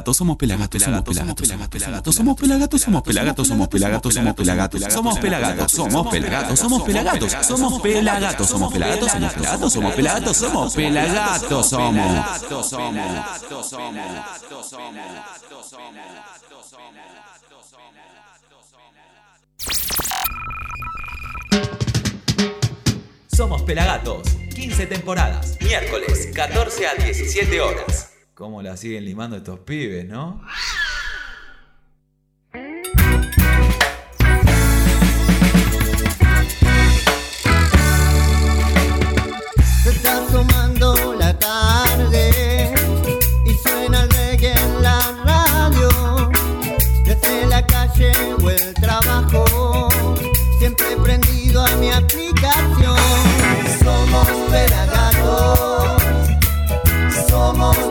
pelagatos, somos pelagatos, somos pelagatos, somos pelagatos, somos pelagatos, somos pelagatos, somos pelagatos, somos pelagatos, somos pelagatos, somos pelagatos, somos pelagatos, somos pelagatos, somos pelagatos, somos pelagatos, somos pelagatos, somos pelagatos, Somos Pelagatos, 15 temporadas, miércoles, 14 a 17 horas. ¿Cómo la siguen limando estos pibes, no? Se está tomando la tarde y suena el reggae en la radio. Desde la calle o el trabajo, siempre prendido a mi aplicación. Somos pelagatos, somos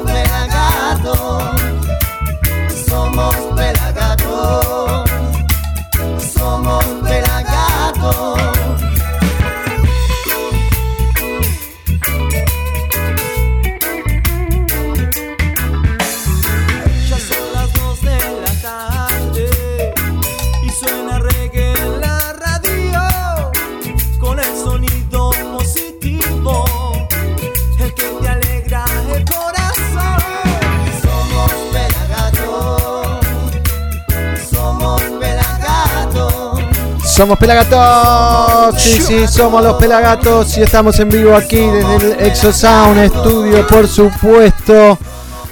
Somos Pelagatos, sí, sí, somos los Pelagatos y estamos en vivo aquí desde el Exosound Studio, por supuesto.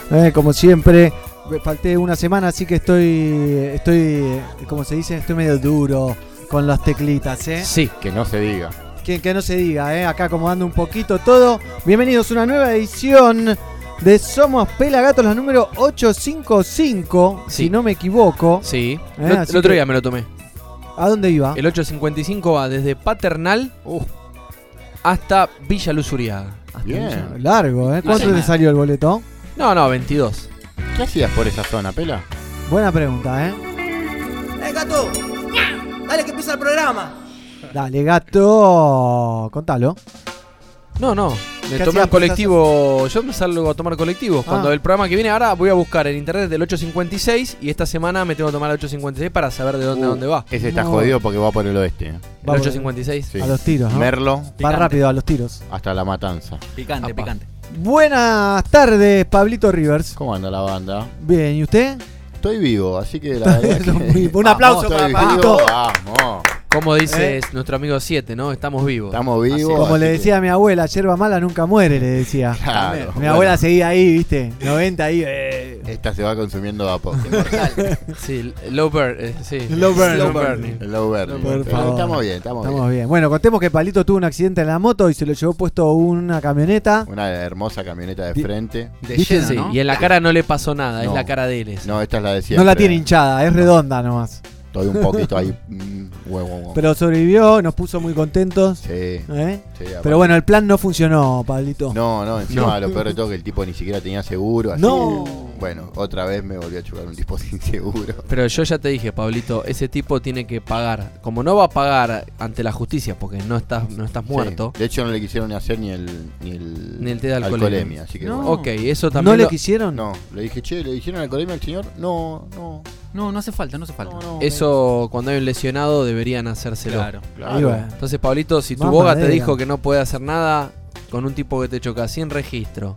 Eh, como siempre, falté una semana, así que estoy, estoy, como se dice, estoy medio duro con las teclitas, ¿eh? Sí, que no se diga. Que, que no se diga, ¿eh? Acá acomodando un poquito todo. Bienvenidos a una nueva edición de Somos Pelagatos, la número 855, si no me equivoco. Sí, Eh, el, el otro día me lo tomé. ¿A dónde iba? El 855 va desde Paternal hasta Villa Luz Uriaga. Bien. Largo, ¿eh? ¿Cuánto te salió el boleto? No, no, 22. ¿Qué hacías por esa zona, Pela? Buena pregunta, ¿eh? ¡Eh, gato! Dale que empieza el programa. Dale, gato. Contalo. No, no. Me ¿Qué tomé un colectivo. Yo me salgo a tomar colectivos. Cuando Ah. el programa que viene ahora voy a buscar en internet del 856 y esta semana me tengo que tomar el 856 para saber de dónde, Uh, dónde va. Ese está No. jodido porque va por el oeste. ¿eh? El Va por- 856. Sí. A los tiros, ¿no? Merlo Va rápido a los tiros. hasta la matanza. Picante, Apa. picante. Buenas tardes, Pablito Rivers. ¿Cómo anda la banda? Bien, ¿y usted? Estoy vivo, así que la verdad que... Un aplauso Estoy para Pablito. Vamos. Como dice ¿Eh? nuestro amigo 7, ¿no? Estamos vivos. Estamos vivos. Como así le que- decía a mi abuela, yerba mala nunca muere, le decía. Claro. Mi abuela seguía ahí, ¿viste? 90 ahí. eh. Esta se va consumiendo a poco. Sí, low burn. eh, sí. Low burn. Low Low burning. Low burning. Favor. Estamos bien, estamos, Estamos bien. bien. Bueno, contemos que Palito tuvo un accidente en la moto y se lo llevó puesto una camioneta. Una hermosa camioneta de frente. De y en la cara no le pasó nada, es la cara de él. esa. No, esta es la de siempre. No la tiene hinchada, es redonda nomás. Estoy un poquito ahí. mm, huevo, huevo. Pero sobrevivió, nos puso muy contentos. Sí, ¿eh? sí, aparte- Pero bueno, el plan no funcionó, Pablito. No, no, encima No. lo peor de todo que el tipo ni siquiera tenía seguro. Así No. Bueno, otra vez me volvió a chocar un tipo sin seguro. Pero yo ya te dije, Pablito, ese tipo tiene que pagar. Como no va a pagar ante la justicia porque no estás, no estás muerto. Sí. De hecho, no le quisieron ni hacer ni el. Ni el, Ni el test de alcoholemia. así que No. bueno. Ok, eso ¿No también. le lo- quisieron? No, le dije, che, ¿le hicieron alcoholemia al señor? No, no. No, no hace falta, no hace falta. no, no Eso cuando hay un lesionado deberían hacérselo. Claro. claro. Entonces, Pablito, si tu Más boga te dijo que no puede hacer nada con un tipo que te choca sin registro,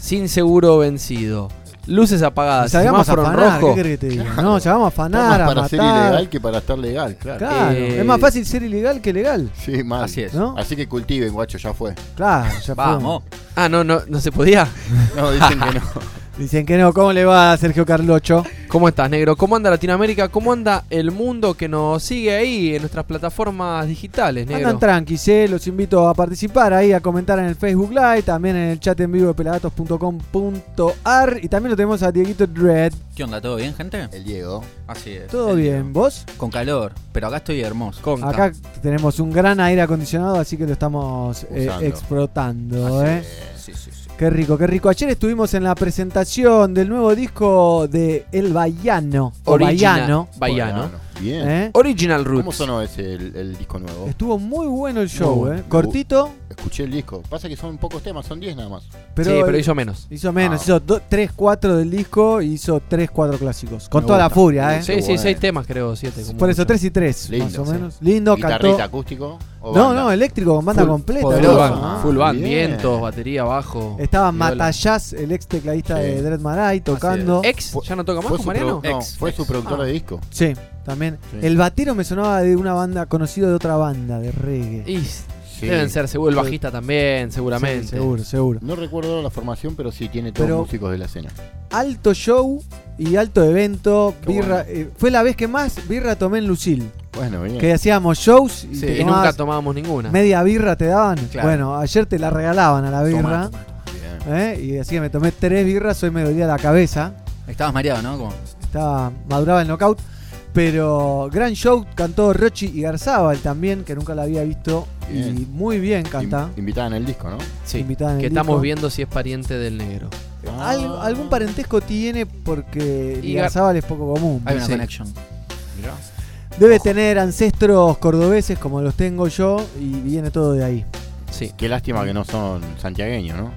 sin seguro vencido, luces apagadas, Salgamos a afanar, rojo. ¿qué que te diga? No, ya vamos a afanar, más a para matar. ser ilegal que para estar legal, claro. Claro, Eh, es más fácil ser ilegal que legal. Sí, mal. Así es. ¿No? Así que cultiven, guacho, ya fue. Claro, ya fue. Vamos. Ah, no, no, no se podía. No, dicen que no. Dicen que no. ¿Cómo le va a Sergio Carlocho? ¿Cómo estás, negro? ¿Cómo anda Latinoamérica? ¿Cómo anda el mundo que nos sigue ahí en nuestras plataformas digitales, negro? Andan tranquis, eh. los invito a participar ahí, a comentar en el Facebook Live, también en el chat en vivo de pelagatos.com.ar y también lo tenemos a Dieguito Dread. ¿Qué onda? ¿Todo bien, gente? El Diego. Así es. ¿Todo bien? ¿Vos? Con calor, pero acá estoy hermoso. Conta. Acá tenemos un gran aire acondicionado, así que lo estamos eh, explotando, Así eh. es. Sí, sí, sí. Qué rico, qué rico. Ayer estuvimos en la presentación del nuevo disco de El Baiano. O Original- Baiano. Baiano. Bien. ¿eh? Original Roots. ¿Cómo sonó ese el, el disco nuevo? Estuvo muy bueno el show, bueno. ¿eh? Cortito, Escuché el disco. Pasa que son pocos temas, son 10 nada más. pero, sí, pero hizo menos. hizo menos. Ah. Hizo 3, 4 del disco y hizo 3, 4 clásicos. Con Me toda la gusta. furia, ¿eh? Sí, sí, bueno. seis temas creo, siete. como Por eso mucho. 3 y 3, Lindo, más o sí. menos. Lindo, Guitarrita cantó. acústico. o No, banda? no, eléctrico con banda Full- completa. Full todo. band, Ah, full band, vientos, batería, bajo. Estaba. Matallaz, el ex tecladista Sí. de Dread Marai, tocando. ¿Ex? ¿Ya no toca más con Mariano? no, Ex, fue su productor Ah. de disco. Sí, también. Sí. El batero me sonaba de una banda conocido de otra banda, de reggae. Y Sí. Deben ser, seguro, el bajista también, seguramente. Sí, seguro, seguro. No recuerdo la formación, pero sí tiene todos Pero- músicos de la escena. Alto show y alto evento. Birra, bueno. eh, fue la vez que más birra tomé en Lucil. Bueno, bien. Que hacíamos shows y nunca tomábamos ninguna. media birra te daban. Claro. Bueno, ayer te la regalaban a la birra. Tomá, tomá. ¿eh? Y así que me tomé tres birras, hoy me dolía la cabeza. Estabas mareado, ¿no? Como- Estaba, maduraba el knockout. Pero gran show, cantó Rochi y Garzábal también, que nunca la había visto. Y muy bien canta. In- Invitada en el disco, ¿no? Sí, invitada en que el estamos disco. viendo si es pariente del negro. Al- algún parentesco tiene porque Y y Gar- Garzábal es poco común. Hay una Sí. Mirá. Debe tener ancestros cordobeses como los tengo yo y viene todo de ahí. Sí. Qué lástima que no son santiagueños, ¿no?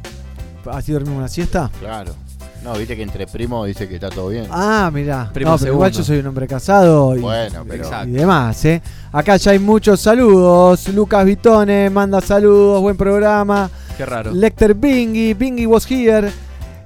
¿Así dormimos una siesta? Claro. No, viste que entre primos dice que está todo bien. Ah, mirá. Primo no, pero igual yo soy un hombre casado y, Bueno, pero- y demás, ¿eh? Acá ya hay muchos saludos. Lucas Vitone manda saludos, buen programa. Qué raro. Lecter Bingy, Bingy was here.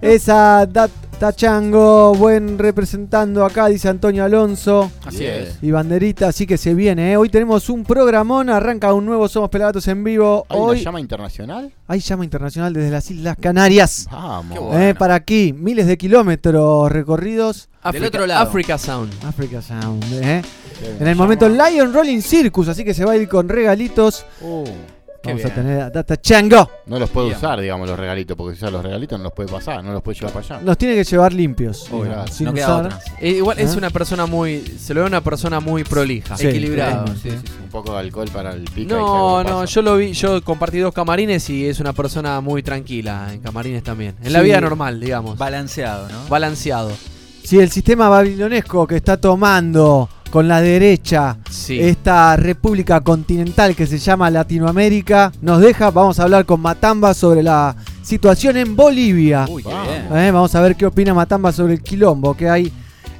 Esa Dat Tachango, buen representando acá, dice Antonio Alonso. Así es. Y banderita, así que se viene, ¿eh? Hoy tenemos un programón, arranca un nuevo Somos Pelagatos en vivo. ¿Hay Hoy una llama internacional? hay llama internacional desde las Islas Canarias. Vamos. Qué ¿eh? bueno. Para aquí, miles de kilómetros recorridos. África, otro lado. Africa Sound. Africa Sound, ¿eh? En el momento Lion Rolling Circus, así que se va a ir con regalitos. Uh, Qué Vamos a tener a Data Chango. no los puede Bien. usar, digamos, los regalitos, porque si usa los regalitos no los puede pasar, no los puede llevar para allá. Los tiene que llevar limpios. Digamos, claro. sin no queda usar. otra. Eh, igual es ¿Eh? una persona muy. Se lo ve una persona muy prolija. Sí, Equilibrado. totalmente. Sí, sí, sí. Un poco de alcohol para el pica y No, no, pasa. yo lo vi, yo compartí dos camarines y es una persona muy tranquila en camarines también. En la Sí. vida normal, digamos. Balanceado, ¿no? Balanceado. Si el sistema babilonesco que está tomando con la derecha Sí. esta república continental que se llama Latinoamérica nos deja, vamos a hablar con Matamba sobre la situación en Bolivia. Uy, qué Vamos. bien. Eh, vamos a ver qué opina Matamba sobre el quilombo que hay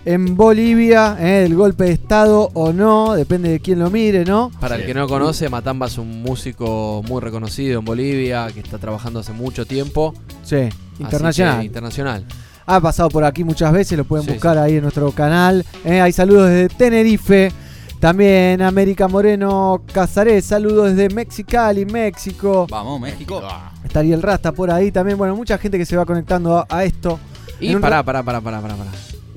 en Bolivia, eh, el golpe de Estado o no, depende de quién lo mire, ¿no? Para el que no conoce, Matamba es un músico muy reconocido en Bolivia, que está trabajando hace mucho tiempo. Sí, internacional. internacional. Ha pasado por aquí muchas veces, lo pueden Sí, buscar ahí en nuestro canal. Eh, hay saludos desde Tenerife. También América Moreno Casares, saludos desde Mexicali, México. Vamos, México. Estaría el Rasta por ahí también. Bueno, mucha gente que se va conectando a, a esto. Y pará, pará, pará, pará, pará, pará.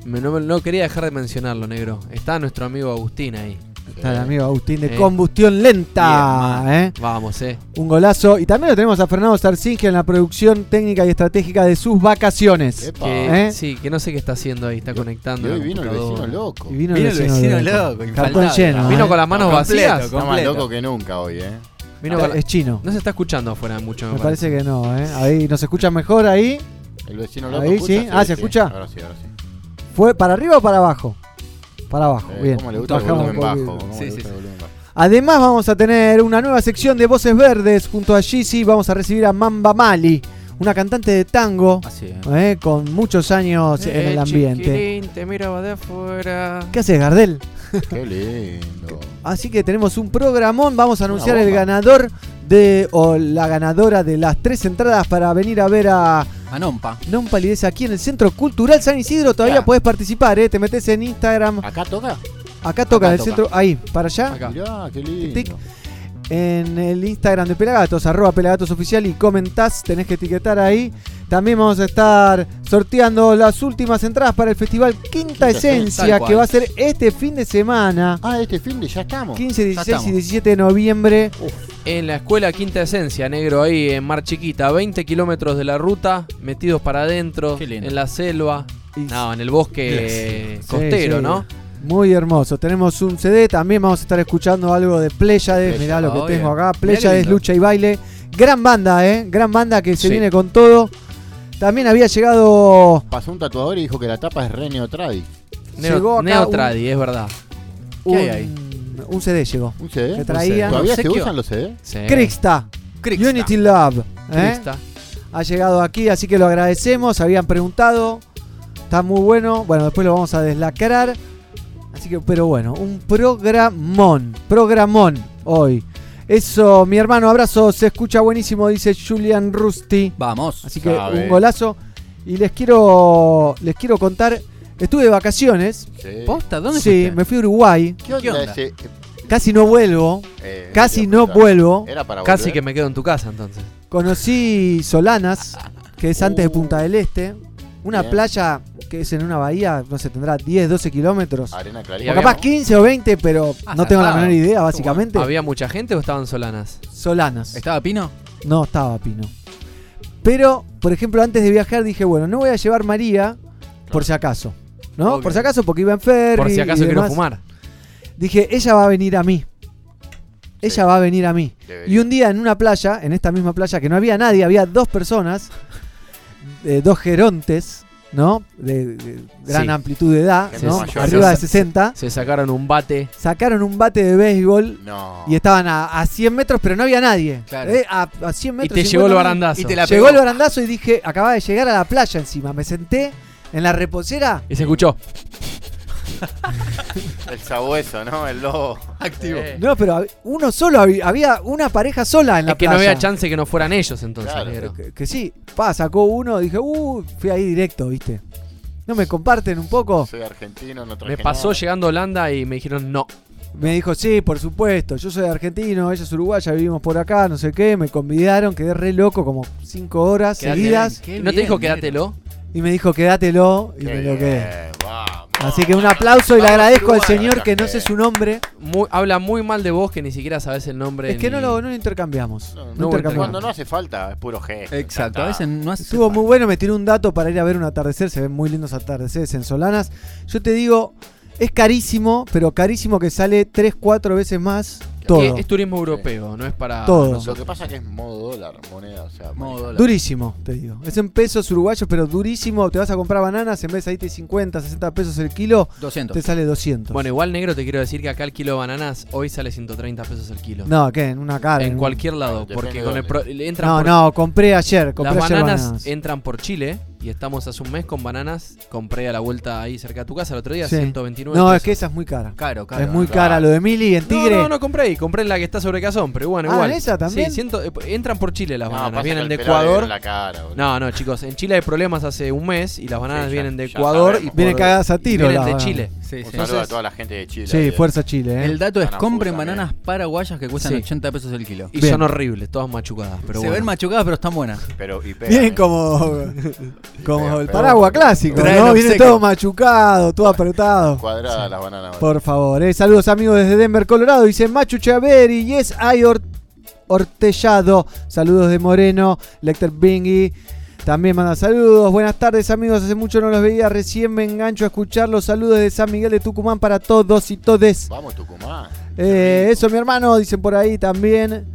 Me- no, no quería dejar de mencionarlo, negro. Está nuestro amigo Agustín ahí. Está el amigo Agustín de Eh. Combustión Lenta. Bien, ¿eh? Vamos, eh. Un golazo. Y también lo tenemos a Fernando Sarcinge en la producción técnica y estratégica de sus vacaciones. Que, ¿Eh? Sí, que no sé qué está haciendo ahí, está conectando. Y hoy vino el vecino loco. Y vino, Vino el vecino loco, Cartón infaltable. lleno. Vino ¿eh? con las manos Completo, vacías. Está más loco que nunca hoy, ¿eh? Vino con la- Es chino. No se está escuchando afuera mucho, me, Me parece que no, ¿eh? Ahí nos escuchan mejor ahí. El vecino loco. Ahí escucha? sí. Ah, ¿se escucha? Ahora sí, ahora sí. ¿Fue para arriba o para abajo? Para abajo, Eh, bien. ¿Cómo le gusta el volumen bajo? poquito. ¿Cómo Sí, sí, sí. el volumen bajo? Además vamos a tener una nueva sección de voces verdes junto a Yeezy. Vamos a recibir a Mamba Mali, una cantante de tango Así es. eh, con muchos años en el ambiente. Chiquilín, te miraba de afuera. ¿Qué haces, Gardel? Qué lindo. Así que tenemos un programón. Vamos a anunciar el bomba. ganador de o la ganadora de las tres entradas para venir a ver a Manompa. Non Palidez aquí en el Centro Cultural San Isidro. Todavía Claro. podés participar, ¿eh? Te metes en Instagram. ¿Acá toca? Acá toca en el toca. centro. Ahí, para allá. Acá. Mirá, qué lindo. Tic. En el Instagram de Pelagatos, arroba Pelagatos Oficial y comentás, tenés que etiquetar ahí. También vamos a estar sorteando las últimas entradas para el festival Quinta Quinta Esencia, que va a ser este fin de semana. Ah, este fin de ya estamos. 15, 16 y estamos. 17 de noviembre. En la escuela Quinta Esencia, negro, ahí en Mar Chiquita, 20 kilómetros de la ruta, metidos para adentro, en la selva, Y- no, en el bosque Sí, costero, sí. ¿no? Muy hermoso. Tenemos un CD, también vamos a estar escuchando algo de Pléyades. Mirá lo que obvio. tengo acá. Pléyades, lucha y baile. Gran banda, ¿eh? Gran banda que se Sí. viene con todo. También había llegado Pasó un tatuador y dijo que la tapa es re neotradi. Llegó Neo, acá Neotradi, es verdad. un, hay ahí? un CD. Llegó. ¿Un CD? Que traía ¿Todavía se usan los CD? Sí. Crixta. Crixta. Unity Love. ¿eh? Crista. Ha llegado aquí, así que lo agradecemos. Habían preguntado. Está muy bueno. Bueno, después lo vamos a deslacrar. Así que, pero bueno, un programón. Programón hoy. Eso, mi hermano, abrazo. Se escucha buenísimo, dice Julian Rusty. Vamos. Así que Sabe. un golazo. Y les quiero, les quiero contar. Estuve de vacaciones. Sí. ¿Posta? ¿Dónde Sí, fuiste? me fui a Uruguay. ¿Qué onda, ¿Qué onda? ese? Casi no vuelvo. Eh, Casi no preguntar. vuelvo. Era para Casi volver. que me quedo en tu casa entonces. Conocí Solanas, que es antes de Punta del Este. Una Bien. playa que es en una bahía, no sé, tendrá 10, 12 kilómetros. Arena O clarita. había- capaz 15 o 20, pero Ah, no tengo la menor idea, básicamente. ¿Había mucha gente o estaban solanas? Solanas. ¿Estaba Pino? No estaba Pino. Pero, por ejemplo, antes de viajar dije, bueno, no voy a llevar María por si acaso. ¿No? Obvio. Por si acaso, porque iba en ferry. Por si y acaso quiero demás. fumar. Dije, ella va a venir a mí. Ella Sí. va a venir a mí. Debería. Y un día en una playa, en esta misma playa, que no había nadie, había dos personas, eh, dos gerontes, ¿no? De, de gran Sí. amplitud de edad, ¿no? mayor. Arriba de Se- 60. Se sacaron un bate. Sacaron un bate de béisbol No. y estaban a, a 100 metros, pero no había nadie. Claro. Eh, a, a 100 Y metros. te 50 llegó el barandazo. Y te la Llegó el barandazo y dije, acababa de llegar a la playa encima. Me senté en la reposera. Y se escuchó. El sabueso, ¿no? El lobo. Activo. Eh. No, pero uno solo, había, una pareja sola en la Es que playa. no había chance que no fueran ellos entonces, Claro. negro. Que, que sí, pa, sacó uno, dije, uh, fui ahí directo, ¿viste? ¿No me comparten un poco? Soy argentino, no traje Me pasó nada. llegando a Holanda y me dijeron no. Me dijo, sí, por supuesto, yo soy argentino, ella es uruguaya, vivimos por acá, no sé qué, me convidaron, quedé re loco como cinco horas seguidas Qué ¿Y no te dijo quédatelo? y me dijo, quédatelo y Qué me lo quedé. bien, vamos. Así que un aplauso y le agradezco al señor que no sé su nombre. Muy- habla muy mal de vos que ni siquiera sabes el nombre. Es que ni- no lo, no lo intercambiamos. No, No, no, intercambiamos. Cuando no hace falta, es puro gesto. Exacto. A veces no hace Estuvo falta. muy bueno, me tiró un dato para ir a ver un atardecer, se ven muy lindos atardeceres en Solanas. Yo te digo, es carísimo, pero carísimo que sale 3, 4 veces más todo. Es turismo europeo, no es para. Todo. Lo nosotros. que pasa es que es modo dólar, moneda, o sea, Modo dólar. Durísimo, te digo. Es en pesos uruguayos, pero durísimo. Te vas a comprar bananas, en vez de ahí te 50, 60 pesos el kilo, 200. te sale 200. Bueno, igual negro te quiero decir que acá el kilo de bananas hoy sale 130 pesos el kilo. no, ¿qué? En una cara. en cualquier lado, Depende porque de con el dónde. pro- le entran No, por- no, compré ayer. Compré Las ayer bananas, bananas. entran por Chile y estamos hace un mes con bananas. Compré a la vuelta ahí cerca de tu casa el otro día, Sí. 129 No, es pesos. que esa es muy cara. Caro, caro. es muy claro. cara. Lo de Mili en No, Tigre. No, no, compré ahí, compré la que está sobre Cazón, pero bueno, Ah, igual. ¿en esa también? Sí, eh, entran por Chile las No, bananas, pasa vienen que de Ecuador. la cara. No, no, chicos, en Chile hay problemas hace un mes y las bananas Sí, ya- vienen de Ecuador y. Vienen cagadas a y tiro. Vienen de. Chile. Sí, Un sí. saludo a toda la gente de Chile. Sí, ahí. fuerza Chile, ¿eh? El dato es compren también. bananas paraguayas que cuestan Sí. 80 pesos el kilo. Y Bien. son horribles, todas machucadas. Pero Se bueno. ven machucadas, pero están buenas. Pero, y pegan, Vienen ¿eh? como, como Pegan, el paraguas clásico, Traen ¿no? Viene obsequio. todo machucado, todo apretado. Cuadradas las bananas. Por favor, eh. saludos amigos desde Denver, Colorado. Dice Machu Chaveri, yes, hay Or- Hortellado. Saludos de Moreno, Lecter Bingy. También manda saludos. Buenas tardes amigos, hace mucho no los veía, recién me engancho a escucharlos. Saludos de San Miguel de Tucumán para todos y todes. Vamos, Tucumán. Eh, eso mi hermano, dicen por ahí también.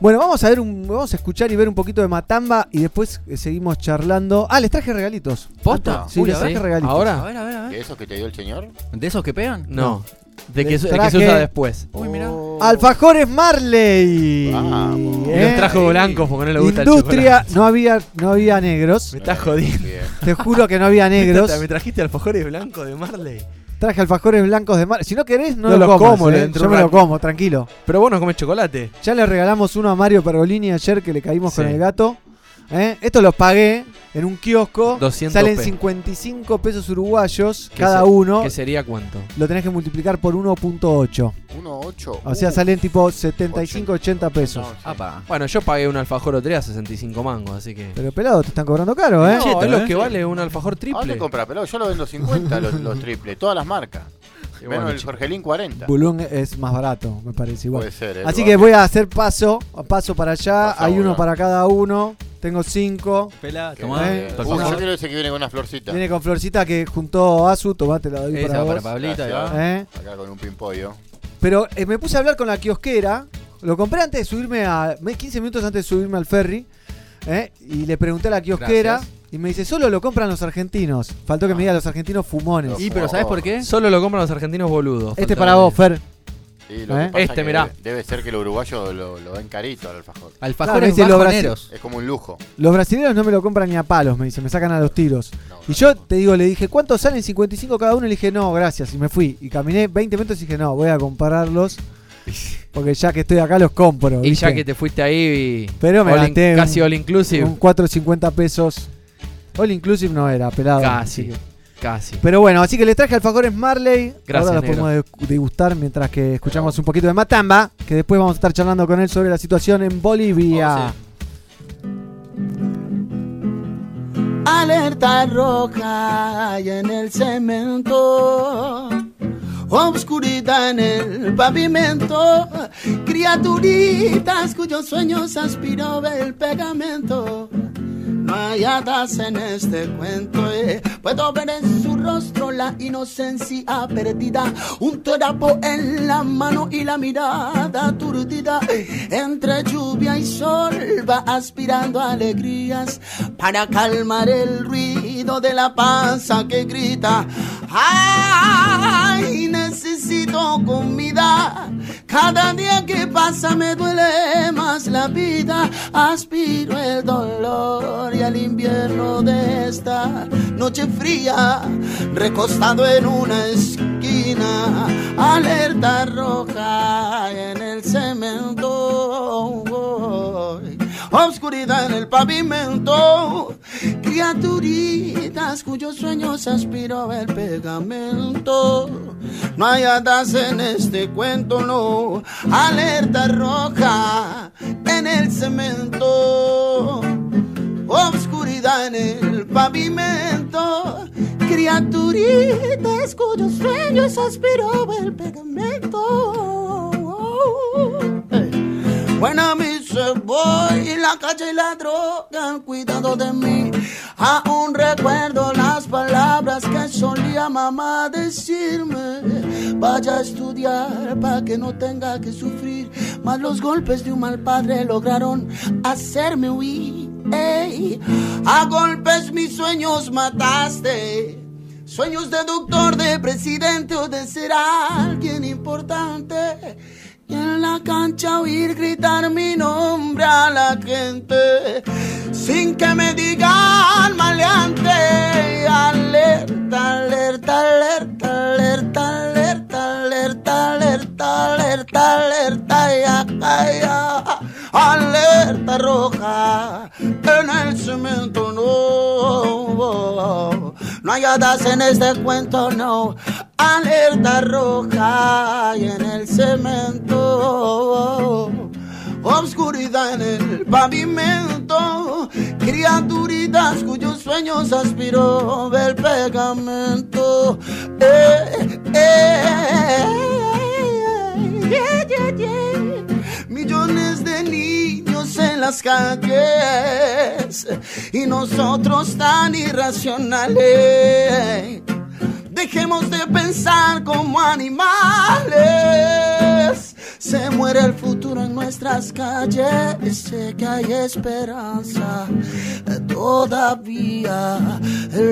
Bueno, vamos a ver un, vamos a escuchar y ver un poquito de Matamba y después eh, seguimos charlando. Ah, les traje regalitos. ¿Posta? Sí, Uy, les a traje ver. regalitos. A ¿Ahora? ver, a ver, a ver. ¿Y eso que te dio el señor? ¿De esos que pegan? No. De que, de que traje- se usa después. Uy, mira. Alfajores Marley. Vamos. Y ¿Eh? los trajo blancos porque no le gusta el Industria, chocolate. no había, no había negros. Me estás jodiendo. Te juro que no había negros. Me trajiste alfajores blancos de Marley. Traje alfajores blancos de Marley. Si no querés, no, No los los comas, como, eh. Yo un me lo como, tranquilo. Pero vos no comes chocolate. Ya le regalamos uno a Mario Pergolini ayer que le caímos Sí. con el gato. ¿Eh? Estos los pagué en un kiosco. 200 Salen pe. 55 pesos uruguayos ¿Qué cada se- uno. ¿Qué sería cuánto? Lo tenés que multiplicar por 1.8. 1.8. O sea, Uh, salen tipo 75, 80 pesos. no, sí. Apa. Bueno, yo pagué un alfajor o tres a 65 mangos, así que. Pero pelado, te están cobrando caro, ¿eh? No, Cheto, es lo ¿eh? que vale un alfajor ¿A dónde triple. compra, pelado? Yo lo vendo 50 los, los triples, todas las marcas. Y Menos bueno, el. Jorgelín 40. Bulón es más barato, me parece igual. Puede ser, ¿eh? Así que voy a hacer paso, paso para allá. Hay uno para cada uno. Tengo cinco. Pela, Qué tomá. Eh, Uh, yo quiero ese que viene con una florcita. Viene con florcita que juntó Azu. Tomate, la doy Esa para vos. ahí Gracias. va. ¿Eh? Acá con un pimpollo. Pero eh, me puse a hablar con la kiosquera. Lo compré antes de subirme a. me- 15 minutos antes de subirme al ferry. ¿eh? Y le pregunté a la kiosquera. Gracias. Y me dice, solo lo compran los argentinos. Faltó que me diga los argentinos fumones. Los Y pero ¿sabes por qué? Solo lo compran los argentinos boludos. Este para vos, Fer. Sí, lo ¿Eh? que pasa Este, que mirá. Debe, debe ser que el uruguayo lo, lo ven carito al alfajor. Alfajores Claro, ese lo bajoneros. Es como un lujo. Los brasileños no me lo compran ni a palos, me dice, me sacan a los tiros. No, Y no, yo no. te digo, le dije, ¿cuántos salen? 55 cada uno. Y le dije, no, gracias. Y me fui. Y caminé 20 metros y dije, no, voy a comprarlos. Porque ya que estoy acá los compro. Y ¿viste? ya que te fuiste ahí. y- Pero me all in- gasté casi all inclusive. Un 4.50 pesos. All inclusive no era, pelado. Casi. Que- Casi. Pero bueno, así que les traje alfajores Marley. Gracias, Ahora los negro. podemos de- degustar mientras que escuchamos un poquito de Matamba. Que después vamos a estar charlando con él sobre la situación en Bolivia. Oh, Alerta roja y en el cemento. Obscuridad en el pavimento, criaturitas cuyos sueños aspiró el pegamento. No hay hadas en este cuento, eh. puedo ver en su rostro la inocencia perdida, un trapo en la mano y la mirada aturdida. Entre lluvia y sol va aspirando alegrías para calmar el ruido de la panza que grita. Ay, necesito comida. Cada día que pasa me duele más la vida. Aspiro el dolor y el invierno de esta noche fría. Recostado en una esquina, alerta roja en el cemento. Obscuridad en el pavimento, criaturitas cuyos sueños aspiró el pegamento. No hay hadas en este cuento, no. Alerta roja en el cemento. Obscuridad en el pavimento. Criaturitas cuyos sueños aspiró el pegamento. Buena mi se voy, la calle y la droga han cuidado de mí. Aún recuerdo las palabras que solía mamá decirme. Vaya a estudiar para que no tenga que sufrir. Mas los golpes de un mal padre lograron hacerme huir. A golpes mis sueños mataste. Sueños de doctor, de presidente o de ser alguien importante. Y en la cancha oír gritar mi nombre a la gente. Sin que me digan maleante. Alerta, alerta, alerta, alerta, alerta, alerta, alerta, alerta, alerta, ya, ya. Alerta roja en el cemento, no. No hay hadas en este cuento, no. Alerta roja y en el cemento. Obscuridad en el pavimento, criaturitas cuyos sueños aspiró el pegamento. Eh, eh, yeah. Millones de niños en las calles y nosotros tan irracionales. Dejemos de pensar como animales. Se muere el futuro en nuestras calles. Sé que hay esperanza. Todavía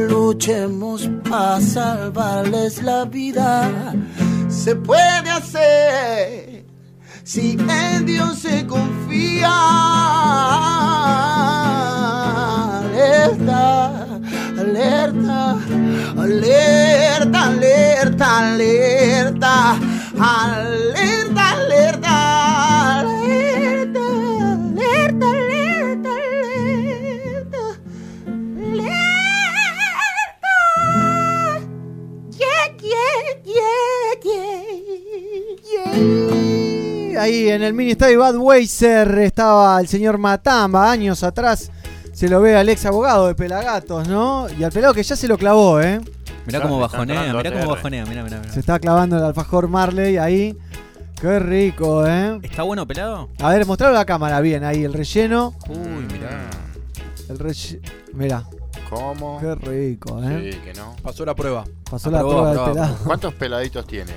luchemos para salvarles la vida. Se puede hacer si en Dios se confía. Alerta, alerta, alerta, alerta, alerta, alerta, alerta, alerta, alerta, alerta, alerta, alerta. Yeah, yeah, yeah, yeah, yeah. Ahí en el mini estadio Budweiser estaba el señor Matamba, años atrás. Se lo ve al ex abogado de Pelagatos, ¿no? Y al pelado que ya se lo clavó, ¿eh? Mirá cómo bajonea, mirá cómo bajonea, mirá, mirá, mirá. Se está clavando el alfajor Marley ahí. Qué rico, ¿eh? ¿Está bueno pelado? A ver, mostralo a la cámara bien ahí, el relleno. Uy, mirá. El relleno. Mira, ¿Cómo? qué rico, ¿eh? Sí, que no. Pasó la prueba. Pasó la prueba del pelado. ¿Cuántos peladitos tiene?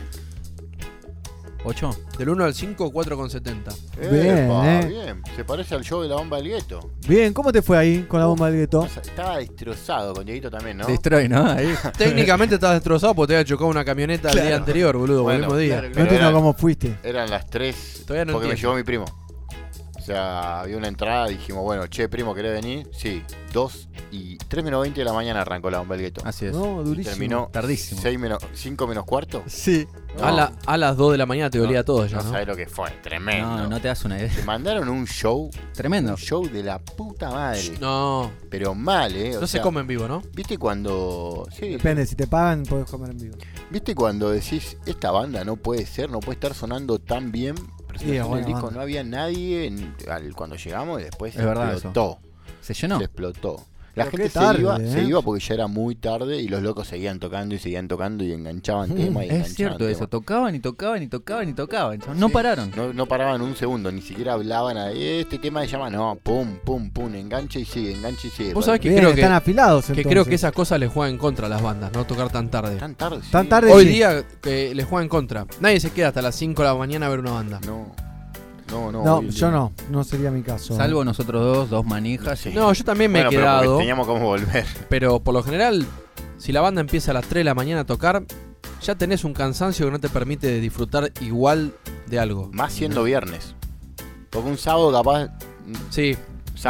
¿Ocho? Del 1 al 5, 4,70. Bien, Epa, eh. bien. Se parece al show de la bomba del gueto. Bien, ¿cómo te fue ahí con la bomba del gueto? Estaba destrozado con Dieguito también, ¿no? Destroy, ¿no? Ahí. Técnicamente estás destrozado porque te había chocado una camioneta el día anterior, boludo, Bueno, el mismo día. claro, No entiendo cómo fuiste. Eran las 3 Todavía no porque me entiendo. llevó mi primo. O sea, había una entrada, dijimos, bueno, che, primo, ¿querés venir? Sí, 2 y 3 menos 20 de la mañana arrancó la bomba del gueto. Así es. No, Y durísimo. terminó Tardísimo. 6 menos, 5 menos cuarto. Sí. No, A, la- a las 2 de la mañana te no, dolía todo ya, No ¿no? sabes lo que fue, tremendo. No, no te das una idea. Te mandaron un show, Tremendo. un show de la puta madre. No, Pero mal, ¿eh? O no se come en vivo, ¿no? ¿Viste cuando. Sí, Depende, si te pagan, podés comer en vivo. ¿Viste cuando decís, esta banda no puede ser, no puede estar sonando tan bien? Presentación del disco, no había nadie en- al- cuando llegamos y después Es verdad explotó. ¿Se llenó? Se explotó. La Pero gente tarde, se, iba, ¿eh? se iba porque ya era muy tarde y los locos seguían tocando y seguían tocando y enganchaban Mm, temas y Es enganchaban cierto eso. Tocaban y tocaban y tocaban y tocaban. No pararon. No, no paraban un segundo, ni siquiera hablaban a este tema se llama, no, pum, pum, pum, engancha y sigue, engancha y sigue. Vos sabés que Bien, creo que, están afilados que entonces. creo que esas cosas les juegan en contra a las bandas, no tocar tan tarde. Tan tarde. Tan tarde Hoy sí. día que les juegan en contra. Nadie se queda hasta las 5 de la mañana a ver una banda. No, no, no. No, yo no. No sería mi caso. Salvo nosotros dos, dos manijas. Sí. No, yo también me Bueno, he pero porque quedado, teníamos cómo volver. pero por lo general, si la banda empieza a las 3 de la mañana a tocar, ya tenés un cansancio que no te permite disfrutar igual de algo. Más siendo viernes. Porque un sábado capaz. Sí.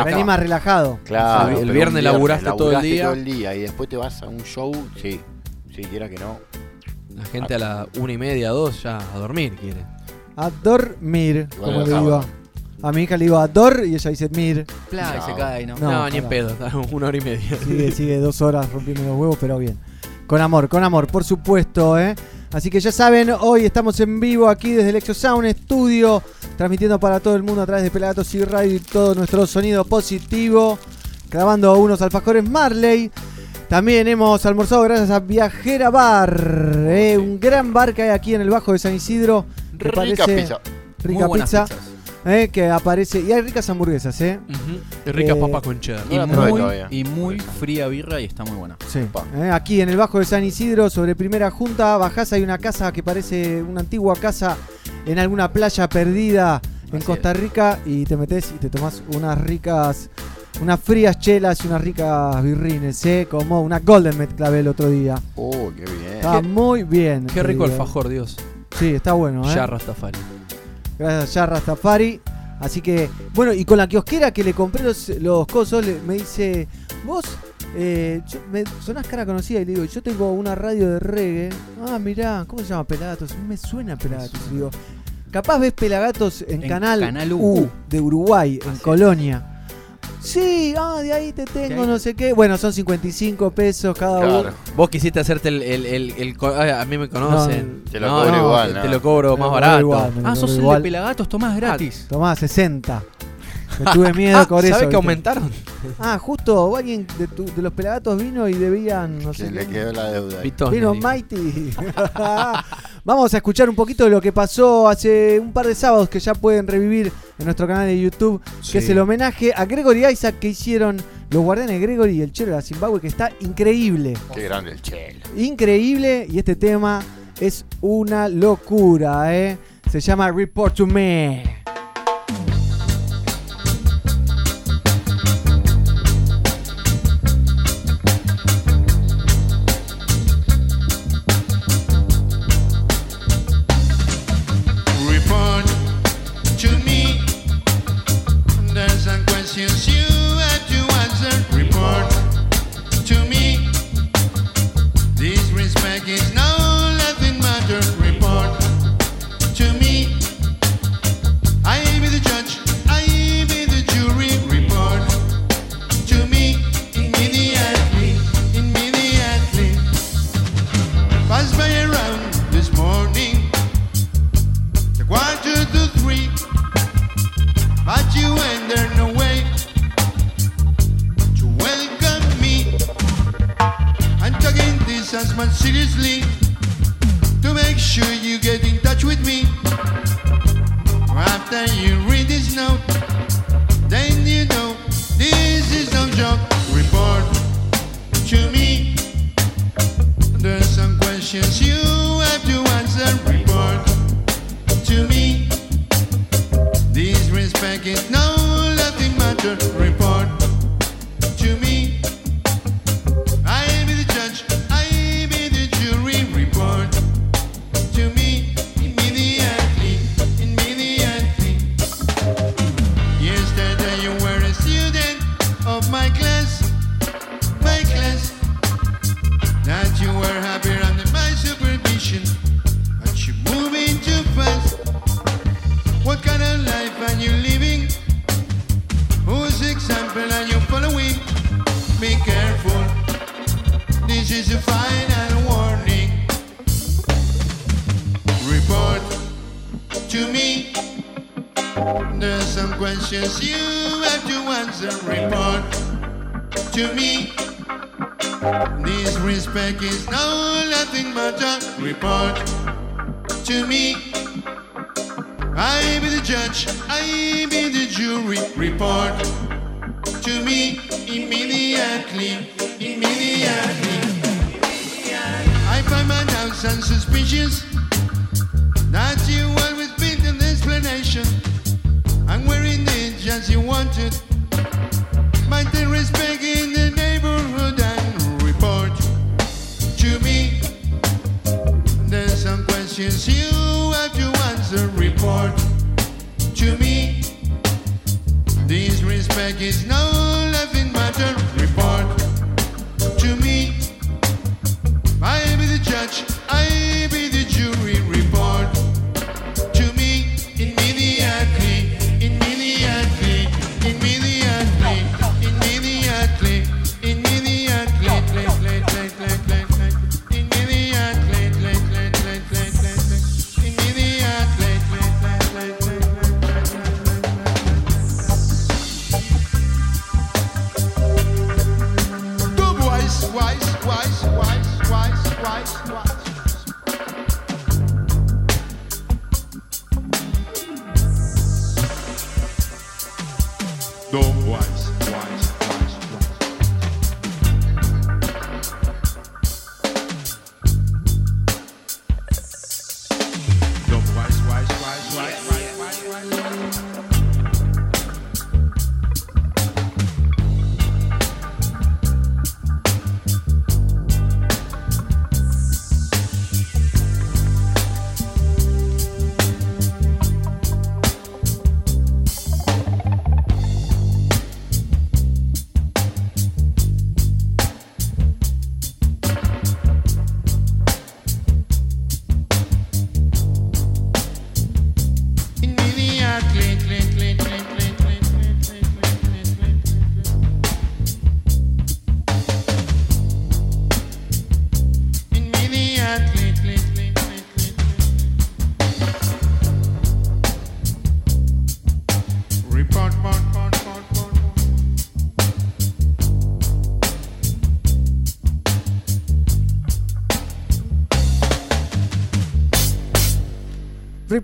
Venís más relajado. Claro, El viernes un laburaste todo el día. todo el día y después te vas a un show, sí. Si quiera que no. la gente a las 1 y media, 2 ya a dormir quiere. A dormir, Igual como le digo. A mi hija le digo a dor y ella dice mir. Y No. se cae, ¿no? No, No, ni en pedo, una hora y media. Sigue, sigue dos horas rompiendo los huevos, pero bien. Con amor, con amor, por supuesto, ¿eh? Así que ya saben, hoy estamos en vivo aquí desde el Exo Sound Studio, transmitiendo para todo el mundo a través de Pelagatos y Radio y todo nuestro sonido positivo, grabando unos alfajores Marley. También hemos almorzado gracias a Viajera Bar, ¿eh? un gran bar que hay aquí en el Bajo de San Isidro. Rica parece- pizza. Rica Muy pizza, pizzas. ¿eh? que aparece. Y hay ricas hamburguesas, ¿eh? Ricas Eh, papas con cheddar. Y muy, todavía. y muy fría birra y está muy buena. Sí. Eh, aquí en el Bajo de San Isidro, sobre Primera Junta, bajás, hay una casa que parece una antigua casa en alguna playa perdida en Así Costa Rica y te metes y te tomás unas ricas, unas frías chelas y unas ricas birrines, ¿eh? como una Golden Met clavé el otro día. Oh, qué bien. Está muy bien. Qué rico el fajor, Dios. Sí, está bueno, ¿eh? Ya Rastafari. Gracias a Rastafari. Así que, bueno, y con la kiosquera que le compré los, los cosos, le- me dice, vos eh, yo- me sonás cara conocida y le digo, yo tengo una radio de reggae. Ah, mirá, ¿cómo se llama Pelagatos? Me suena Pelagatos. Digo, capaz ves Pelagatos en, En canal, Canal U, U. de Uruguay, en. Colonia. Sí, ah, de ahí te tengo, no sé qué. Bueno, son 55 pesos cada Claro. uno. Vos quisiste hacerte el. el, el- el co- ay, a mí me conocen. Te lo cobro igual, te, ¿no? te lo cobro más lo barato. cobro igual, me lo Ah, cobro sos el de. Pelagatos, tomás gratis. Tomá, 60. Me tuve miedo Ah, con eso. ¿Sabes que aumentaron? Ah, justo alguien de, tu- de los pelagatos vino y debían, no sé Se le quedó la deuda. Vino. Mighty. Vamos a escuchar un poquito de lo que pasó hace un par de sábados que ya pueden revivir en nuestro canal de YouTube, que es el homenaje a Gregory Isaac que hicieron los guardianes Gregory y el Chelo de la Zimbabue, que está increíble. Qué grande el chelo. Increíble y este tema es una locura, ¿eh? Se llama Report to Me. don't why.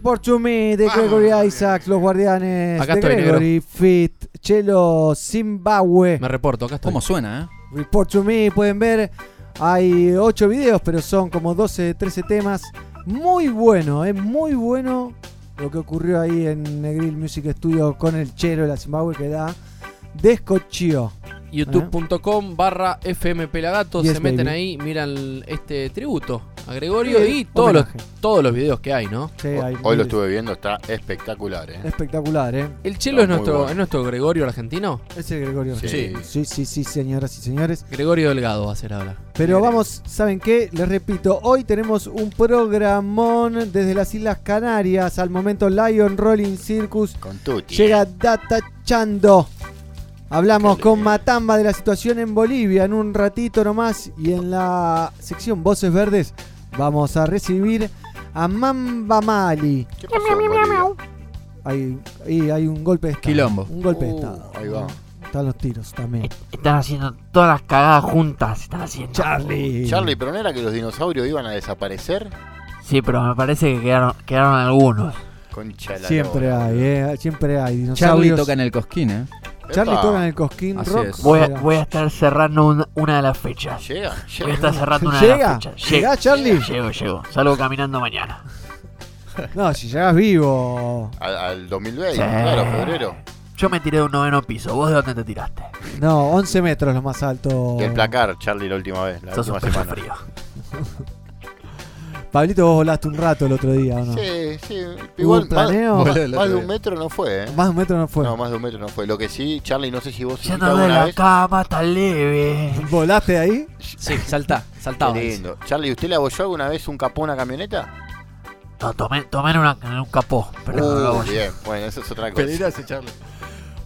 Report to Me de Gregory Isaacs, los guardianes Acá de estoy, Gregory, Fit, Chelo, Zimbabue. Me reporto, acá estoy. ¿Cómo suena, eh? Report to Me, pueden ver, hay 8 videos, pero son como 12, 13 temas. Muy bueno, es muy bueno lo que ocurrió ahí en Negril Music Studio con el Chelo de la Zimbabue que da descochío. youtube.com barra FM Pelagato. Yes, se meten baby. ahí, miran este tributo a Gregorio Sí, y todos los, todos los videos que hay, ¿no? Sí, hay Hoy lo estuve viendo, está espectacular, ¿eh? Espectacular, ¿eh? ¿El Chelo es nuestro, bueno. es nuestro Gregorio argentino? Es el Gregorio. Sí. Sí, sí, sí, sí, señoras y señores. Gregorio Delgado va a ser ahora. Pero vamos, ¿saben qué? Les repito, hoy tenemos un programón desde las Islas Canarias. Al momento Lion Rolling Circus Con Tuti. llega Data Chando. Hablamos con Matamba de la situación en Bolivia en un ratito nomás. Y en la sección Voces Verdes vamos a recibir a Mamba Mali. ¿Qué pasó? Hay, ahí hay un golpe de estado. Quilombo. Un golpe de Uh, estado. Ahí va. Están los tiros también. Están haciendo todas las cagadas juntas. Están haciendo. Charlie. Charlie, pero no era que los dinosaurios iban a desaparecer. Sí, pero me parece que quedaron, quedaron algunos. Concha la Siempre hay, eh. Siempre hay Charlie dinosaurios. toca en el cosquín, eh. Charlie Epa. toca en el Cosquín Así Rock. es. Voy a, Llega. voy a estar cerrando un- una de las fechas. Llega, Voy a llega. estar cerrando una de ¿Llega? las fechas. ¿Llega, Charlie? Llego, llego. Salgo caminando mañana. No, si llegas vivo. Al, al 2020, Sí. claro, febrero. Yo me tiré de un noveno piso. ¿Vos de dónde te tiraste? No, 11 metros lo más alto. Del placar, Charlie, la última vez, la Sos un última pecho semana. frío. Pablito, vos volaste un rato el otro día, ¿o no? Sí, sí. ¿Hubo Igual un planeo? más, de un metro no fue, ¿eh? Más de un metro no fue. No, más de un metro no fue. Lo que sí, Charlie, no sé si vos Yendo hiciste de la vez. cama tan leve. ¿Volaste ahí? Sí, saltá, saltaba. Qué lindo. Charlie, ¿usted le abolló alguna vez un capó a una camioneta? No, tomé, tomé en, una- en un capó. Pero no lo Uh, voy. bien, bueno, eso es otra cosa. ese Charlie.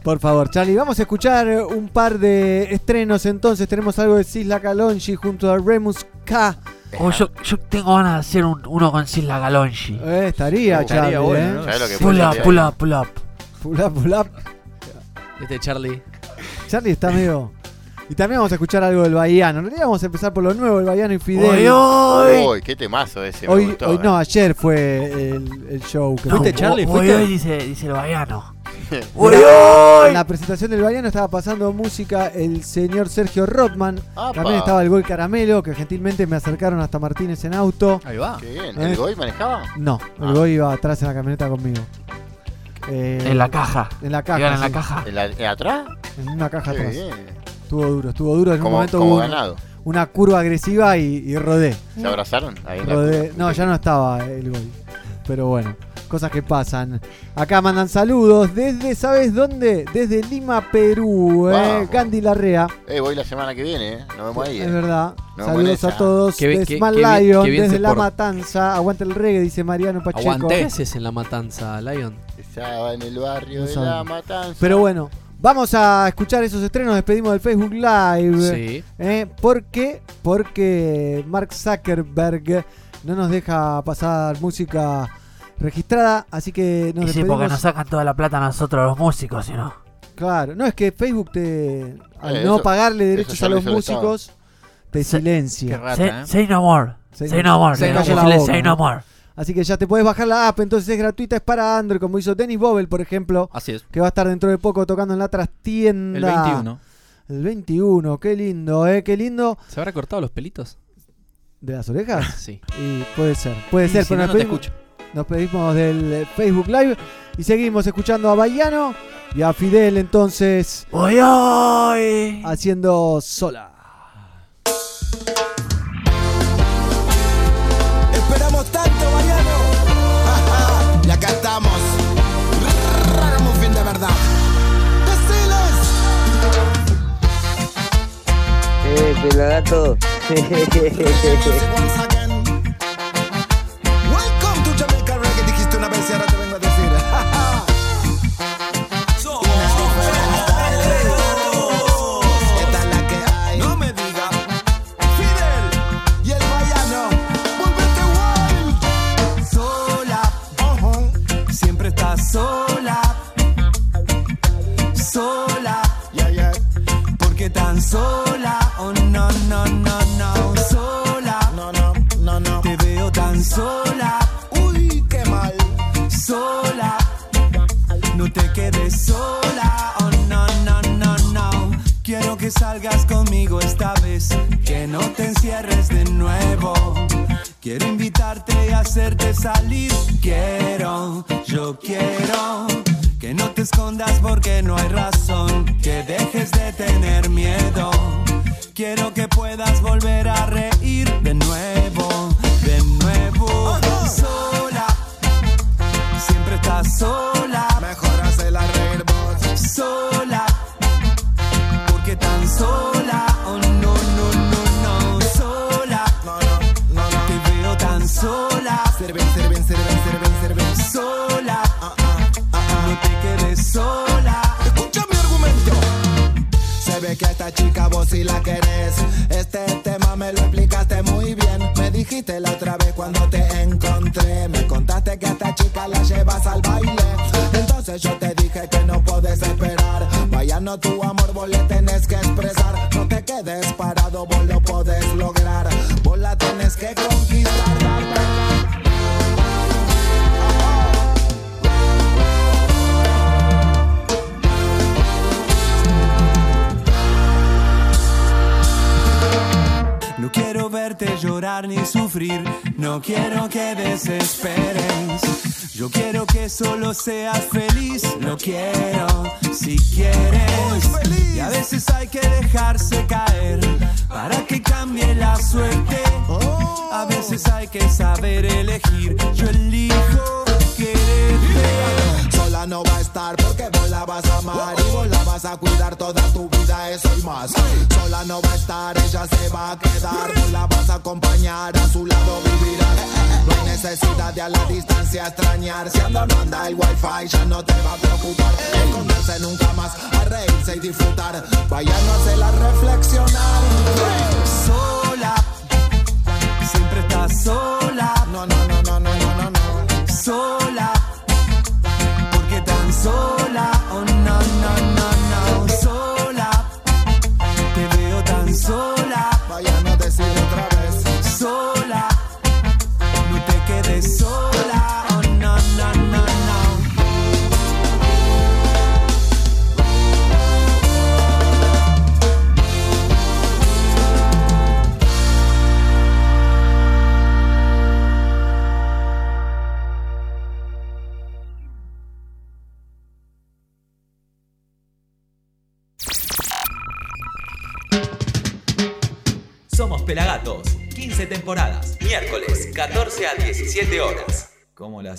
Por favor, Charlie, vamos a escuchar un par de estrenos entonces. Tenemos algo de Sisla Calonji junto a Remus K. Oh, yo, yo tengo ganas de hacer un- uno con Sisla Galonji. Eh, estaría, Uh, Charlie, estaría bueno, ¿eh? ¿no? ¿Sabés lo que Pull up, pull up, pull up. Pull up, pull up. Este Charlie. Charlie está medio... Y también vamos a escuchar algo del Bahiano. En realidad vamos a empezar por lo nuevo, el Bahiano y Fidel. Oy, oy. Uy, qué temazo ese, me Hoy, gustó, hoy eh. no, ayer fue el, el show. Que ¿Fuiste, fue. Charlie? Oy, ¿Fuiste? oy, dice, dice el baiano. En la presentación del Bahiano estaba pasando música el señor Sergio Rodman. Apa. También estaba el Gol Caramelo, que gentilmente me acercaron hasta Martínez en auto. Ahí va. Qué bien. Eh. ¿El Goy manejaba? No, el Ah. Gol iba atrás en la camioneta conmigo. Eh, En la caja. En la caja. Iban en la sí. caja. ¿En, la, en atrás? En una caja Qué atrás. bien. Estuvo duro, estuvo duro. En un momento como hubo una, ganado. una curva agresiva y, y rodé. ¿Se abrazaron? Ahí Rodé-. No, ya no estaba el Gol. Pero bueno, cosas que pasan. Acá mandan saludos desde, ¿sabes dónde? Desde Lima, Perú. Eh. Gandhi Larrea. Eh, voy la semana que viene, ¿eh? Nos vemos ahí. Es eh. verdad. Saludos a todos. Qué de qué- Small qué Lion, desde La por- Matanza. Aguanta el reggae, dice Mariano Pacheco. Aguanté. ¿Qué haces en la matanza, Lion? Estaba en el barrio No de la matanza. Pero bueno, vamos a escuchar esos estrenos. Despedimos del Facebook Live. Sí. ¿eh? ¿Por qué? Porque Mark Zuckerberg no nos deja pasar música registrada. Así que nos Y sí, porque nos sacan toda la plata a nosotros los músicos, ¿sí no? Claro, no es que Facebook te. Al Eh, no eso- pagarle derechos a lo los músicos, te Se- Qué silencia. rata, Say, ¿eh? say no more. Say Say, no- no more. say boca, ¿no? no more. Así que ya te puedes bajar la app, entonces es gratuita, es para Android, como hizo Dennis Bobel, por ejemplo, Así es. que va a estar dentro de poco tocando en la trastienda. El 21. El 21, qué lindo, ¿eh? Qué lindo. ¿Se habrá cortado los pelitos? ¿De las orejas? Sí. Y puede ser, puede Y ser, si pero no, no te escucho. Nos pedimos del eh, Facebook Live y seguimos escuchando a Bayano y a Fidel entonces Oy, oy. haciendo sola. Esperamos tanto, Mariano. y acá estamos. Hagamos fin de verdad. Deciles. Eh, pelagato.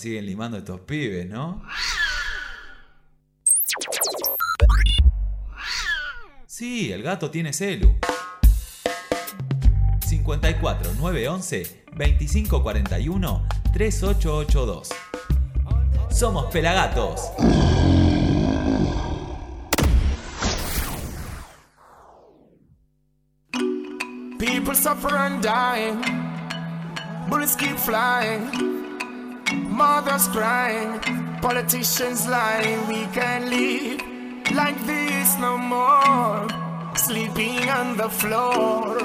Siguen limando estos pibes, no? Sí, el gato tiene celu. 54 911 2541 3882. Somos Pelagatos. People suffer and dying. Bullets keep flying. Politicians lying. We can't live like this no more. Sleeping on the floor.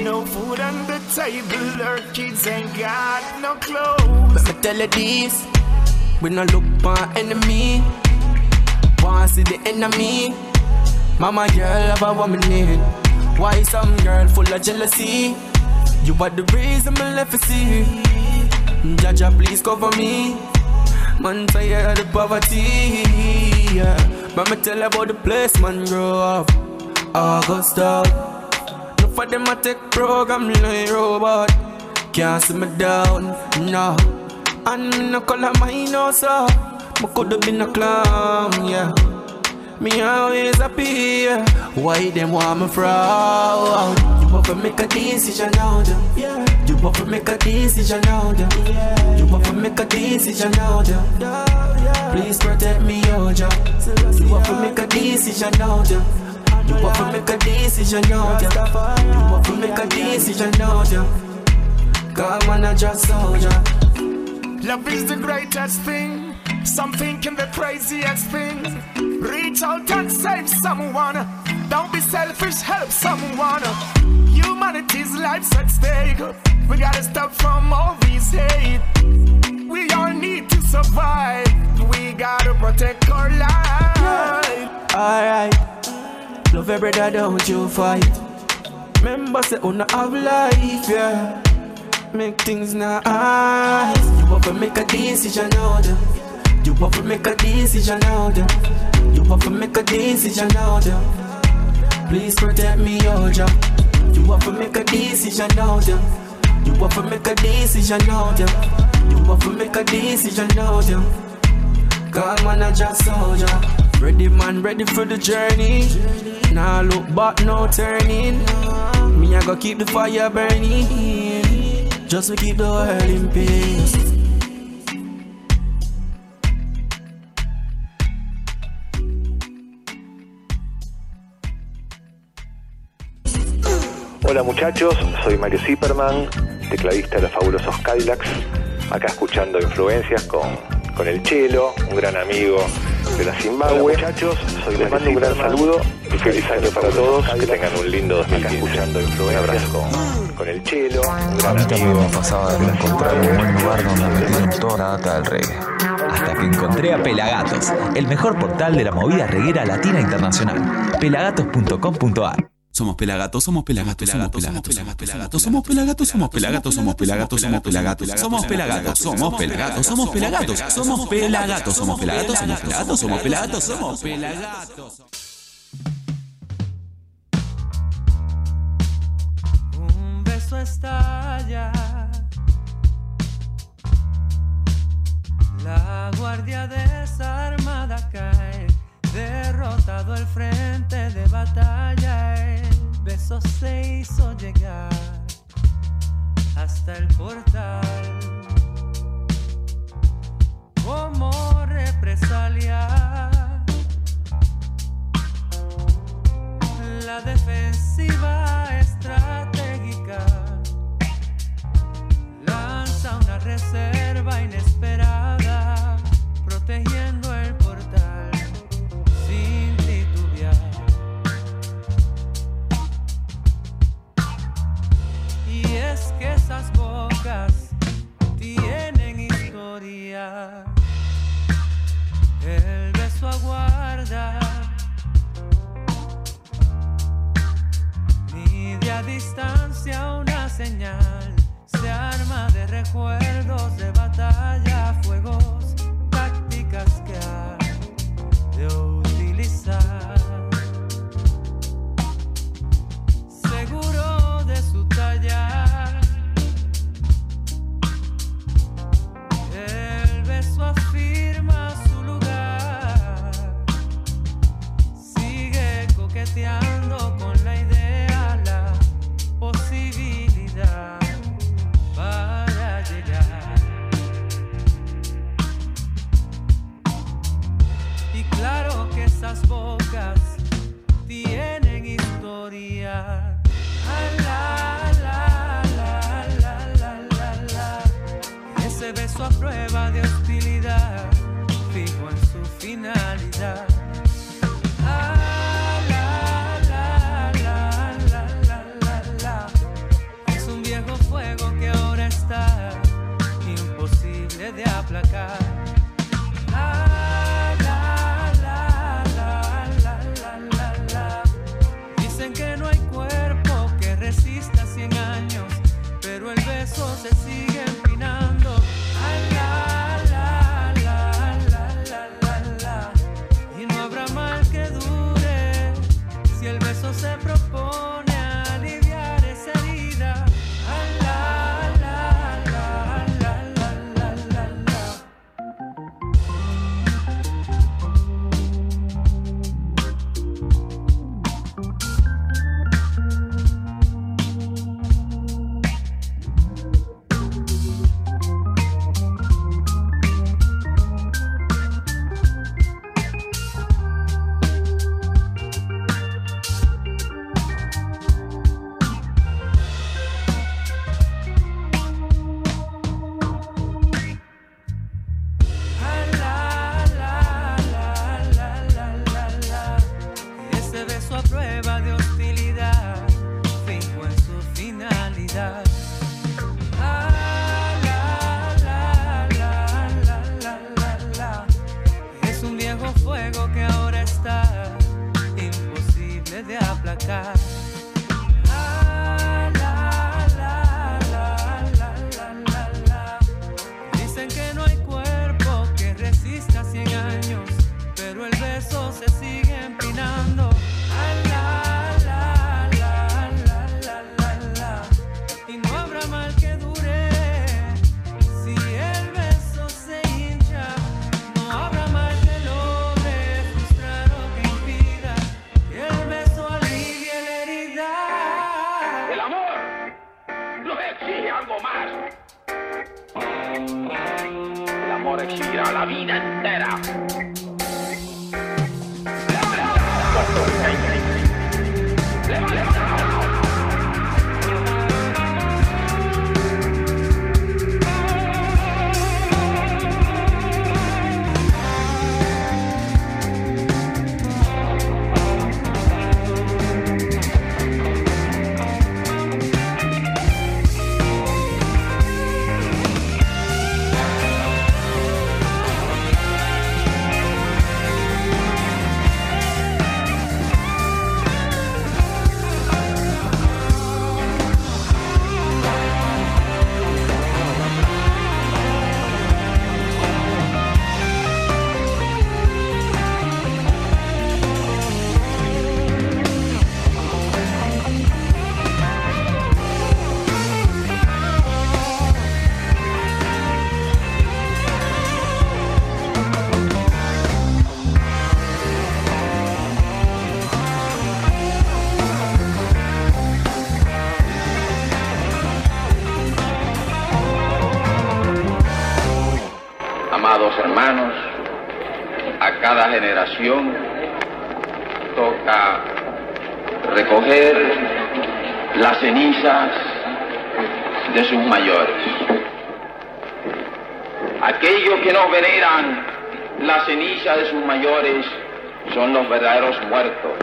No food on the table. Our kids ain't got no clothes. Let me tell you this. We no look for enemy. Want see the enemy. Mama girl have a woman in. Why some girl full of jealousy? You are the reason me left to see. Jaja, please cover me. Man, tired of the poverty. Yeah. But me tell about the place man grow up. Augusta. No for them I take program like robot. Can't see me down, no. And me no color my nose up. Me coulda been a clown, yeah. Me always happy, yeah. Why them want me fraud? You have to make a decision now, them. Yeah. You have to make a decision now. Yeah. You have to make a decision now, them. Please protect me, oh, Jah. You have to make a decision now, them. You have to make a decision now, them. You have to make a decision now, them. God, I just soldier. Love is the greatest thing. Some thinking the craziest thing. Reach out and save someone. Don't be selfish, help someone. Humanity's life's at stake. We gotta stop from all these hate. We all need to survive. We gotta protect our life. Alright. Love your brother, don't you fight. Remember, say, on have life, yeah. Make things nice. You have to make a decision now. You have to make a decision now. You have to make a decision now. Please protect me, oh, Jah. You have to make a decision oh, now, then. You have to make a decision oh, now, then. You have to make a decision oh, now, then. Cause man, I just soldier. Ready, man, ready for the journey. Now look back, no turning. Me, I go keep the fire burning. Just to keep the world in peace. Hola muchachos, soy Mario Zipperman, tecladista de los fabulosos Cadillacs, acá escuchando influencias con, con el Chelo, un gran amigo de la Zimbabue. Hola, muchachos, soy Les Mario mando un gran saludo y feliz año los para todos, que tengan un lindo 2015. Un abrazo con, con el Chelo, un gran A mí también amigo me pasaba de no encontrar un buen lugar donde metieron toda la data del reggae. Hasta que encontré a Pelagatos, el mejor portal de la movida reguera latina internacional. Pelagatos.com.ar Somos pelagatos, somos pelagatos, somos pelagatos, somos pelagatos, somos pelagatos, somos pelagatos, somos pelagatos, somos pelagatos, somos pelagatos, somos pelagatos, somos pelagatos, somos pelagatos, somos pelagatos, somos pelagatos, somos pelagatos, somos pelagatos. Un beso estalla. La guardia desarmada cae, derrotado el frente de batalla. Beso se hizo llegar hasta el portal. Como represalia, la defensiva estratégica lanza una reserva inesperada, protegiendo El beso aguarda. Mide a distancia una señal, se arma de recuerdos de batalla, fuegos, tácticas que ha de utilizar. Seguro de su talla, Con la idea, la posibilidad para llegar. Y claro que esas bocas tienen historia. La, la, la. Ese beso a prueba de hostilidad, fijo en su finalidad. Veneran la ceniza de sus mayores son los verdaderos muertos,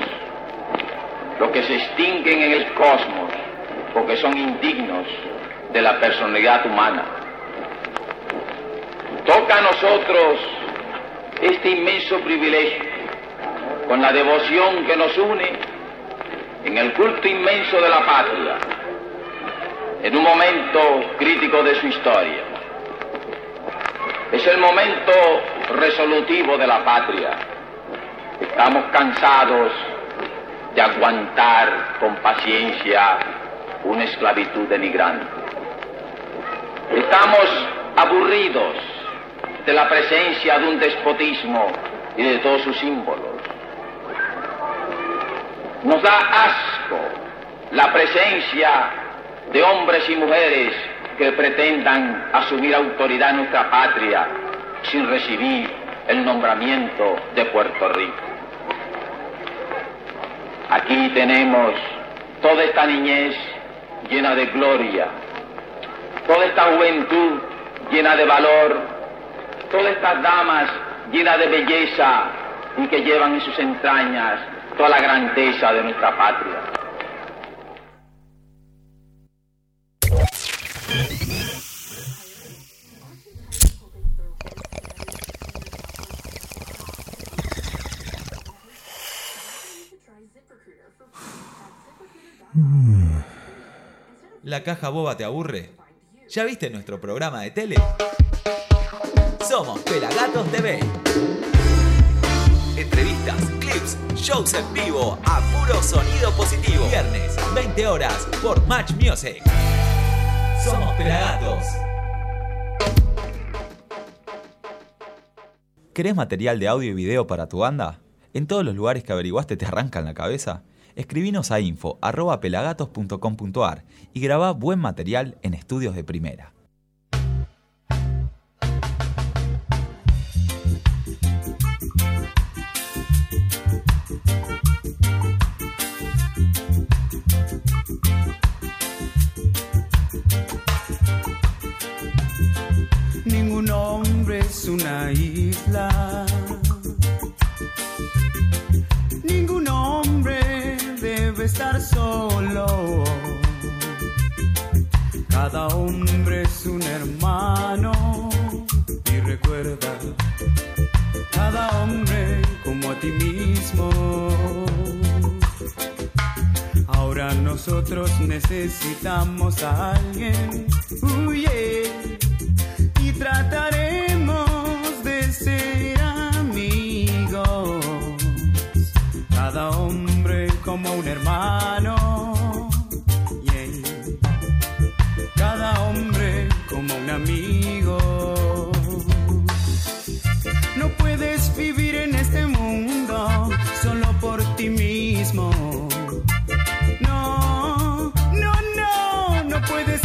los que se extinguen en el cosmos porque son indignos de la personalidad humana. Toca a nosotros este inmenso privilegio, con la devoción que nos une en el culto inmenso de la patria, en un momento crítico de su historia. Es el momento resolutivo de la patria. Estamos cansados de aguantar con paciencia una esclavitud denigrante. Estamos aburridos de la presencia de un despotismo y de todos sus símbolos. Nos da asco la presencia de hombres y mujeres que pretendan asumir autoridad en nuestra patria sin recibir el nombramiento de Puerto Rico. Aquí tenemos toda esta niñez llena de gloria, toda esta juventud llena de valor, todas estas damas llenas de belleza y que llevan en sus entrañas toda la grandeza de nuestra patria. ¿La caja boba te aburre? ¿Ya viste nuestro programa de tele? Somos Pelagatos TV. Entrevistas, clips, shows en vivo a puro sonido positivo. Viernes, 20 horas por Match Music. Somos Pelagatos. ¿Querés material de audio y video para tu banda? ¿En todos los lugares que averiguaste te arrancan la cabeza? Escribinos a info.pelagatos.com.ar y grabá buen material en estudios de primera. Ningún hombre es una isla. Estar solo. Cada hombre es un hermano. Y recuerda, cada hombre como a ti mismo. Ahora nosotros necesitamos a alguien. Uh. Y trataremos de ser amigos. Cada hombre como un hermano. Yeah. Cada hombre como un amigo. No puedes vivir en este mundo solo por ti mismo. No, no,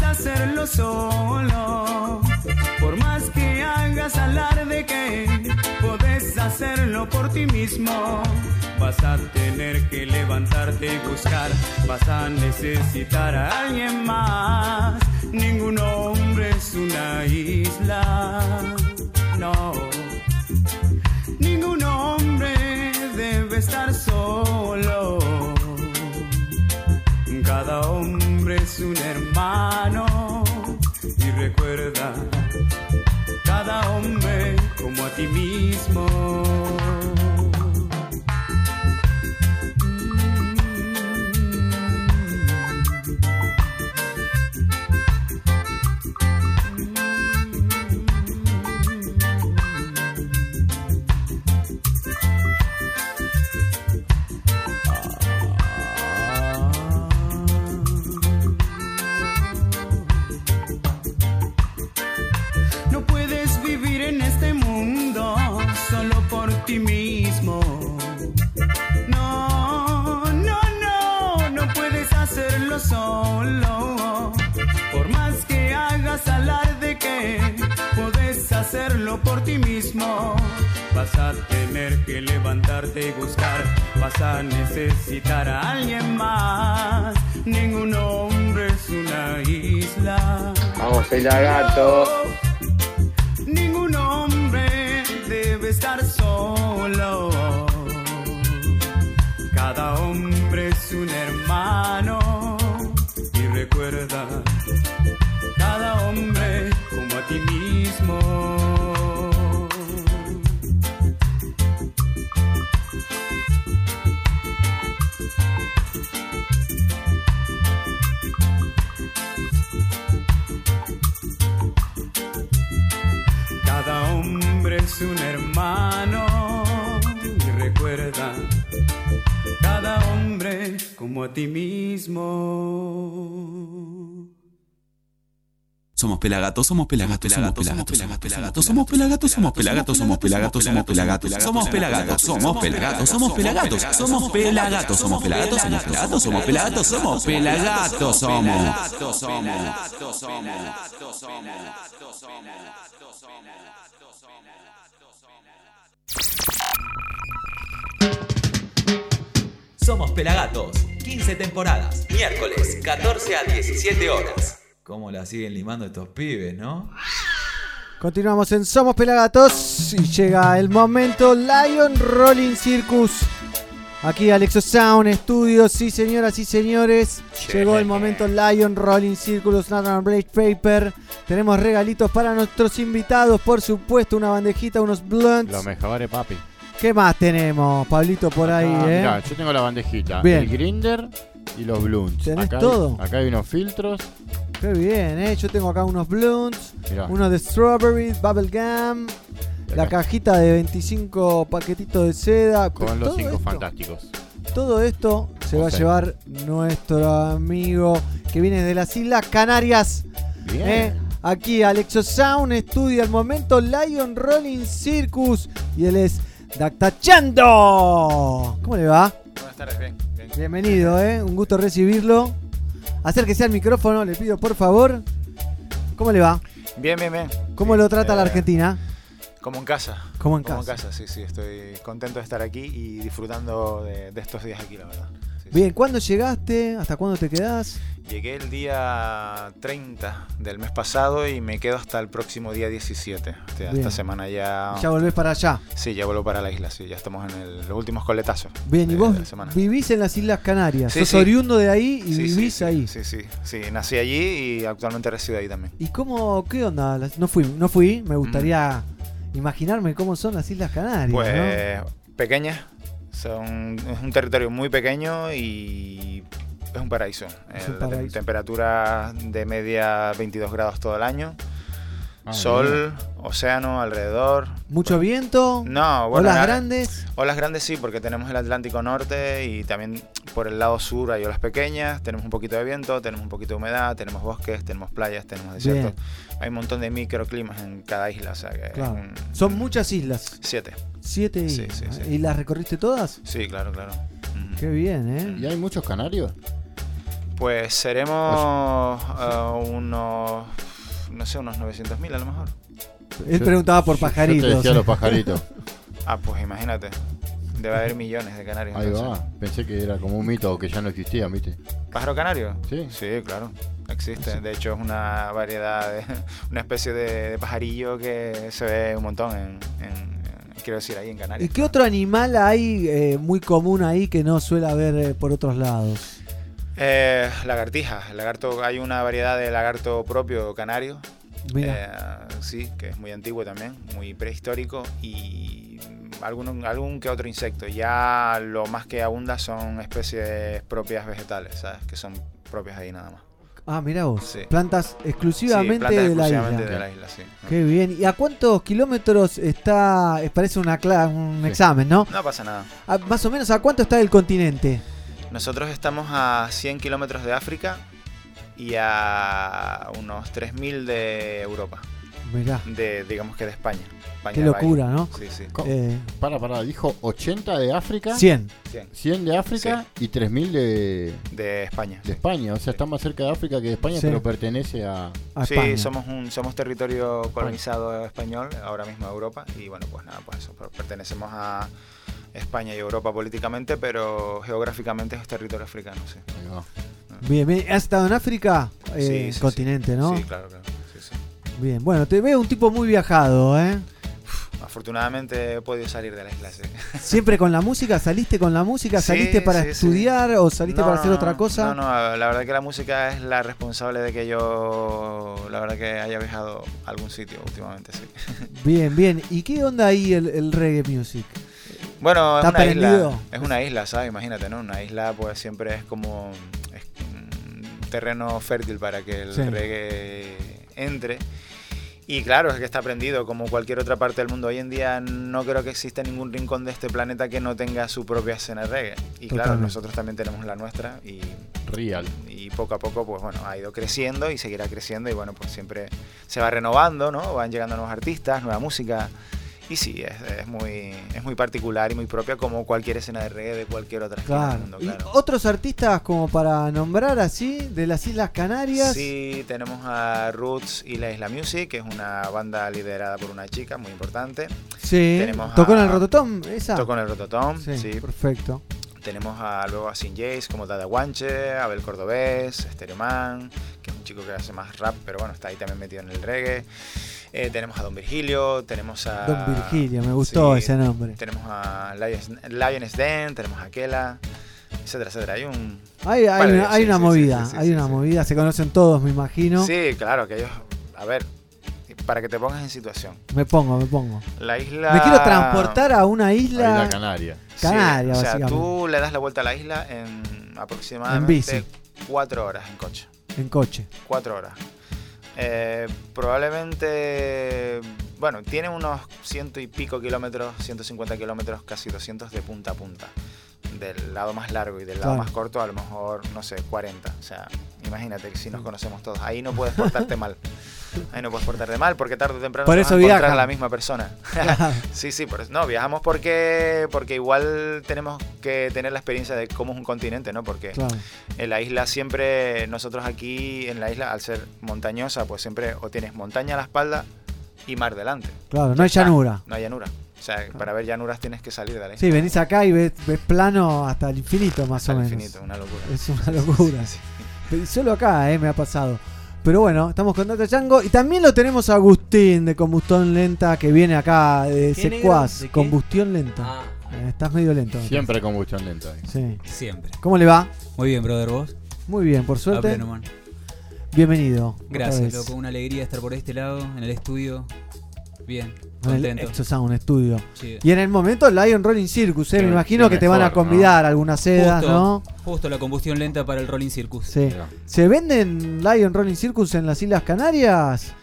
hacerlo solo. Por más que hagas alarde que podés hacerlo por ti mismo. Vas a tener que levantarte y buscar, vas a necesitar a alguien más. Ningún hombre es una isla, no. Ningún hombre debe estar solo. Cada hombre es un hermano y recuerda, cada hombre como a ti mismo. Vas a tener que levantarte y buscar. Vas a necesitar a alguien más. Ningún hombre es una isla. Vamos, gato. Ningún hombre debe estar solo. Cada hombre es un hermano. Y recuerda, cada hombre como a ti mismo. Un hermano y recuerda, cada hombre como a ti mismo. Somos pelagatos, somos pelagatos, somos pelagatos, somos pelagatos, somos pelagatos, somos pelagatos, somos pelagatos, somos pelagatos, somos pelagatos, somos pelagatos, somos pelagatos, somos pelagatos, somos pelagatos, somos pelagatos, somos pelagatos, somos pelagatos, Somos Pelagatos, 15 temporadas, miércoles, 14 a 17 horas. ¿Cómo la siguen limando estos pibes, no? Continuamos en Somos Pelagatos y llega el momento Lion Rolling Circus. Aquí Alexo Sound Studios, sí señoras y señores, llegó el momento Lion Rolling Circus Nathan Blade Paper. Tenemos regalitos para nuestros invitados, por supuesto, una bandejita, unos blunts. Lo mejor, papi. ¿Qué más tenemos, Pablito, por ahí, Ah, eh? mirá, yo tengo la bandejita, Bien. el grinder y los blunts. ¿Tenés acá todo? Hay, acá hay unos filtros. Qué bien, ¿eh? Yo tengo acá unos blunts, Mirá. unos de strawberry, bubblegum, la cajita de 25 paquetitos de seda. Con los cinco esto- fantásticos. Todo esto se va a llevar nuestro amigo que viene de las Islas Canarias. Bien. ¿eh? Aquí Alexo Sound estudia al momento Lion Rolling Circus y él es Dactachando. ¿Cómo le va? Buenas tardes, bien. bien. Bienvenido, ¿eh? un gusto recibirlo. Acérquese al micrófono, le pido por favor. ¿Cómo le va? Bien, bien, bien. ¿Cómo lo trata la Eh, Argentina? Como en casa. Como en casa. sí, sí. Estoy contento de estar aquí y disfrutando de, de estos días aquí, la verdad. Bien, ¿cuándo llegaste? ¿Hasta cuándo te quedás? Llegué el día 30 del mes pasado y me quedo hasta el próximo día 17. O sea, esta semana ya. Ya volvés para allá. Sí, ya vuelvo para la isla, sí. Ya estamos en el- los últimos coletazos. Bien, y vos vivís en las Islas Canarias. Sí, Sos sí. oriundo de ahí y Sí, vivís ahí. Sí, sí, sí. Nací allí y actualmente resido ahí también. ¿Y cómo, qué onda? No fui, no fui. Me gustaría imaginarme cómo son las Islas Canarias. ¿no? Pues pequeñas, son, es un territorio muy pequeño y es un paraíso. Es un Eh, paraíso. Temperatura de media 22 grados todo el año. Ah, Sol, océano alrededor. Mucho viento. No, bueno. Olas la- grandes. Olas grandes sí, porque tenemos el Atlántico Norte y también por el lado sur hay olas pequeñas, tenemos un poquito de viento, tenemos un poquito de humedad, tenemos bosques, tenemos playas, tenemos desiertos. Hay un montón de microclimas en cada isla, o sea que es Claro. un- Son muchas islas. siete. Siete Sí, islas. sí, sí. ¿Y las recorriste todas? Sí, claro, claro. Qué bien, ¿eh? ¿Y hay muchos canarios? Pues seremos eh, unos, no sé, unos 900.000 a lo mejor. Él preguntaba por yo- yo te pajaritos. decía los pajaritos. Ah, pues imagínate. Debe haber millones de canarios. Ahí entonces. va. Pensé que era como un mito que ya no existía, ¿viste? ¿Pájaro canario? Sí. Sí, claro. Existe. De hecho, es una variedad, de, una especie de, de pajarillo que se ve un montón en, en- en- quiero decir, ahí en ¿Y Canarias. qué otro animal hay eh, muy común ahí que no suele haber eh, por otros lados? Eh, lagartija. El lagarto, hay una variedad de lagarto propio canario. Mira. Eh, sí, que es muy antiguo también, muy prehistórico y algún, algún que otro insecto. Ya lo más que abunda son especies propias vegetales, ¿sabes? Que son propias ahí nada más. Ah, mira vos. Sí. Plantas exclusivamente, Sí, plantas de, la exclusivamente isla. de la isla, sí. Qué bien. ¿Y a cuántos kilómetros está? Parece una cla- un examen, ¿no? No pasa nada. A- más o menos, ¿a cuánto está el continente? Nosotros estamos a 100 kilómetros de África y a unos 3.000 de Europa. Mirá. De, digamos que de España. España Qué locura, ¿no? Sí, sí. Eh, Para, para, dijo 80 de África. 100. 100. de África y 3000 de, de España. De España, o sea, está más cerca de África que de España, Sí. pero pertenece a. Sí, somos un somos territorio colonizado español, ahora mismo Europa, y bueno, pues nada, pues eso, per- pertenecemos a España y Europa políticamente, pero geográficamente es territorio africano, sí. Bien, bien. ¿Has estado en África? Eh, Sí, sí, continente, sí. ¿no? Sí, claro, claro. sí, sí. Bien, bueno, te veo un tipo muy viajado, ¿eh? Afortunadamente he podido salir de la isla, sí. ¿Siempre con la música? ¿Saliste con la música? Sí, ¿Saliste para sí, sí. estudiar o saliste No, para hacer no, otra cosa? No, no, la verdad que la música es la responsable de que yo, la verdad que haya viajado a algún sitio últimamente, sí. Bien, bien. ¿Y qué onda ahí el, el reggae music? Bueno, es ¿Está una isla, es una isla, ¿sabes? Imagínate, ¿no? Una isla pues siempre es como es un terreno fértil para que el Sí. reggae entre. Y claro, es que está prendido como cualquier otra parte del mundo. Hoy en día no creo que exista ningún rincón de este planeta que no tenga su propia escena de reggae. Y claro, Totalmente. nosotros también tenemos la nuestra y Real. y poco a poco pues bueno, ha ido creciendo y seguirá creciendo y bueno, pues siempre se va renovando, ¿no? Van llegando nuevos artistas, nueva música. Y sí, es, es muy, es muy particular y muy propia como cualquier escena de reggae de cualquier otra esquina Claro. del mundo, ¿Y claro. otros artistas como para nombrar así de las Islas Canarias? Sí, tenemos a Roots y la Isla Music, que es una banda liderada por una chica muy importante. Sí. Tenemos ¿Tocó en a- el Rototom esa? Tocó en el Rototom, Sí, sí. perfecto. Tenemos a, luego a Sin Jace como Dada Guanche, Abel Cordobés, Stereoman, que un chico que hace más rap, pero bueno, está ahí también metido en el reggae. Eh, tenemos a Don Virgilio, tenemos a... Don Virgilio, me gustó Sí, ese nombre. Tenemos a Lions, Lioness Den, tenemos a Kela, etcétera, etcétera. Hay un... Hay, hay una, hay sí, una sí, movida, sí, sí, hay sí, una sí. movida, se conocen todos, me imagino. Sí, claro, que ellos... A ver, para que te pongas en situación. Me pongo, me pongo. La isla... Me quiero transportar a una isla. A Isla Canaria. Sí, o sea, tú le das la vuelta a la isla en aproximadamente bici. cuatro horas en coche. En coche. Cuatro horas. Eh, probablemente, bueno, tiene unos ciento y pico kilómetros, 150 kilómetros, casi 200 de punta a punta. Del lado más largo y del lado Claro. más corto, a lo mejor, no sé, 40. O sea, imagínate que si nos conocemos todos. Ahí no puedes portarte mal. Ahí no puedes portarte mal porque tarde o temprano Por te vas eso a encontrar a la misma persona. sí, sí, por eso. No, viajamos porque, porque igual tenemos que tener la experiencia de cómo es un continente, ¿no? Porque Claro. en la isla siempre, nosotros aquí en la isla, al ser montañosa, pues siempre o tienes montaña a la espalda y mar delante. Claro, no hay llanura. No hay llanura. O sea, para ver llanuras tienes que salir de la isla. Sí, venís acá y ves, ves plano hasta el infinito, más Hasta o el menos. infinito, una locura. Es una locura. Pero solo acá, eh, me ha pasado. Pero bueno, estamos con Data Django. Y también lo tenemos a Agustín de Combustión Lenta, que viene acá de ¿Qué, negro? Secuaz. ¿De qué? Combustión Lenta. Ah. Eh, estás medio lento. me Siempre combustión lenta. parece. Sí. Siempre. ¿Cómo le va? Muy bien, brother, vos. Muy bien, por A suerte. pleno, man. Bienvenido. otra Gracias, vez. loco. Una alegría estar por este lado, en el estudio. Bien, En el contento. Exo Sound Studio. Sí. Y en el momento Lion Rolling Circus, eh, me imagino que te van a mejor, ¿no? convidar algunas sedas, Justo, ¿no? Justo la combustión lenta para el Rolling Circus. Sí. ¿Se venden Lion Rolling Circus en las Islas Canarias?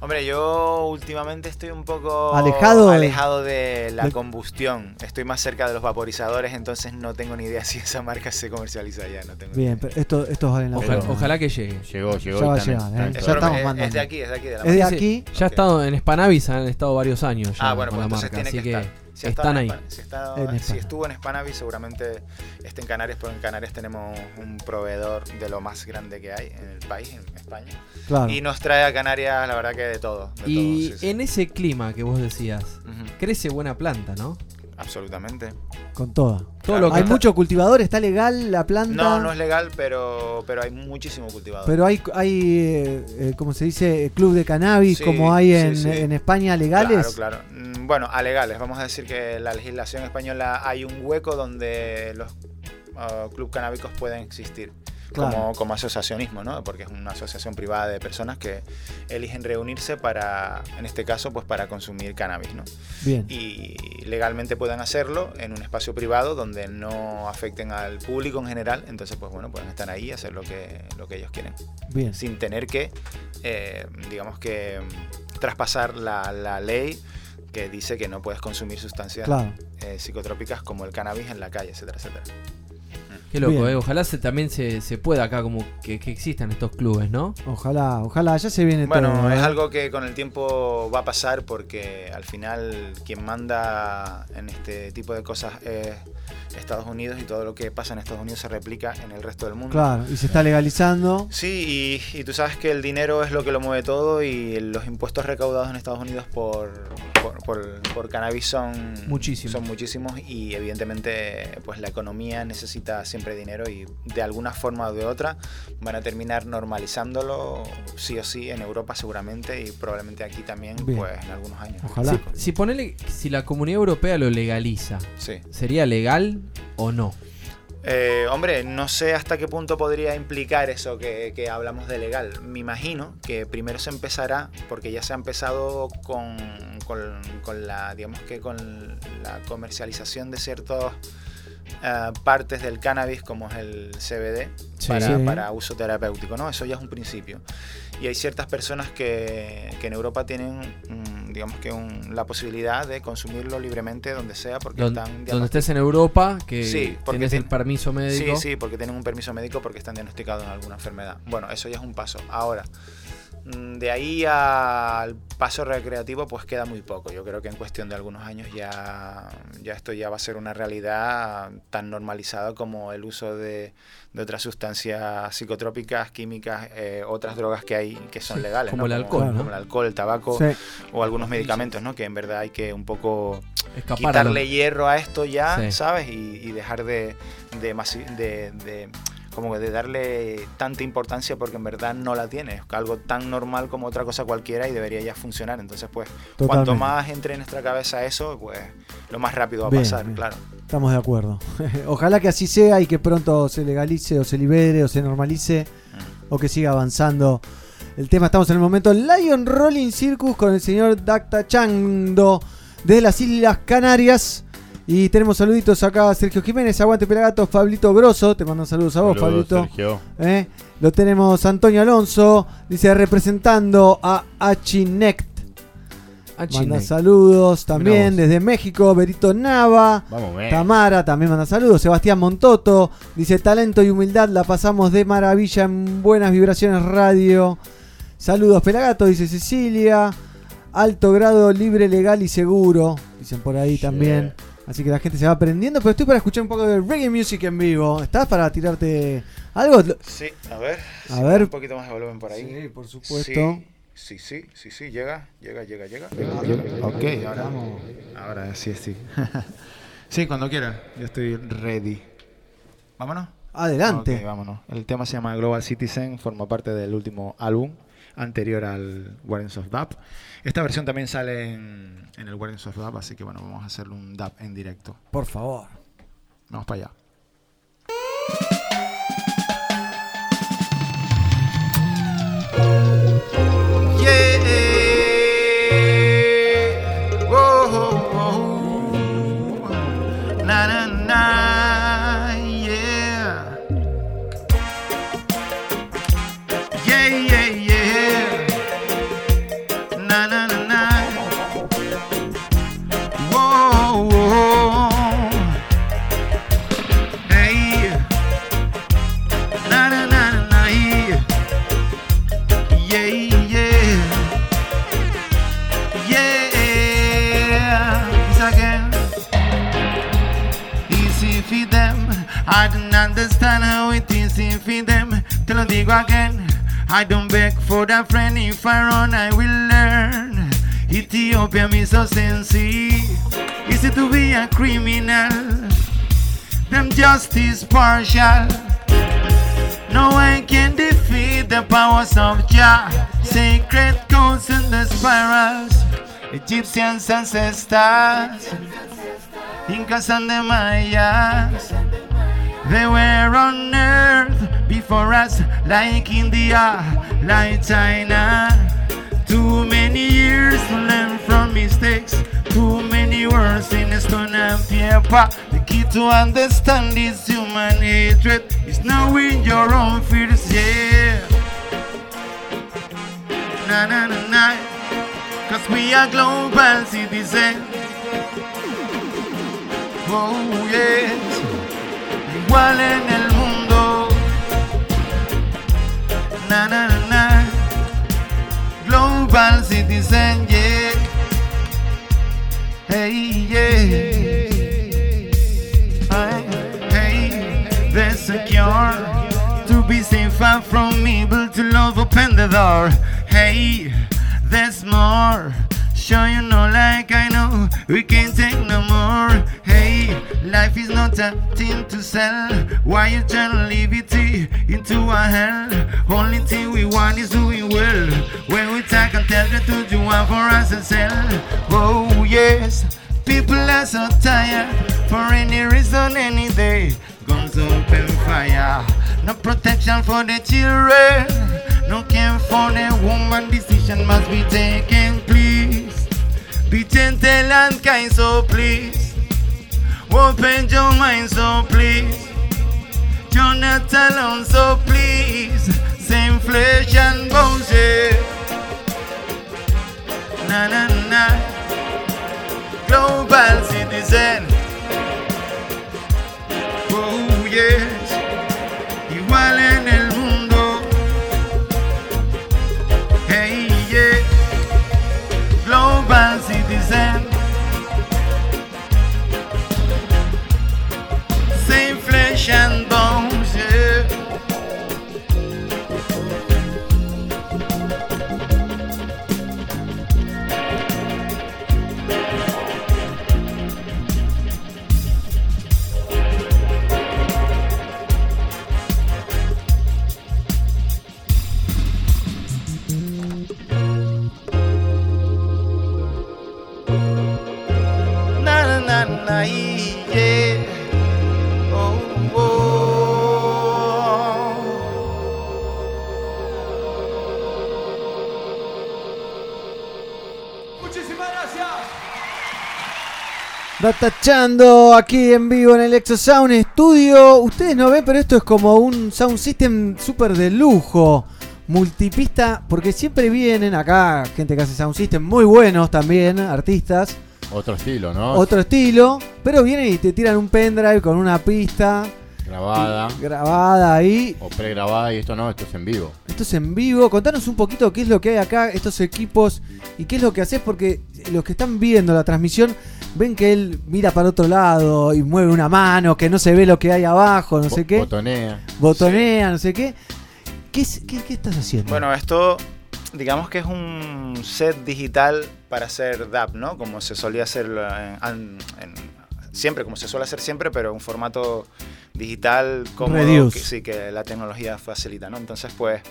Hombre, yo últimamente estoy un poco Alejado de- alejado de la de- combustión. Estoy más cerca de los vaporizadores, entonces no tengo ni idea si esa marca se comercializa allá. No tengo Bien, pero esto, estos valen la Ojalá, pena. ojalá que llegue. Llegó, llegó. Ya va a llegar, eh. Es Ya estamos es- mandando. Es de aquí, es de aquí. De la Es de marca. aquí. Ya ha estado en Spanavis, han estado varios años ya Ah, bueno, con pues la entonces marca, tiene así que que, estar. Si están en ahí. Espa- Si, estado- En si estuvo en Spanavis, seguramente esté en Canarias, porque en Canarias tenemos un proveedor de lo más grande que hay en el país, en España. Claro. Y nos trae a Canarias, la verdad que de todo. de Y todo, sí, sí. en ese clima que vos decías, Ujú. crece buena planta, ¿no? Absolutamente. Con toda. Todo lo que hay está- mucho cultivador, está legal la planta. No, no es legal, pero, pero hay muchísimo cultivador. Pero hay, hay eh, eh, ¿cómo se dice? Club de cannabis, Sí, como hay en, sí. en España, legales. Claro, claro. Mm, Bueno, a legales. Vamos a decir que la legislación española hay un hueco donde los uh, club canábicos pueden existir. Claro. Como, como asociacionismo, ¿no? Porque es una asociación privada de personas que eligen reunirse para, en este caso, pues para consumir cannabis, ¿no? Bien. Y legalmente pueden hacerlo en un espacio privado donde no afecten al público en general. Entonces, pues bueno, pueden estar ahí y hacer lo que, lo que ellos quieren. Bien. Sin tener que, eh, digamos que, traspasar la, la ley que dice que no puedes consumir sustancias Claro. eh, psicotrópicas como el cannabis en la calle, etcétera, etcétera. Qué loco, eh. Ojalá se, también se, se pueda acá como que, que existan estos clubes, ¿no? Ojalá, ojalá, ya se viene Bueno, todo. es ¿eh? algo que con el tiempo va a pasar porque al final quien manda en este tipo de cosas es Estados Unidos y todo lo que pasa en Estados Unidos se replica en el resto del mundo. Claro, y se está legalizando. Sí, y, y tú sabes que el dinero es lo que lo mueve todo y los impuestos recaudados en Estados Unidos por, por, por- por cannabis son Muchísimos. son muchísimos y evidentemente pues la economía necesita siempre dinero y de alguna forma o de otra van a terminar normalizándolo sí o sí en Europa seguramente y probablemente aquí también Bien. pues en algunos años. Si, si ponele, si la comunidad europea lo legaliza, Sí. ¿sería legal o no? Eh, hombre, no sé hasta qué punto podría implicar eso que, que hablamos de legal. Me imagino que primero se empezará, porque ya se ha empezado con, con- con la, digamos que con la comercialización de ciertas eh, partes del cannabis, como es el CBD, Sí. para, Sí. para uso terapéutico, ¿no? Eso ya es un principio. Y hay ciertas personas que, que en Europa tienen, mm, digamos que un- la posibilidad de consumirlo libremente donde sea, porque Don- están donde estés en Europa, que Sí, porque tienes el permiso médico. Sí, sí, porque tienen un permiso médico porque están diagnosticados en alguna enfermedad. Bueno, eso ya es un paso. Ahora, de ahí al paso recreativo, pues queda muy poco. Yo creo que en cuestión de algunos años ya, ya esto ya va a ser una realidad tan normalizada como el uso de, de otras sustancias psicotrópicas, químicas, eh, otras drogas que hay que son Sí, legales. como ¿no? el alcohol, ¿no? Como el alcohol, el tabaco Sí. o algunos medicamentos, ¿no? Que en verdad hay que un poco quitarle hierro a esto ya, Sí. ¿sabes? Y, y dejar de, de, de- de- como de darle tanta importancia porque en verdad no la tiene. Es algo tan normal como otra cosa cualquiera y debería ya funcionar. Entonces, pues, cuanto más entre en nuestra cabeza eso, pues, lo más rápido va a Bien, pasar, bien. claro. Estamos de acuerdo. Ojalá que así sea y que pronto se legalice o se libere o se normalice Mm. o que siga avanzando el tema. Estamos en el momento Lion Rolling Circus con el señor Dacta Chando desde las Islas Canarias. Y tenemos saluditos acá, Sergio Jiménez, Aguante Pelagato, Fablito Grosso, te mando saludos a vos, Saludos, Fablito. Sergio. Eh, Lo tenemos Antonio Alonso, dice representando a Achinect. Manda saludos también desde México, Berito Nava. Vamos, men. Tamara también manda saludos. Sebastián Montoto dice talento y humildad la pasamos de maravilla en Buenas Vibraciones Radio. Saludos Pelagato, dice Cecilia. Alto grado libre, legal y seguro. Dicen por ahí también. Así que la gente se va aprendiendo. Pero estoy para escuchar un poco de reggae music en vivo. ¿Estás para tirarte algo? Sí, a ver. A sí, ver. Un poquito más de volumen por ahí. Sí, por supuesto. Sí, sí, sí, sí, llega, llega, llega, llega. Llega. Ok, ahora, ahora sí, sí. sí, cuando quieran. Yo estoy ready. ¿Vámonos? Adelante. Ok, vámonos. El tema se llama Global Citizen, forma parte del último álbum anterior al Guardians of Dub. Esta versión también sale en, en el Guardians of Dub, así que bueno, vamos a hacerle un dub en directo. Por favor. Vamos para allá. Te lo digo again. I don't beg for that friend. If I run, I will learn. Ethiopia me so sincere. Is it to be a criminal. Them justice partial. No one can defeat the powers of Jah. Sacred codes and the spirals. Egyptians ancestors. Incas and the Mayas. They were on earth before us, like India, like China. Too many years to learn from mistakes. Too many words in a stone and paper. The key to understand is human hatred is knowing your own fears, yeah. Na na na na. Cause we are global citizens. Oh, yes. Igual en el mundo. Na na na. Global citizen, yeah. Hey, yeah. Hey, hey, they're secure. To be safe far from evil, to love, open the door. Hey, there's more. Sure you know like I know we can't take no more. Hey, life is not a thing to sell. Why you trying to leave it into a hell? Only thing we want is doing well. When we talk and tell the truth, you want for us to sell. Oh yes, people are so tired for any reason, any day. Guns open fire. No protection for the children. No care for the woman. Decision must be taken. Be gentle and kind, so please. Open your mind, so please. You're not alone, so please. Same flesh and bones, yeah. Na na na. Global citizen. Oh, yes. Datachando aquí en vivo en el Exo Sound Studio. Ustedes no ven, pero esto es como un sound system súper de lujo. Multipista, porque siempre vienen acá gente que hace sound system muy buenos también, artistas. Otro estilo, ¿no? Otro estilo, pero vienen y te tiran un pendrive con una pista Grabada. grabada ahí. O pregrabada y esto no, esto es en vivo. Esto es en vivo. Contanos un poquito qué es lo que hay acá, estos equipos y qué es lo que haces, porque los que están viendo la transmisión ven que él mira para otro lado y mueve una mano, que no se ve lo que hay abajo, no sé qué. Botonea. Botonea, no sé qué. ¿Qué, es- qué- qué estás haciendo? Bueno, esto digamos que es un set digital para hacer DAP, ¿no? Como se solía hacer en- siempre, como se suele hacer siempre, pero en formato digital cómodo, Reduce. que sí, que la tecnología facilita, ¿no? Entonces, pues,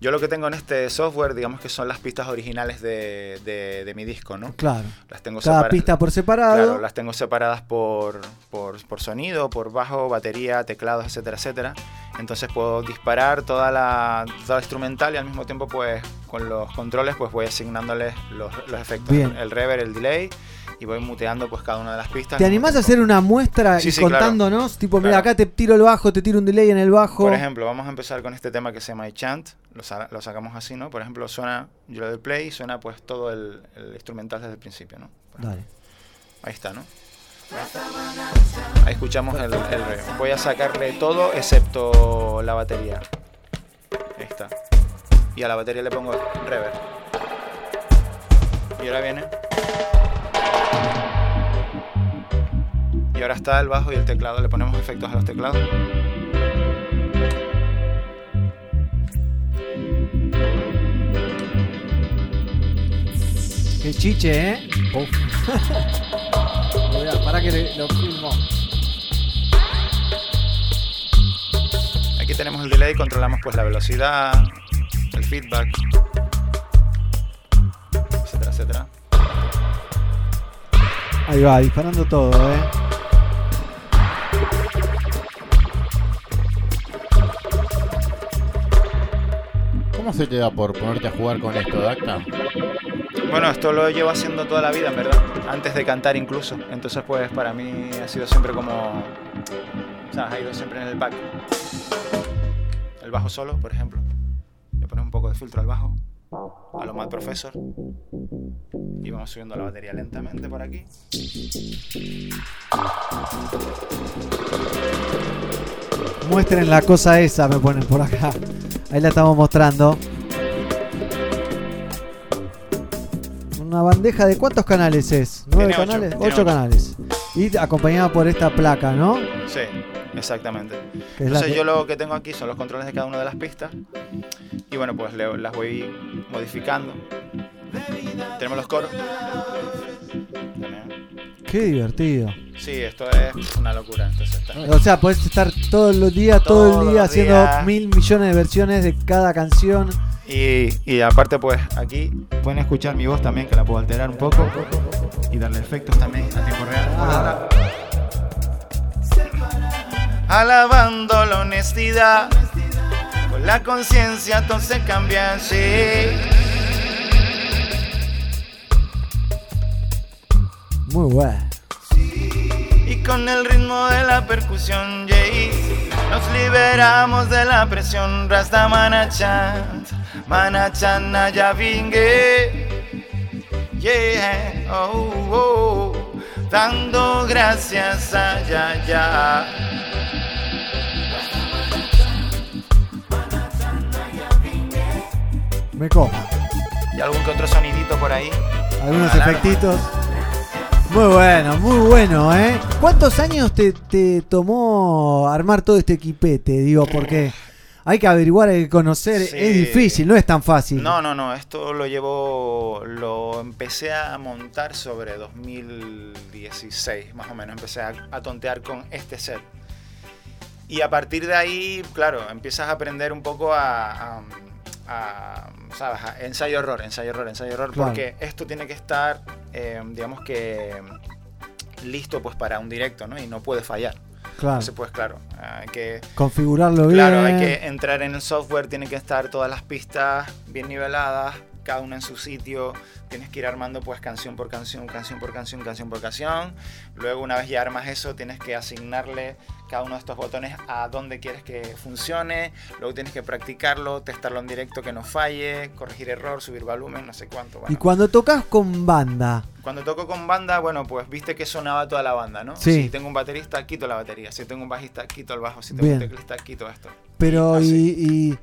yo lo que tengo en este software, digamos que son las pistas originales de, de- de mi disco, ¿no? Claro. Las tengo Cada pista por separado. Claro, las tengo separadas por, por, por sonido, por bajo, batería, teclados, etcétera, etcétera. Entonces puedo disparar toda la, toda la instrumental y al mismo tiempo, pues, con los controles, pues voy asignándoles los, los efectos. Bien. El reverb, el delay, y voy muteando, pues, cada una de las pistas. ¿Te animás a hacer una muestra Sí, y sí, claro. contándonos? Tipo, mira, acá te tiro el bajo, te tiro un delay en el bajo. Por ejemplo, vamos a empezar con este tema que se llama I Chant. Lo, sa- lo sacamos así, ¿no? Por ejemplo, suena, yo le doy play y suena pues todo el, el instrumental desde el principio, ¿no? Dale. Ahí está, ¿no? Ahí escuchamos el, el reverb. Voy a sacarle todo excepto la batería. Ahí está. Y a la batería le pongo reverb. Y ahora viene. Y ahora está el bajo y el teclado, le ponemos efectos a los teclados. Qué chiche, ¿eh? Para que lo filmo. Aquí tenemos el delay, controlamos pues la velocidad, el feedback, etcétera, etcétera. Ahí va, disparando todo, ¿eh? ¿Cómo se te da por ponerte a jugar con esto, Dacta? Bueno, esto lo llevo haciendo toda la vida, en verdad, antes de cantar incluso. Entonces, pues para mí ha sido siempre como. O sea, ha ido siempre en el back. El bajo solo, por ejemplo. Le pones un poco de filtro al bajo, a lo Mad Professor. Y vamos subiendo la batería lentamente por aquí. Muestren la cosa esa, me ponen por acá. Ahí la estamos mostrando. Una bandeja de cuántos canales es? ¿Nueve canales? Ocho ocho. canales. Y acompañada por esta placa, ¿no? Sí, exactamente. Entonces que- yo lo que tengo aquí son los controles de cada una de las pistas. Y bueno, pues le- las voy modificando. Tenemos los coros. Qué divertido. Sí, esto es una locura. Entonces está- O sea, podés estar todos los días, todo el día haciendo días. mil millones de versiones de cada canción. Y, y aparte, pues aquí pueden escuchar mi voz también, que la puedo alterar un poco. Y darle efectos también a tiempo real. Alabando la honestidad, con la conciencia todo se cambia, sí. Muy bueno. Y con el ritmo de la percusión, Jay, nos liberamos de la presión. Rasta manachan, manachan vingue. Yeah, oh, oh, dando gracias a ya, ya. Me copa. Y algún que otro sonidito por ahí. Algunos efectitos. Muy bueno, muy bueno, ¿eh? ¿Cuántos años te, te tomó armar todo este equipete? Digo, porque hay que averiguar, hay que conocer. Sí. Es difícil, no es tan fácil. No, no, no, esto lo llevo, lo empecé a montar sobre 2016, más o menos, empecé a, a tontear con este set. Y a partir de ahí, claro, empiezas a aprender un poco a, a- a, ¿sabes? A ensayo error, ensayo error, ensayo error, Claro. porque esto tiene que estar, eh, digamos que listo pues para un directo, ¿no? Y no puede fallar. Claro. Entonces, pues claro, hay que Configurarlo Claro, hay bien. que entrar en el software, tienen que estar todas las pistas bien niveladas, cada una en su sitio. Tienes que ir armando pues canción por canción, canción por canción, canción por canción. Luego una vez ya armas eso, tienes que asignarle cada uno de estos botones a dónde quieres que funcione. Luego tienes que practicarlo, testarlo en directo que no falle, corregir error, subir volumen, no sé cuánto. Y Bueno, cuando tocas con banda, cuando toco con banda, bueno, pues viste que sonaba toda la banda, ¿no? Sí. Si tengo un baterista, quito la batería. Si tengo un bajista, quito el bajo. Si tengo Bien. un teclista, quito esto. pero y, y-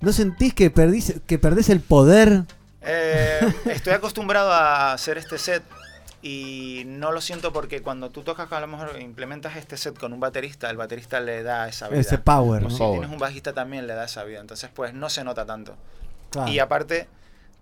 ¿no sentís que perdís, que perdés el poder? Eh, estoy acostumbrado a hacer este set y no lo siento porque cuando tú tocas, a lo mejor implementas este set con un baterista, el baterista le da esa vida. Ese power, O ¿no? si Power. tienes un bajista también le da esa vida. Entonces, pues no se nota tanto. Claro. Y aparte,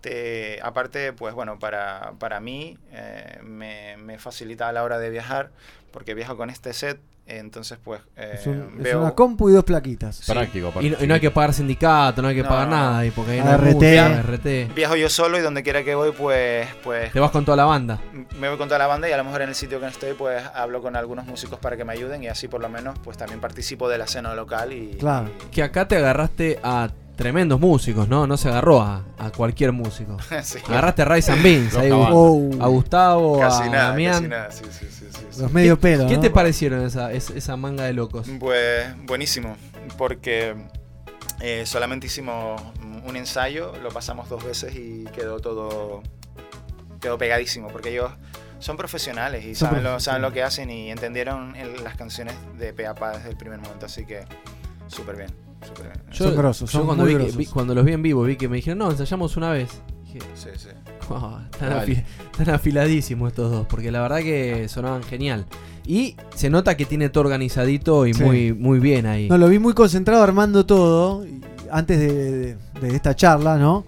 te, aparte, pues bueno, para, para mí eh, me, me facilita a la hora de viajar porque viajo con este set. Entonces, pues eh, Es, un- es veo... una compu y dos plaquitas. Práctico, Y, no- y no hay que pagar sindicato, no hay que No, pagar no, nada ahí, porque ahí no ART. hay música, RT. Viajo yo solo y donde quiera que voy, pues, pues Te vas con toda la banda. me voy con toda la banda y a lo mejor en el sitio que estoy pues hablo con algunos músicos para que me ayuden y así por lo menos pues también participo de la escena local y Claro. Que acá te agarraste a tremendos músicos, ¿no? No se agarró a, a cualquier músico. Sí. Agarraste a Rice and Beans, ahí. Oh. a Gustavo, casi a nada, Damián. casi nada, sí, sí, sí, sí, sí. Los medio pelo, ¿Qué ¿no? te parecieron esa, esa, manga de locos? Pues buenísimo, porque eh, solamente hicimos un ensayo, lo pasamos dos veces y quedó todo quedó pegadísimo, porque ellos son profesionales y Son saben, lo, saben lo que hacen y entendieron el- las canciones de Peapa desde el primer momento, así que súper bien. Yo, Son grosos, yo son cuando, muy vi que- vi- cuando los vi en vivo vi que me dijeron, no, ensayamos una vez. Dije, Sí, sí. "Oh, están, Vale. afi- están afiladísimos estos dos, porque la verdad que sonaban genial. Y se nota que tiene todo organizadito y Sí. muy, muy bien ahí. No, lo vi muy concentrado armando todo antes de, de- de esta charla, ¿no?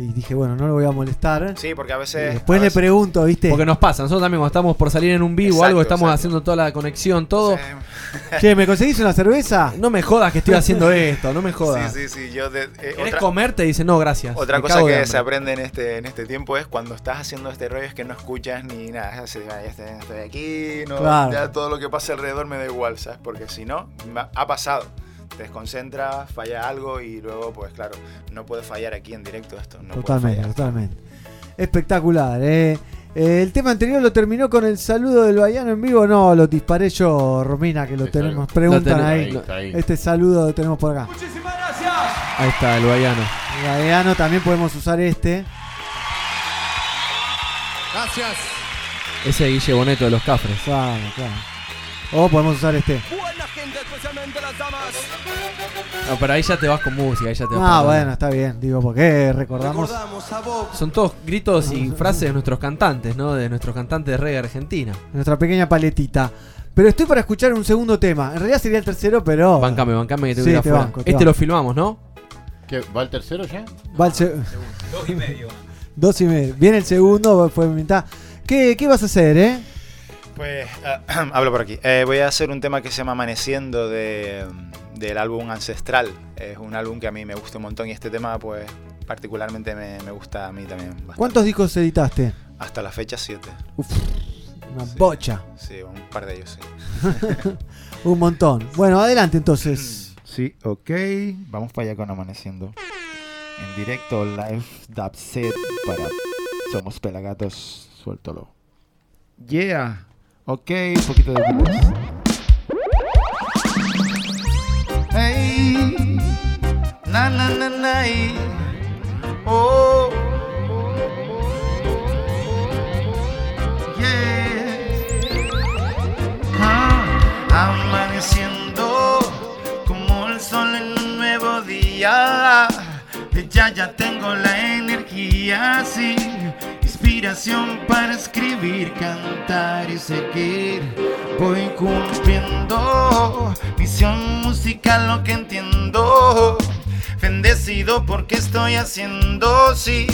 Y dije, bueno, no lo voy a molestar. Sí, porque a Y veces. después a le pregunto, ¿viste? Porque nos pasa, nosotros también cuando estamos por salir en un vivo o algo, estamos exacto. haciendo toda la conexión, todo. Che, ¿me conseguís una cerveza? No me jodas que estoy haciendo esto, no me jodas. Sí, sí, sí. Yo de- eh, ¿Querés otra- comer? Te dice, no, gracias. Otra me cosa que hambre". se aprende en este, en este tiempo es cuando estás haciendo este rollo es que no escuchas ni nada. Se dice, "Ah, ya estoy, estoy aquí, no, Claro. ya todo lo que pasa alrededor me da igual, ¿sabes? Porque si no, ha pasado. Te desconcentras, falla algo y luego, pues claro, no puede fallar aquí en directo esto. No totalmente, totalmente. Espectacular, eh. Eh, El tema anterior lo terminó con el saludo del Baiano en vivo. No, lo disparé yo, Romina, que lo Sí, tenemos. Preguntan ahí. Ahí, está ahí. Este saludo lo tenemos por acá. Ahí está, el Baiano. El también podemos usar este. Gracias. Ese es Guille Boneto de los Cafres. Claro, claro. O podemos usar este. No, pero ahí ya te vas con música, ahí ya te vas Ah, bueno, está bien. Digo, porque recordamos. Son todos gritos y frases de nuestros cantantes, ¿no? De nuestros cantantes de reggae argentina. Nuestra pequeña paletita. Pero estoy para escuchar un segundo tema. En realidad sería el tercero, pero. Bancame, bancame que te Sí, voy a te afuera. banco, te Este banco. lo filmamos, ¿no? ¿Qué, ¿Va el tercero ya? Va el se- Dos y medio. Dos y medio. Viene el segundo, fue mitad. ¿Qué, ¿Qué vas a hacer, eh? Pues ah, hablo por aquí. Eh, voy a hacer un tema que se llama Amaneciendo de, del álbum Ancestral. Es un álbum que a mí me gusta un montón y este tema, pues particularmente me, me gusta a mí también. bastante. ¿Cuántos discos editaste? Hasta la fecha 7. Una bocha. Sí, un par de ellos, sí. Un montón. Bueno, adelante entonces. Sí, ok. Vamos para allá con Amaneciendo. En directo, live, dub set para Somos Pelagatos. Suéltalo. Yeah. Ok, un poquito de blues. Hey. Na na na na. Oh. Yeah. Ah, amaneciendo como el sol en un nuevo día. Ya ya tengo la energía, sí, inspiración para escribir, cantar y seguir. Voy cumpliendo misión musical, lo que entiendo. Bendecido porque estoy haciendo, sí,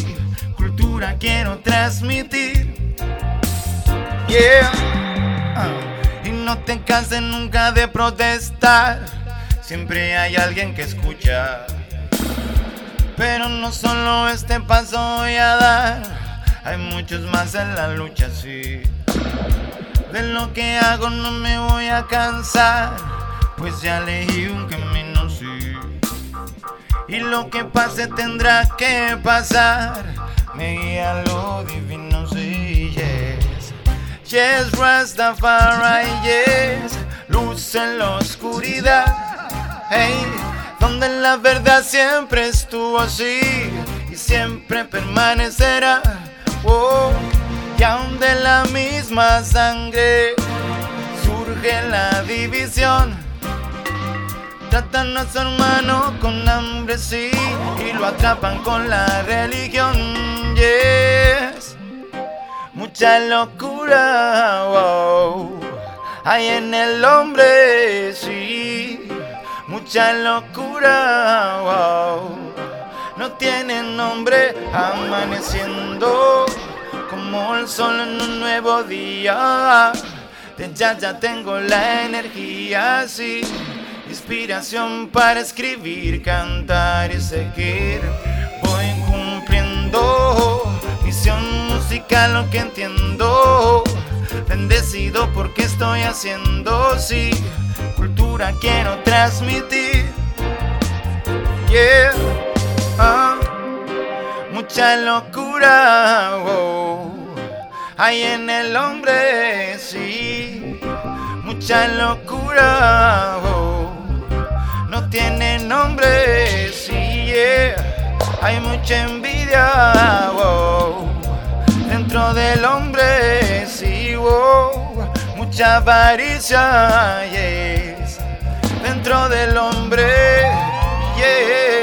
cultura quiero transmitir. Yeah. Ah, Y no te canses nunca de protestar. Siempre hay alguien que escucha. Pero no solo este paso voy a dar. Hay muchos más en la lucha, sí. De lo que hago no me voy a cansar. Pues ya elegí un camino, sí. Y lo que pase tendrá que pasar. Me guía lo divino, sí, yes. Yes, Rastafari, yes. Luz en la oscuridad. Hey, donde la verdad siempre estuvo así y siempre permanecerá. Y aún de la misma sangre surge la división. Tratan a su hermano con hambre, sí, y lo atrapan con la religión. Yes, mucha locura, wow, hay en el hombre, sí, mucha locura, wow, no tiene nombre, amaneciendo como el sol en un nuevo día. De ya ya tengo la energía, sí. Inspiración para escribir, cantar y seguir. Voy cumpliendo misión musical, lo que entiendo. Bendecido porque estoy haciendo, sí. Cultura quiero transmitir. Yeah. Ah. Mucha locura, wow. Hay en el hombre, sí. Mucha locura, wow. No tiene nombre, sí, yeah. Hay mucha envidia, wow. Dentro del hombre, sí. Mucha avaricia, yes. Dentro del hombre, yeah.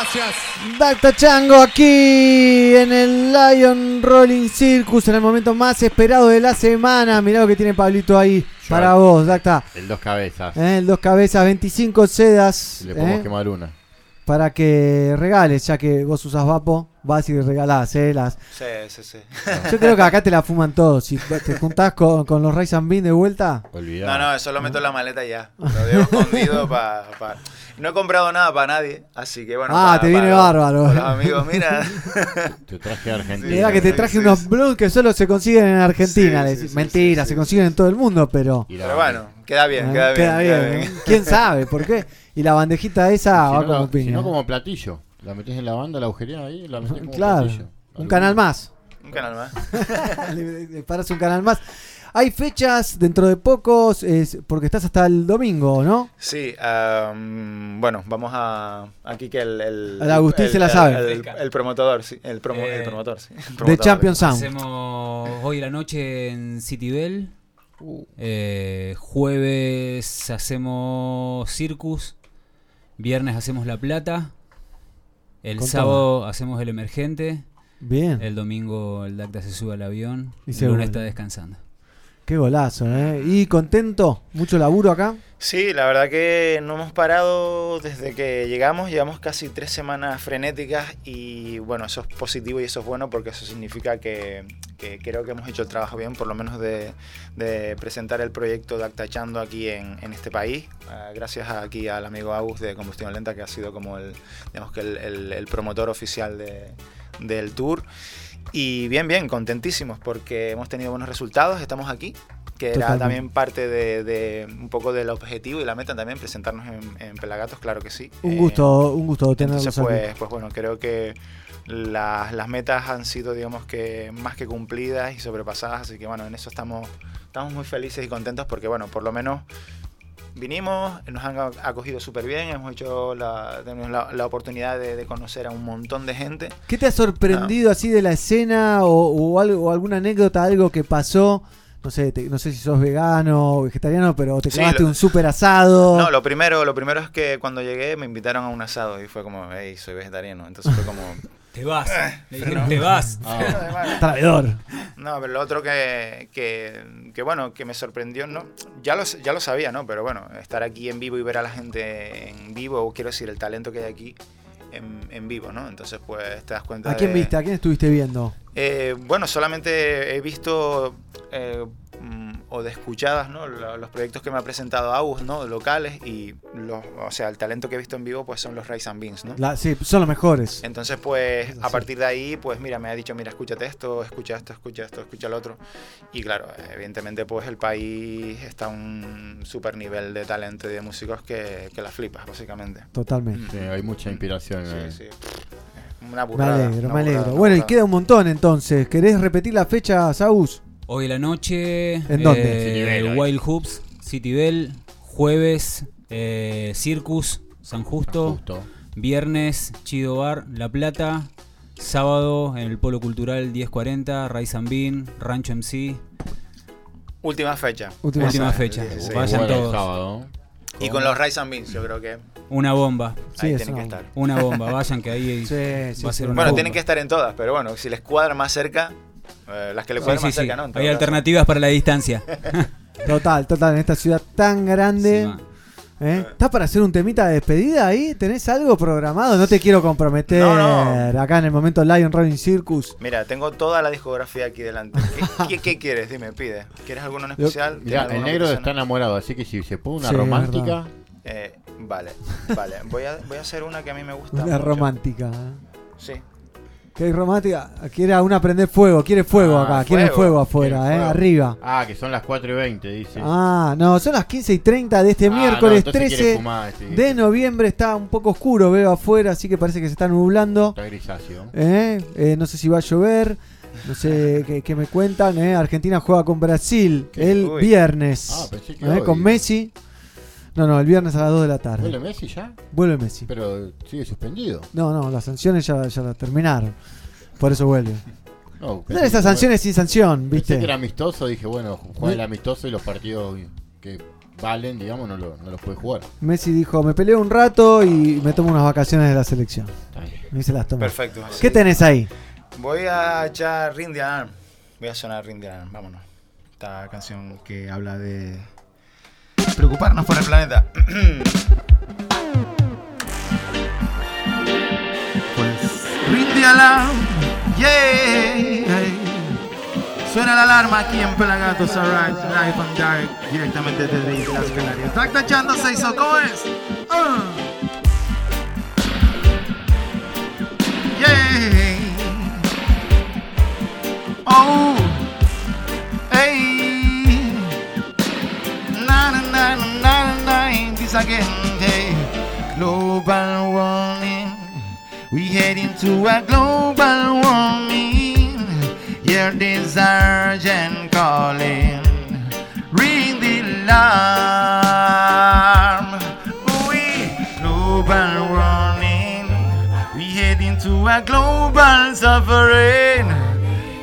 Gracias. Dacta Chango aquí en el Lion Rolling Circus en el momento más esperado de la semana. Mirá lo que tiene Pablito ahí para vos, Dacta. El dos cabezas. Eh, el dos cabezas, 25 sedas. Le podemos eh, quemar una. para que regales, ya que vos usas Vapo, vas y regalás, eh, las. Sí, sí, sí. Yo creo que acá te la fuman todos. Si te juntás con, con los Rise and Bean de vuelta. No, no, eso lo meto en la maleta ya. Lo dejo escondido para. No he comprado nada para nadie, así que bueno. Ah, te viene para- bárbaro. los amigos, mira. Te traje a Argentina. Mirá que te traje unos blues que solo se consiguen en Argentina. Mentira, se consiguen en todo el mundo, pero. Pero bueno, queda bien, Eh, queda bien. queda bien. ¿Quién sabe por qué? Y la bandejita esa Si va no, como la- si piña. no, como platillo. La metés en la banda, la agujería ahí, la metés como Claro, platillo. un canal más. Un canal más. le paras un canal más. Hay fechas dentro de pocos, es- porque estás hasta el domingo, ¿no? Sí, am, bueno, vamos a. Aquí que el. Agustín el- se la el- sabe. El, el promotor, sí. El, promo, el Eh, promotor, sí. De promotor. Champion Sound. Hacemos hoy la noche en City Bell. Uh. Eh, jueves hacemos Circus. Viernes hacemos La Plata. El sábado hacemos El Emergente. Bien. El domingo el DACTA se sube al avión. Y el lunes está descansando. Qué golazo, ¿eh? ¿Y contento? ¿Mucho laburo acá? Sí, la verdad que no hemos parado desde que llegamos, llevamos casi tres semanas frenéticas y bueno, eso es positivo y eso es bueno porque eso significa que, que creo que hemos hecho el trabajo bien, por lo menos de, de presentar el proyecto de Actachando aquí en, en este país, Ah, gracias a- aquí al amigo Agus de Combustión Lenta que ha sido como el, digamos que el, el- el promotor oficial de- del tour. Y bien, bien, contentísimos porque hemos tenido buenos resultados, estamos aquí, que era también parte de, de un poco del objetivo y la meta también, presentarnos en, en Pelagatos, claro que sí. Un Eh, gusto, un gusto tenerlos entonces, aquí. pues, pues bueno, creo que las, las metas han sido, digamos que, más que cumplidas y sobrepasadas, así que bueno, en eso estamos, estamos muy felices y contentos porque, bueno, por lo menos vinimos, nos han acogido súper bien, hemos hecho la, tenemos la, la oportunidad de, de conocer a un montón de gente. ¿Qué te ha sorprendido así de la escena o, o algo, o alguna anécdota, algo que pasó? No sé, te- no sé si sos vegano o vegetariano, pero te Sí, clavaste lo- un súper asado. No, lo primero, lo primero es que cuando llegué me invitaron a un asado y fue como, hey, soy vegetariano. Entonces fue como. Te vas. "Eh, Le dijeron, no". "Te vas". Ah. Traidor. No, pero lo otro que, que, que, bueno, que me sorprendió, no, ya lo, ya lo sabía, ¿no? Pero bueno, estar aquí en vivo y ver a la gente en vivo, o quiero decir, el talento que hay aquí en, en vivo, ¿no? Entonces, pues te das cuenta ¿A quién de- viste? ¿A quién estuviste viendo? eh, bueno, solamente he visto eh, o de escuchadas, ¿no? Lo- Los proyectos que me ha presentado Agus, ¿no? Locales y los, o sea, el talento que he visto en vivo, pues son los Rice and Beans, ¿no? La- sí, son los mejores. Entonces, pues, a partir de ahí, pues, mira, me ha dicho, mira, escúchate esto, escucha esto, escucha esto, escucha lo otro. Y claro, evidentemente, pues, el país está a un super nivel de talento y de músicos que, que la flipas, básicamente. Totalmente. Sí, hay mucha inspiración. eh. Sí, sí. Una Me burrada. alegro, una me alegro. burrada, Bueno, y queda un montón entonces. ¿Querés repetir la fecha, Saús? Hoy a la noche. ¿En dónde? eh, City Bell, hoy. Wild Hoops, City Bell. Jueves, eh, Circus, San Justo. Viernes, Chido Bar, La Plata. Sábado, en el Polo Cultural 1040, Rice and Bean, Rancho MC. Última fecha. Última, Esa, fecha. sí, sí. Vayan Bueno, todos. sábado. Y con los Rice and Beans, yo creo que. Una bomba. Ahí tienen que estar. Una bomba. Vayan que ahí Sí, va a ser una Bueno, bomba. tienen que estar en todas, pero bueno, si les cuadra más cerca, eh, las que Sí, cuadran sí, más sí. cerca, ¿no? En todo Hay caso. alternativas para la distancia. Total, total. En esta ciudad tan grande. ¿Eh? ¿Estás para hacer un temita de despedida ahí? ¿Tenés algo programado? No te quiero comprometer No, acá en el momento Lion Rolling Circus. Mira, tengo toda la discografía aquí delante. ¿Qué, qué, qué quieres? Dime, pide. ¿Quieres alguno en especial? Mirá, ¿Tienes el negro está enamorado, así que si se pone una Sí, romántica. Eh, vale, vale. Voy a, voy a hacer una que a mí me gusta. Una mucho. romántica. Sí. ¿Qué hay romántica? Quiere una prender fuego, quiere fuego Ah, acá, quiere fuego, afuera, ¿eh? arriba. Ah, que son las 4 y 20, dice. Ah, no, son las 15 y 30 de este Ah, no, miércoles quiere 13 fumar, este. de noviembre. Está un poco oscuro, veo afuera, así que parece que se está nublando. Está grisáceo. ¿Eh? Eh, no sé si va a llover. No sé qué, qué me cuentan. ¿eh? Argentina juega con Brasil el Uy. viernes. Ah, pensé que ¿eh? Con Messi. No, no, el viernes a las 2 de la tarde. ¿Vuelve Messi ya? Vuelve Messi. Pero sigue suspendido. No, no, las sanciones ya, ya las terminaron. Por eso vuelve. No, No, pensé esas que- sanciones sin sanción, Pensé ¿viste? que era amistoso, dije, bueno, juega el amistoso y los partidos que valen, digamos, no, lo- no los puede jugar. Messi dijo, me peleo un rato y me tomo unas vacaciones de la selección. Se las toma. Perfecto. ¿Qué Sí. tenés ahí? Voy a echar Ring the Alarm. Voy a sonar Ring the Alarm. Vámonos. Esta canción que habla de preocuparnos por el planeta. pues Ring the Alarm. Yeah. Suena la alarma aquí en Pelagatos Alright, Live and Dark, directamente desde Islas Canarias. Está tachando se hizo, ¿cómo es? Ah. Yeah. Oh, again, hey. Global warming. We head into a global warming. Hear the sergeant calling. Ring the alarm. We global warming. We head into a global suffering.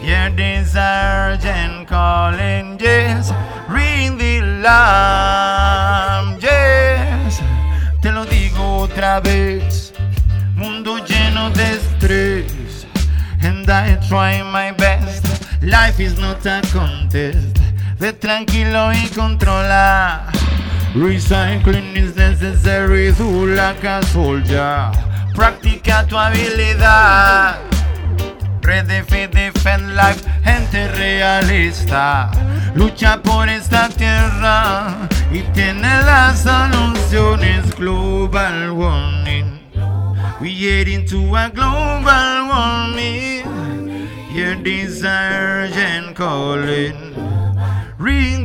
Hear the sergeant calling, yes. Ring the alarm, Mundo lleno de estrés. And I try my best. Life is not a contest. Ve tranquilo y controla. Recycling is necessary, do like a soldier. Practica tu habilidad. Redefine, defend life, gente realista. Lucha por esta tierra y tiene las soluciones. Global warming. We head into a global warming. Hear the sergeant calling. Ring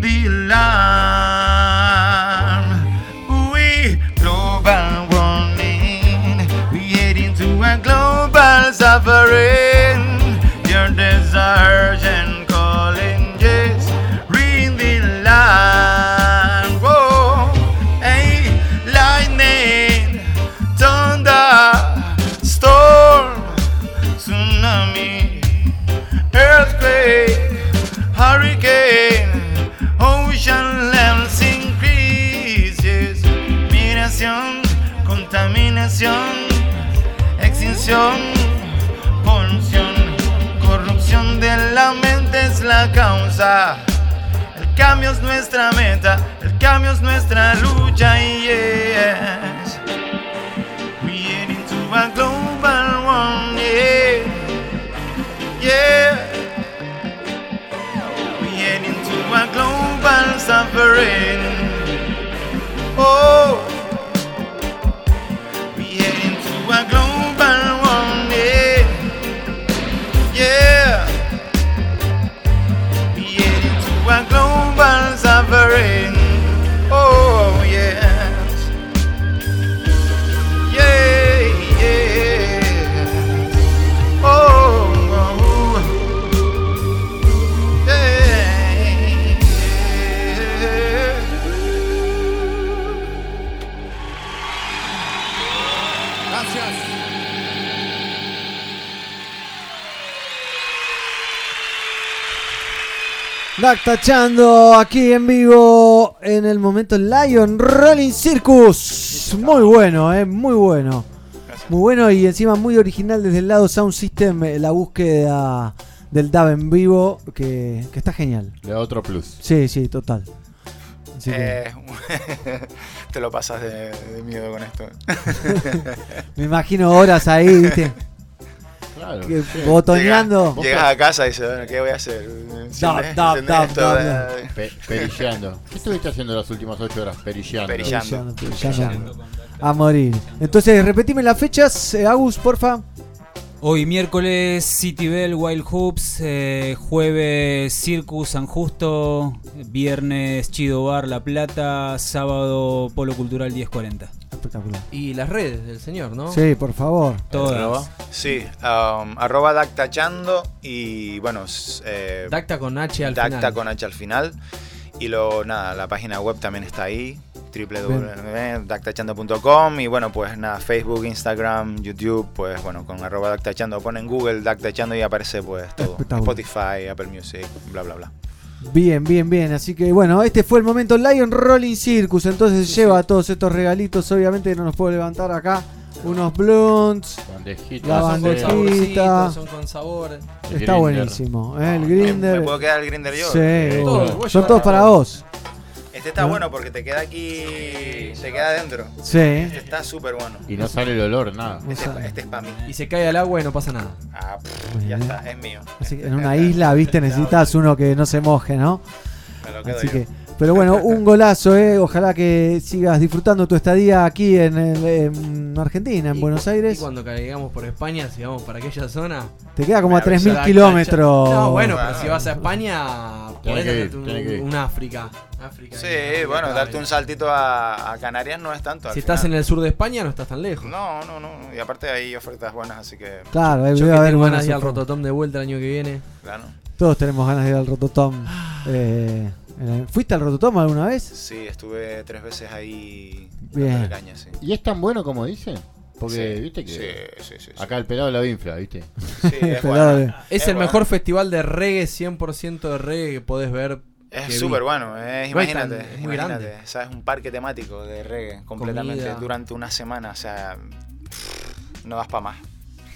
nuestra meta, el cambio es nuestra lucha y yes. We head into a global one, yeah. Yeah. We head into a global suffering. Tachando aquí en vivo en el momento Lion Rolling Circus. Muy bueno, eh, muy bueno. Muy bueno y encima muy original desde el lado Sound System, eh, la búsqueda del DAB en vivo, que, que está genial. Le da otro plus. Sí, sí, total. Así que- Eh, te lo pasas de, de miedo con esto. me imagino horas ahí, ¿viste? Claro. Que botoneando. Llegas, llegas a casa y dices, bueno, ¿qué voy a hacer? Enciende- dab, enciende dab, esto, dab, dab. Pe- perilleando. ¿Qué estuviste haciendo las últimas 8 horas? Perilleando. Perillando. Perillando. A morir. Entonces, repetime las fechas, eh, Agus, porfa. Hoy miércoles City Bell Wild Hoops, eh, jueves Circus San Justo, viernes Chido Bar La Plata, sábado Polo Cultural 1040. Espectacular. Y las redes del señor, ¿no? Sí, por favor. Todas. Sí, um, arroba dactachando y bueno, eh, Dacta con H al Dacta final. con H al final. Y lo, nada, la página web también está ahí, www.dactachando.com y bueno, pues nada, Facebook, Instagram, YouTube, pues bueno, con arroba dactachando, ponen Google dactachando y aparece pues todo. Spotify, Apple Music, bla bla bla. Bien, bien, bien. Así que bueno, este fue el momento Lion Rolling Circus. Entonces lleva todos estos regalitos. Obviamente no nos puedo levantar acá. Unos blunts. Bandejita. La bandejita. son con sabor. Está Grinder. buenísimo. ¿eh? El ¿Me, grinder. me puedo quedar el grinder yo? Sí. Todo, son todos para vos. Este está ¿No? bueno porque te queda aquí, te queda adentro. Sí. Este está súper bueno. Y no sale el olor, nada. Este, es- este es para mí. Y se cae al agua y no pasa nada. Ah, pff, ya está, es mío. Así que en una isla, viste, necesitas uno que no se moje, ¿no? Me lo quedo Así yo. que, pero bueno, un golazo, ¿eh? Ojalá que sigas disfrutando tu estadía aquí en, el- en Argentina, en Y Buenos Aires. Y cuando caigamos por España, si vamos para aquella zona. Te queda como a la 3.000 la kilómetros. No, bueno, pero Bueno. si vas a España, podés que ir, hacerte un, tenés que ir. un África. África Sí, bueno, darte un saltito a, a Canarias no es tanto. Si estás en el sur de España, no estás tan lejos. No, no, no. Y aparte hay ofertas buenas, así que. Claro, ahí Yo debe que haber ganas de ir al. Rototom de vuelta el año que viene. Claro. Todos tenemos ganas de ir al Rototom. Eh, eh, ¿Fuiste al Rototom alguna vez? Sí, estuve tres veces ahí. Bien. caña, sí. ¿Y es tan bueno como dicen? Porque, Sí, viste que. sí, sí, sí, sí. Acá el pelado la infla, viste. Sí, es Es Es el bueno. mejor festival de reggae, 100% de reggae que podés ver. Es súper bueno, imagínate, es muy imagínate, grande. o sea, es un parque temático de reggae completamente Comida. durante una semana, o sea, no das para más,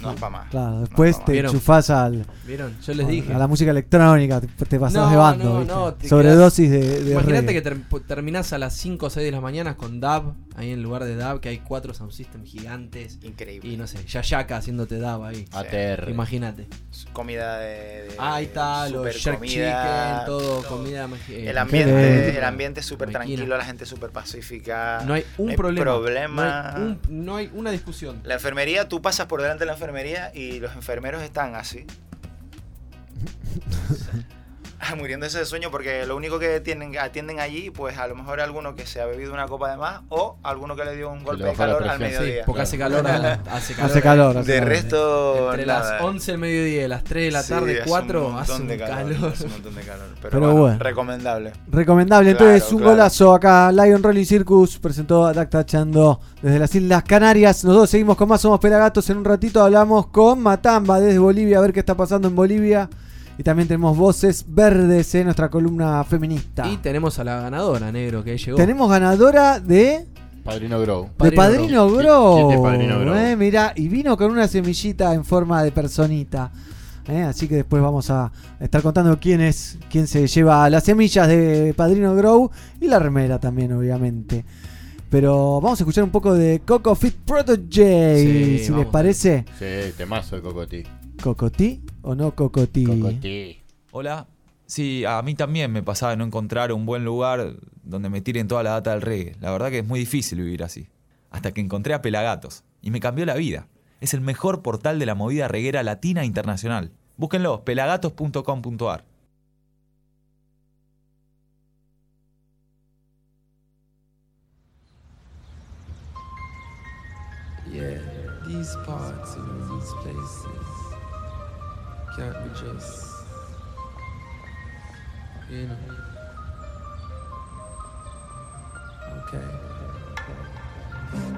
no das para más. Claro, después te. ¿Vieron? enchufás al, ¿Vieron? Yo les dije. a la música electrónica, te, te pasás No, de bando. no, ¿viste? no, te Sobredosis de, de Imagínate reggae. que ter- terminás a las 5 o 6 de la mañana con Dab, ahí en lugar de Dab, que hay cuatro sound system gigantes. Increíble. Y no sé, Yayaka haciéndote Dab ahí. ATR. Imagínate. Comida de, de- Ahí está, los comida, chicken, todo, comida. eh, El ambiente, el ambiente es súper tranquilo, la gente súper pacífica. No hay un no problema. problema. No hay, un- no hay una discusión. La enfermería, tú pasas por delante de la enfermería y los enfermeros están así. Muriéndose de sueño porque lo único que tienen, atienden allí, pues a lo mejor alguno que se ha bebido una copa de más o alguno que le dio un golpe de calor al mediodía. Sí, porque hace calor, a hace calor. Hace calor. hace De calor. resto, Entre nada. las 11 del mediodía y las 3 de la Sí, tarde, hace un 4, montón hace un de calor. hace un montón de calor. Pero, Pero bueno, bueno. recomendable. Recomendable, Claro, entonces un claro. golazo acá. Lion Rolling Circus presentó a Dacta Chando desde las Islas Canarias. Nosotros seguimos con más Somos Pelagatos. En un ratito hablamos con Matamba desde Bolivia, a ver qué está pasando en Bolivia. Y también tenemos voces verdes en nuestra columna feminista. Y tenemos a la ganadora, negro, que llegó. Tenemos ganadora de, Padrino Grow. de Padrino Padrino Grow. Grow. ¿Quién es Padrino Grow? Eh, mirá, y vino con una semillita en forma de personita. Eh, así que después vamos a estar contando quién es quién se lleva las semillas de Padrino Grow y la remera también, obviamente. Pero vamos a escuchar un poco de Coco Fit Protege, Sí, si les parece. Sí, temazo de Cocotí. ¿Cocotí o no Cocotí? Cocotí. Hola. Sí, a mí también me pasaba de no encontrar un buen lugar donde me tiren toda la data del reggae. La verdad que es muy difícil vivir así. Hasta que encontré a Pelagatos. Y me cambió la vida. Es el mejor portal de la movida reguera latina e internacional. Búsquenlo, pelagatos.com.ar. Yeah, these parts, can't be just, you know. Okay.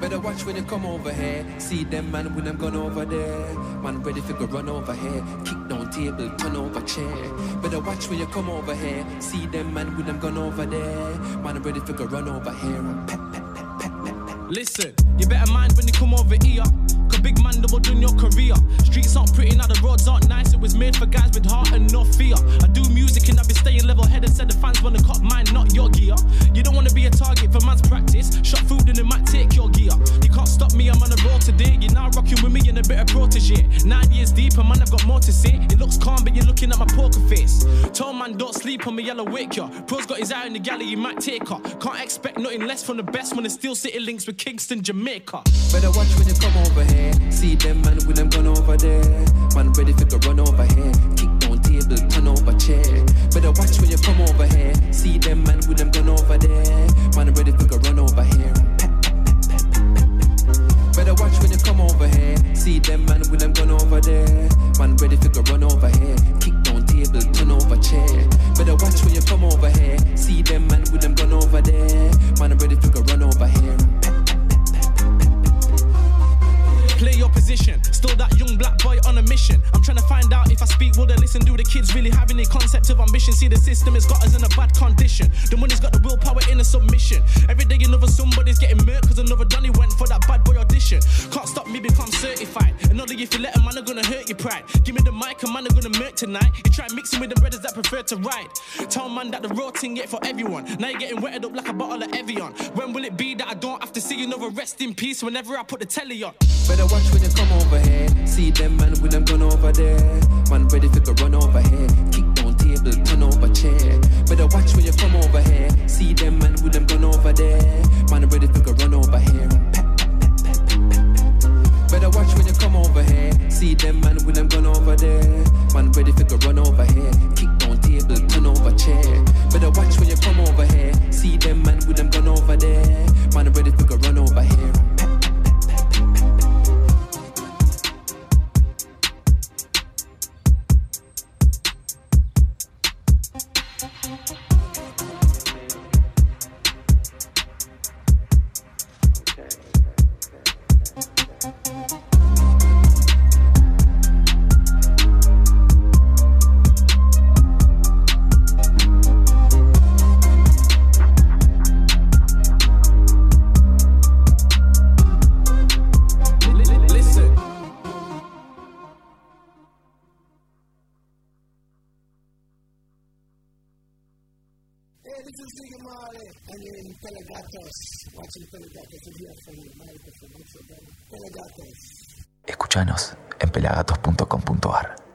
Better watch when you come over here. See them man when I'm gone over there. Man ready for go run over here. Kick down table, turn over chair. Better watch when you come over here. See them man when I'm gone over there. Man ready for go run over here. Pep, pep, pep, pep, pep, pep. Listen, you better mind when you come over here. Cause big man double doing your career. Streets aren't pretty, now the roads aren't nice. It was made for guys with heart and no fear. I do music and I be staying level headed. Said the fans wanna cop mine, not your gear. You don't wanna be a target for man's practice. Shot food and it might take your gear. You can't stop me, I'm on a roll today. You're now rocking with me and a bit of protege. Nine years deep, and man, I've got more to say. It looks calm, but you're looking at my poker face. Tall man, don't sleep on me, yellow wake ya. Pro's got his eye in the galley, you might take her. Can't expect nothing less from the best when it's still city links with Kingston, Jamaica. Better watch when you come over here. See them man when I'm gone over there. Man ready for go run over here. Kick down table, turn over chair. Better watch when you come over here. See them man when I'm gone over there. Man ready for go run over here. Better watch when you come over here. See them man when I'm gone over there. Man ready for go run over here. Kick down table, turn over chair. Better watch when you come over here. See them man when I'm gone over there. Man ready for go run over here. Play your position. Still that young black boy on a mission. I'm trying to find out if I speak, will they listen? Do the kids really have any concept of ambition? See, the system has got us in a bad condition. The money's got the willpower in a submission. Every day another somebody's getting murked because another Donny went for that bad boy audition. Can't stop me become certified. Another if you let a man are gonna hurt your pride. Give me the mic, a man are gonna murk tonight. You try mixing with the brothers that prefer to ride. Tell man that the raw thing get for everyone. Now you're getting wetted up like a bottle of Evian. When will it be that I don't have to see another rest in peace whenever I put the telly on? Better watch when you come over here. See them man with them gun over there. Man ready for run over here. Kick down table, turn over chair. Better watch when you come over here. See them man with them gun over there. Man ready for run over here. Better watch when you come over here. See them man with them gun over there. Man ready for run over here. Kick down table, turn over chair. Better watch when you come over here. See them man with them gun over there. Man ready for run over here. Escuchanos en pelagatos.com.ar.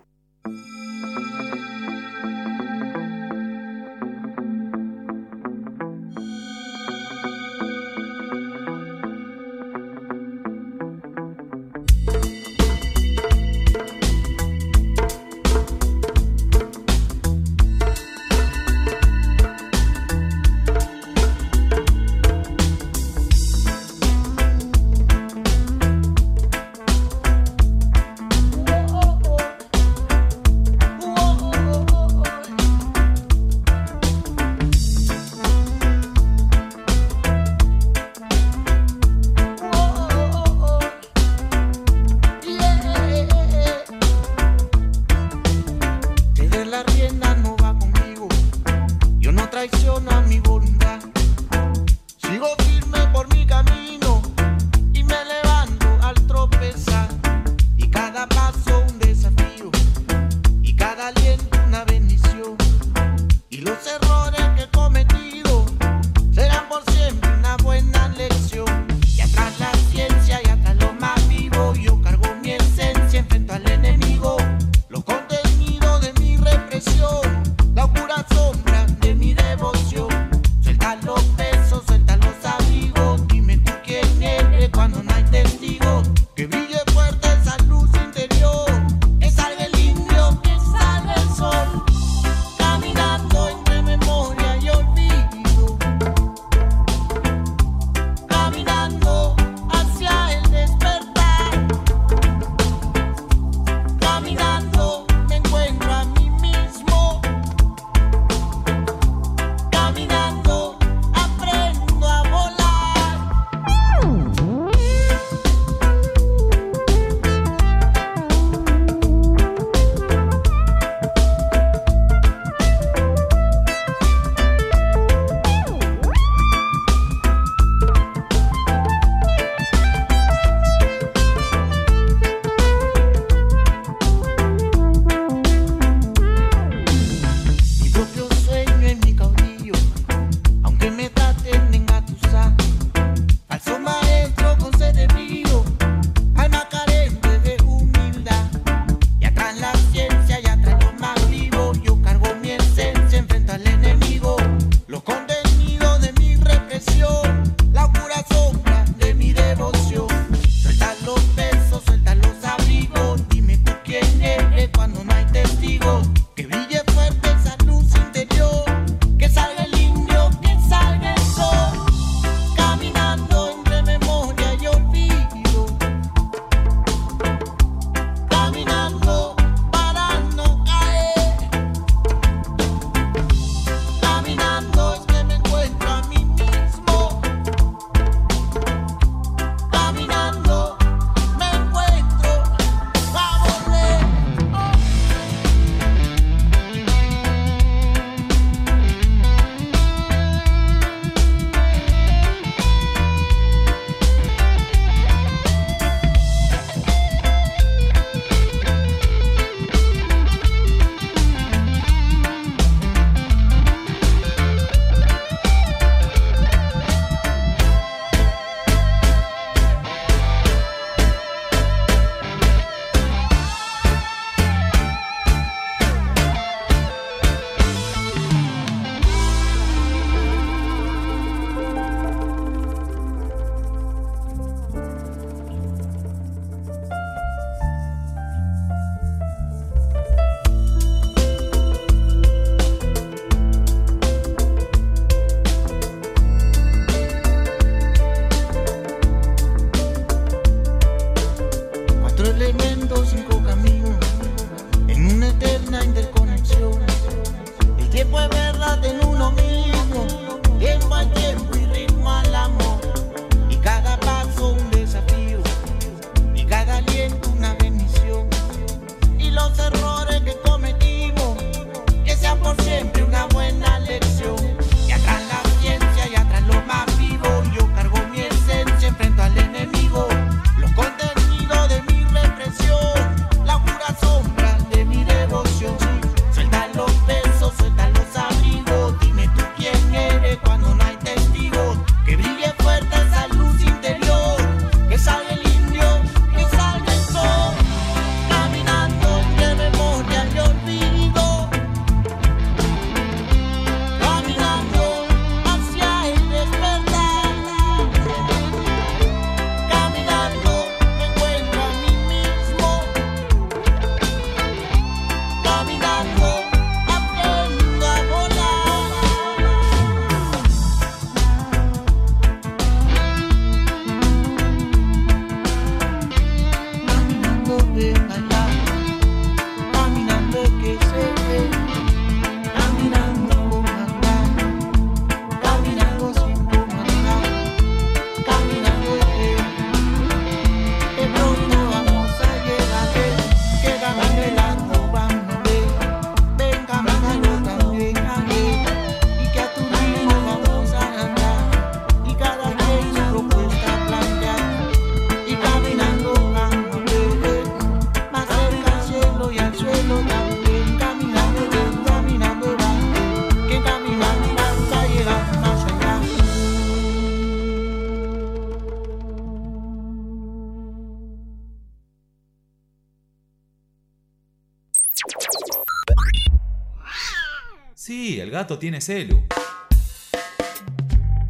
dato tiene Celu.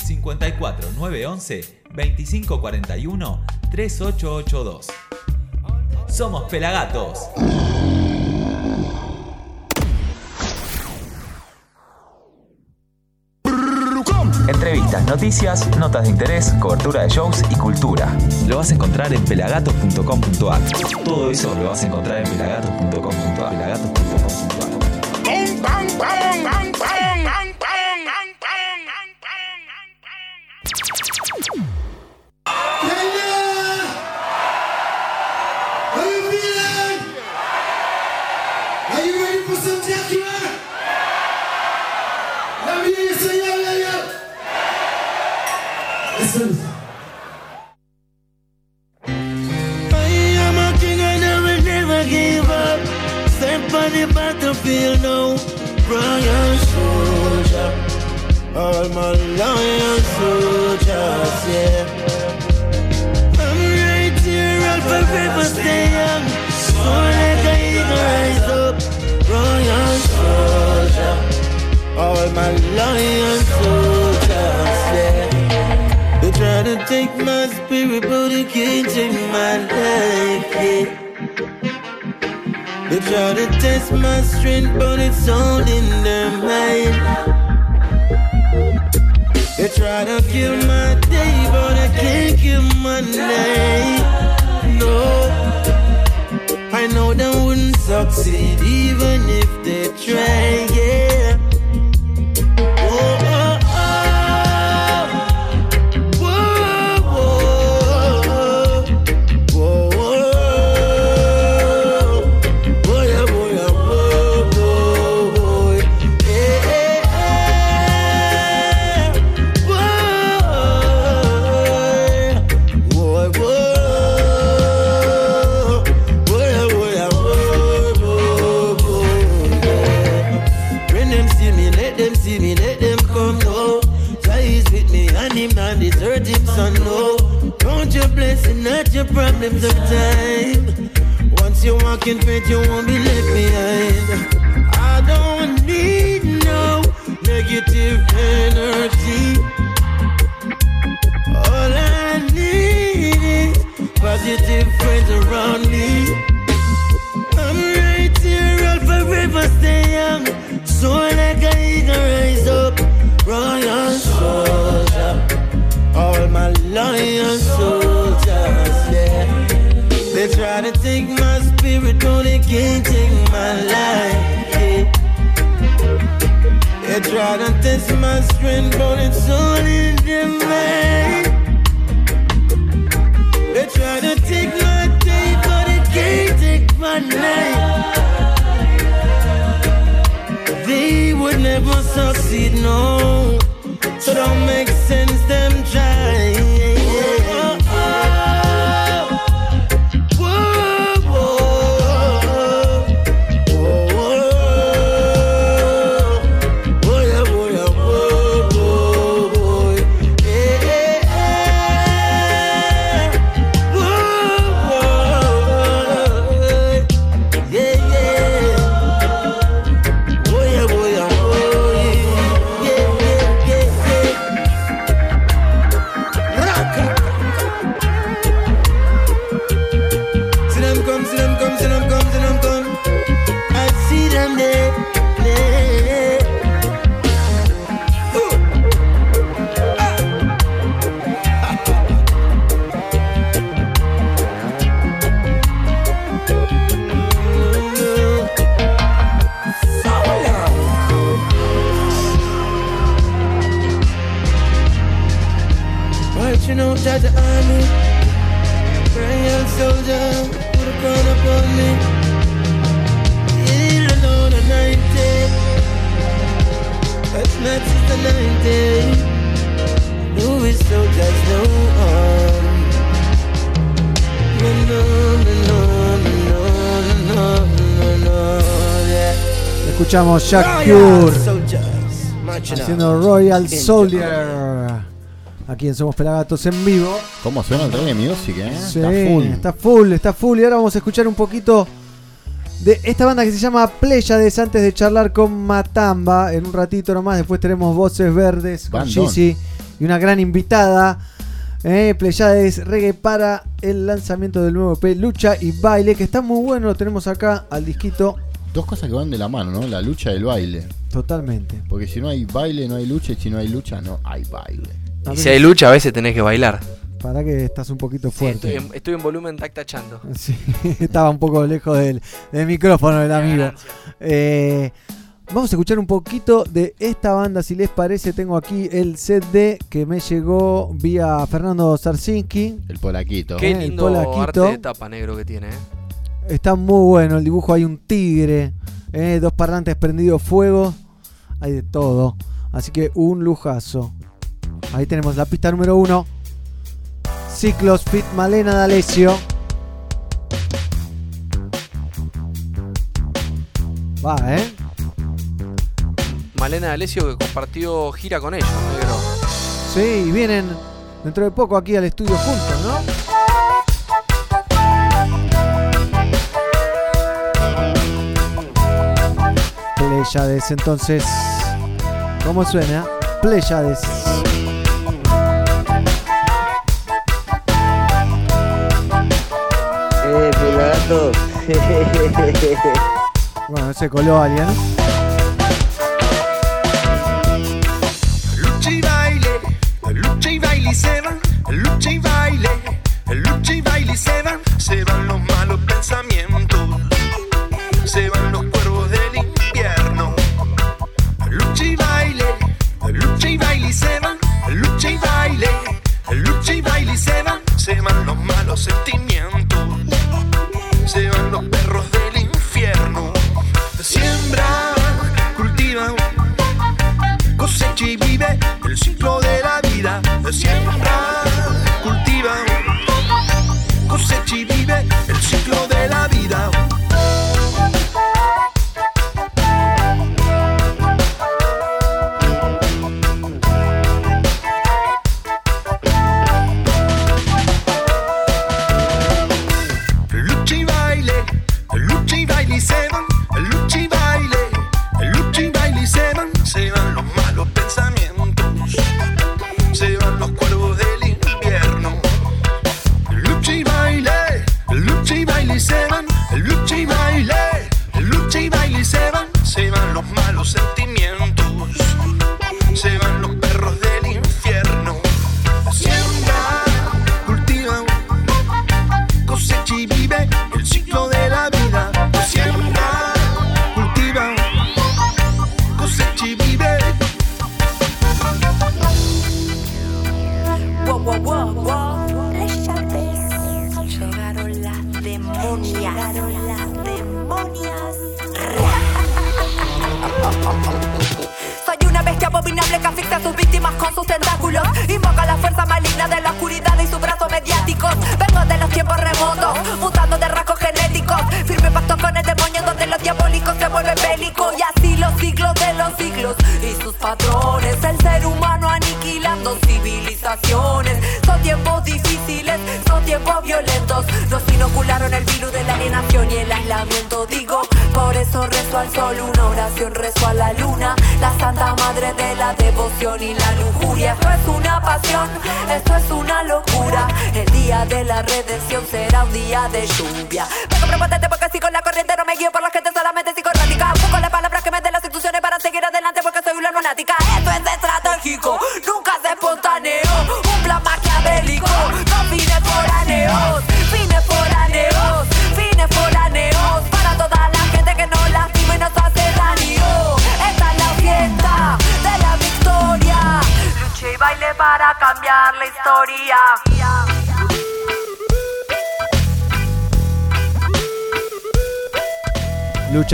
54 911 2541 3882. Somos Pelagatos. Entrevistas, noticias, notas de interés, cobertura de shows y cultura. Lo vas a encontrar en pelagatos.com.ar. Todo eso lo vas a encontrar en pelagatos.com.ar. I know they wouldn't succeed even if they try, yeah. problem the time. Once you walk in faith, you won't be left behind. I don't need no negative energy. All I need is positive friends around me. I'm right here, I'll forever stay young. So like I eagle, rise up, royal soldier. All my lions. Try to take my spirit, but it can't take my life. Yeah. They try to test my strength, but it's all in their. They try to take my day, but it can't take my night. They would never succeed, no. So don't make escuchamos Jack Cure haciendo Royal Soldier. Aquí en Somos Pelagatos en vivo. ¿Cómo suena el Reggae Music? Está full. Está full, está full. Y ahora vamos a escuchar un poquito de esta banda que se llama Pléyades antes de charlar con Matamba. En un ratito nomás, después tenemos Voces Verdes con Gizzy y una gran invitada. Eh, Reggae para el lanzamiento del nuevo EP Lucha y Baile, que está muy bueno. Lo tenemos acá al disquito Dos cosas que van de la mano, ¿no? La lucha y el baile. Totalmente. Porque si no hay baile, no hay lucha. Y si no hay lucha, no hay baile. Y si hay lucha, a veces tenés que bailar. Para que estás un poquito Sí, fuerte. estoy, en, estoy en volumen tactachando. Sí, estaba un poco lejos del, del micrófono el amigo. Eh, vamos a escuchar un poquito de esta banda, si les parece. Tengo aquí el CD que me llegó vía Fernando Sarsinski. El polaquito. Qué el lindo arte polaquito. de tapa negro que tiene, eh. Está muy bueno el dibujo. Hay un tigre, eh, dos parlantes prendidos fuego. Hay de todo. Así que un lujazo. Ahí tenemos la pista número uno. Ciclos Fit Malena D'Alessio. Va, ¿eh? Malena D'Alessio que compartió gira con ellos, negro. Sí, y vienen dentro de poco aquí al estudio juntos, ¿no? Pleiades, entonces. ¿Cómo suena? Pleiades. Eh, pelagato. Bueno, se coló alguien. Lucha y baile, lucha y baile y se van, lucha y baile, lucha y baile y se van, se van los malos pensamientos, se van, lucha y baile, lucha y baile y se van, se van los malos sentimientos, se van los perros del infierno. Siembra, cultiva, cosecha y vive el ciclo de la vida. Siembra,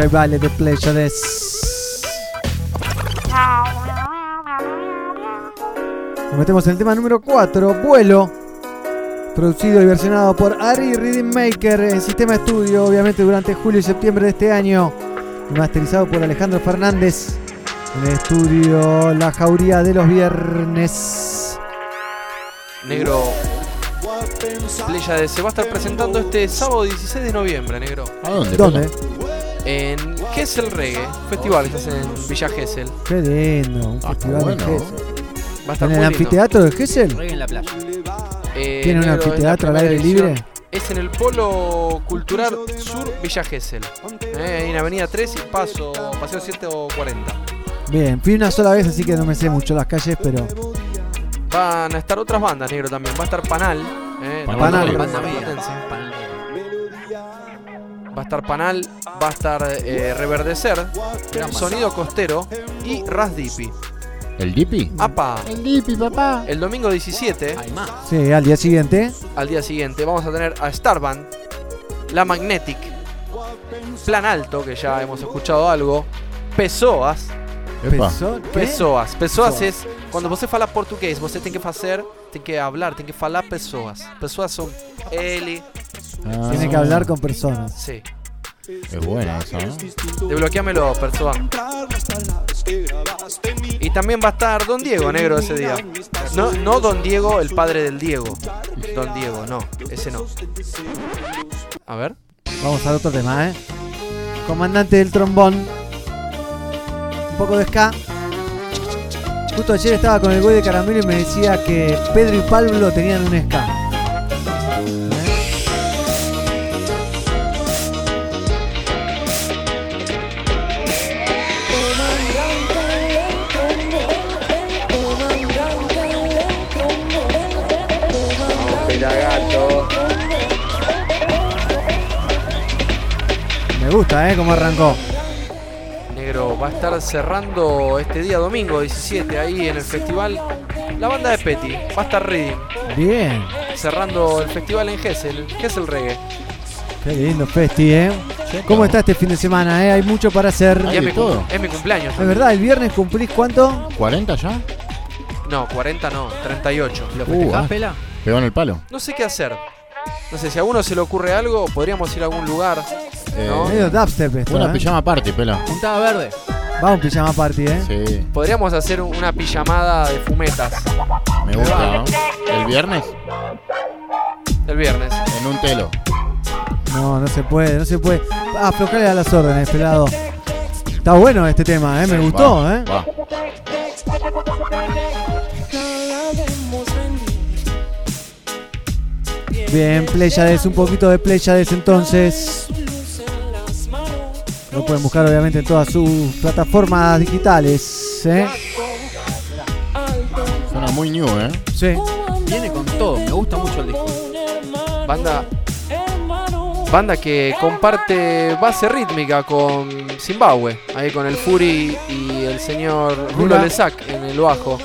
Lucha y baile de Pleiades. Nos metemos en el tema número 4, Vuelo. Producido y versionado por Ari Rhythm Maker en Sistema Estudio, obviamente durante julio y septiembre de este año. Y masterizado por Alejandro Fernández en el estudio La Jauría de los Viernes. Negro. Pléyades se va a estar presentando este sábado 16 de noviembre, negro. ¿A dónde? ¿Dónde? En Gessel Reggae, festival que se hace en Villa Gesell. Qué lindo, un Ah, festival bueno. en Gesell. Va a estar ¿En el lindo. anfiteatro de Gesell? Reggae en la playa. Eh, ¿Tiene un negro, es la anfiteatro al primera aire edición. libre? Es en el Polo Cultural Sur Villa Gesell. Eh, en Avenida 3 y paso, Paseo 140. Bien, fui una sola vez, así que no me sé mucho las calles, pero. Van a estar otras bandas, negro, también. Va a estar Panal. eh, la Panal. banda Banda platense. Va a estar Panal, va a estar eh, Reverdecer, Sonido Costero y Ras Dipi. ¿El Dipi? ¡Apa! El Dipi, papá. El domingo 17, Sí, al día siguiente. al día siguiente, vamos a tener a Starband, La Magnetic, Plan Alto, que ya hemos escuchado algo, Pessoas. Epa. Pessoas. Pessoas Pessoas. es quando você fala português, você tem que fazer, tem que hablar, tem que falar pessoas. Pessoas son ele. Ah. Tiene que hablar con personas. Sí. Es buena esa, ¿no? Desbloqueamelo, Pessoa. Y también va a estar Don Diego Negro ese día. No, no Don Diego, el padre del Diego. Don Diego, no, ese no. A ver. Vamos al otro tema, ¿eh? Comandante del trombón. Un poco de ska. Justo ayer estaba con el güey de caramelo y me decía que Pedro y Pablo tenían un ska. Pelagato. Me gusta, ¿eh? Cómo arrancó. Negro va a estar cerrando este día domingo 17 ahí en el festival. La banda de Petty va a estar Reading. Bien. Cerrando el festival en Gessel, Gessel Reggae. Qué lindo festi, ¿eh? ¿Cómo está este fin de semana, eh? Hay mucho para hacer. Y es, mi, cum- es mi cumpleaños. Es verdad, el viernes cumplís cuánto? ¿40 ya? No, 40 no, 38. ¿Lo festejás, Pela? Pegó en el palo. No sé qué hacer. No sé, si a uno se le ocurre algo, podríamos ir a algún lugar. ¿No? Medio dubstep esto, Una ¿eh? pijama party, pela. Puntada verde. Va un pijama party, ¿eh? Sí, Podríamos hacer un- una pijamada de fumetas me gusta, ¿no? ¿El viernes? el viernes. En un telo. No, no se puede, no se puede. Ah, aflojale a las órdenes, pelado. Está bueno este tema, ¿eh? Me gustó, Va, ¿eh? va. Bien, Pleiades, un poquito de Pleiades entonces. Lo pueden buscar obviamente en todas sus plataformas digitales, ¿eh? Suena muy new, ¿eh? Sí. Viene con todo, me gusta mucho el disco. Banda. Banda que comparte base rítmica con Zimbabue, ahí con el Fury y el señor Rulo. Lesac en el bajo.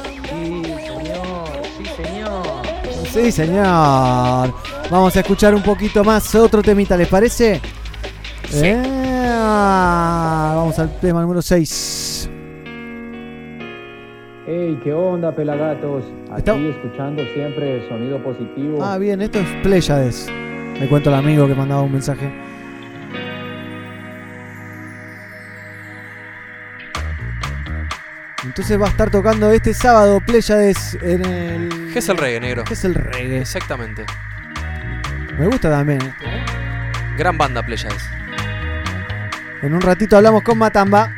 Sí, señor. Vamos a escuchar un poquito más otro temita, ¿les parece? Eh, vamos al tema número 6. Hey, ¿qué onda, pelagatos? Aquí Está- escuchando siempre el sonido positivo. Ah, bien, esto es Pleiades. Me cuento al amigo que mandaba un mensaje. Entonces va a estar tocando este sábado Pleiades en el. ¿Qué es el reggae, negro? ¿Qué es el reggae? Exactamente. Me gusta también. Gran banda, Pleiades. En un ratito hablamos con Matamba.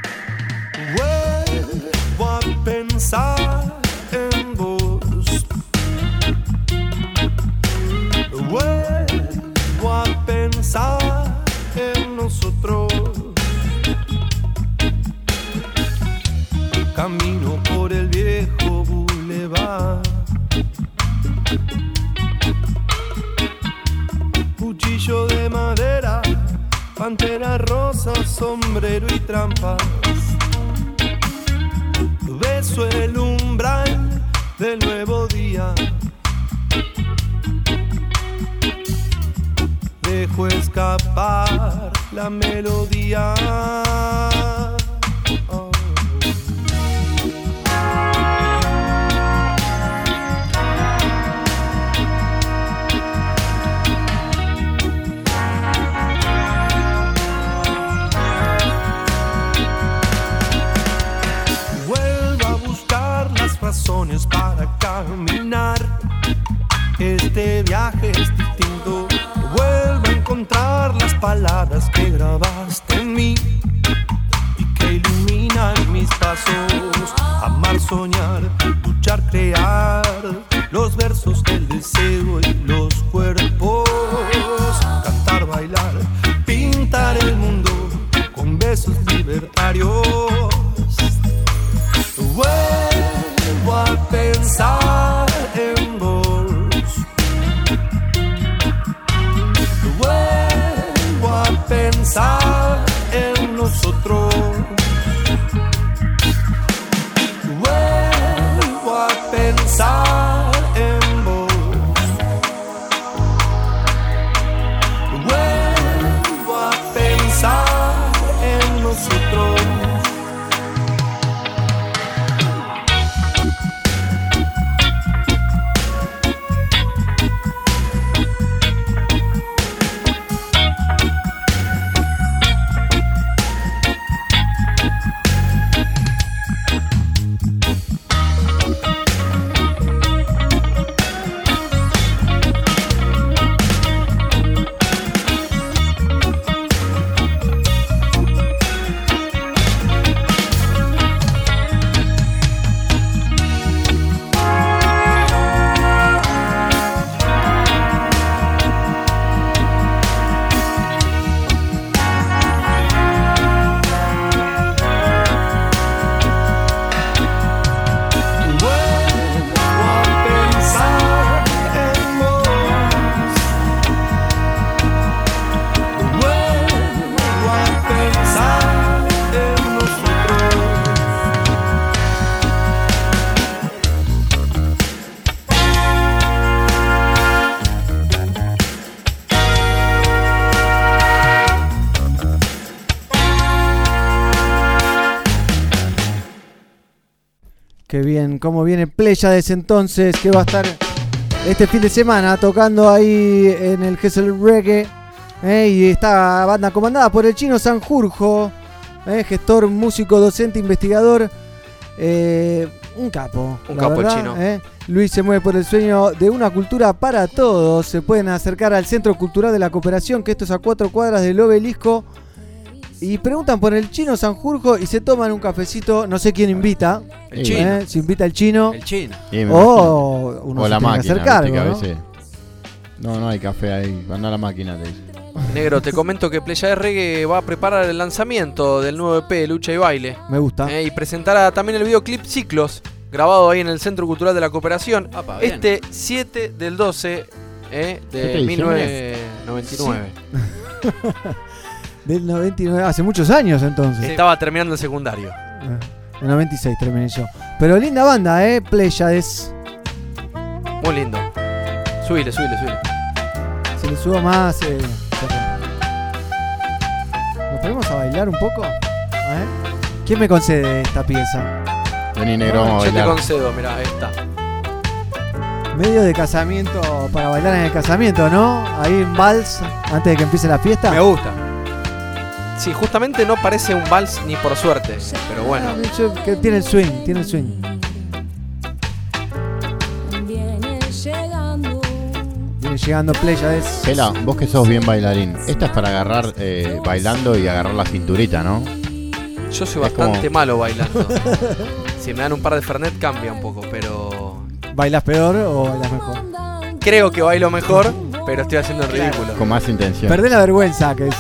Y trampas. Beso el umbral del nuevo día. Dejo escapar la melodía. viajes distinto. Vuelvo a encontrar las palabras que grabaste en mí y que iluminan mis pasos. Amar, soñar, luchar, crear. Qué bien, cómo viene Pléyades entonces, que va a estar este fin de semana tocando ahí en el Gessel Reggae. eh, y esta banda comandada por el chino Sanjurjo, eh, gestor, músico, docente, investigador. eh, un capo. Un la capo verdad, chino. eh. Luis se mueve por el sueño de una cultura para todos. Se pueden acercar al Centro Cultural de la Cooperación, que esto es a cuatro cuadras del obelisco. Y preguntan por el chino Sanjurjo y se toman un cafecito. No sé quién invita. El chino. Eh, Si invita el chino. El chino. O uno o se la tiene máquina, cargo, a ¿no? veces- No, no hay café ahí. Anda a la máquina, te dice. Negro, te comento que Playa de Reggae va a preparar el lanzamiento del nuevo EP Lucha y Baile. Me gusta. Eh, y presentará también el videoclip Ciclos, grabado ahí en el Centro Cultural de la Cooperación. este 7 del 12 eh, de 7 de diciembre. 1999. Del 99, hace muchos años entonces. Estaba terminando el secundario. En 96 terminé yo. Pero linda banda, ¿eh? Pleiades. Muy lindo. Subile, subile, subile. Se le suba más. eh, ¿Nos ponemos a bailar un poco? ¿Quién me concede esta pieza? Vení, negro, vamos a Yo te bailar. concedo, mirá, está. Medio de casamiento para bailar en el casamiento, ¿no? Ahí en vals, antes de que empiece la fiesta. Me gusta. Sí, justamente no parece un vals ni por suerte, pero bueno. Que tiene el swing, tiene el swing. Viene llegando. Viene llegando Pleiades. Pela, vos que sos bien bailarín. Esta es para agarrar eh, bailando y agarrar la cinturita, ¿no? Yo soy Es como- bastante malo bailando. si me dan un par de Fernet cambia un poco, pero ¿Bailas peor o bailas mejor? creo que bailo mejor, pero estoy haciendo el ridículo. Con más intención. Perdés la vergüenza, que sí.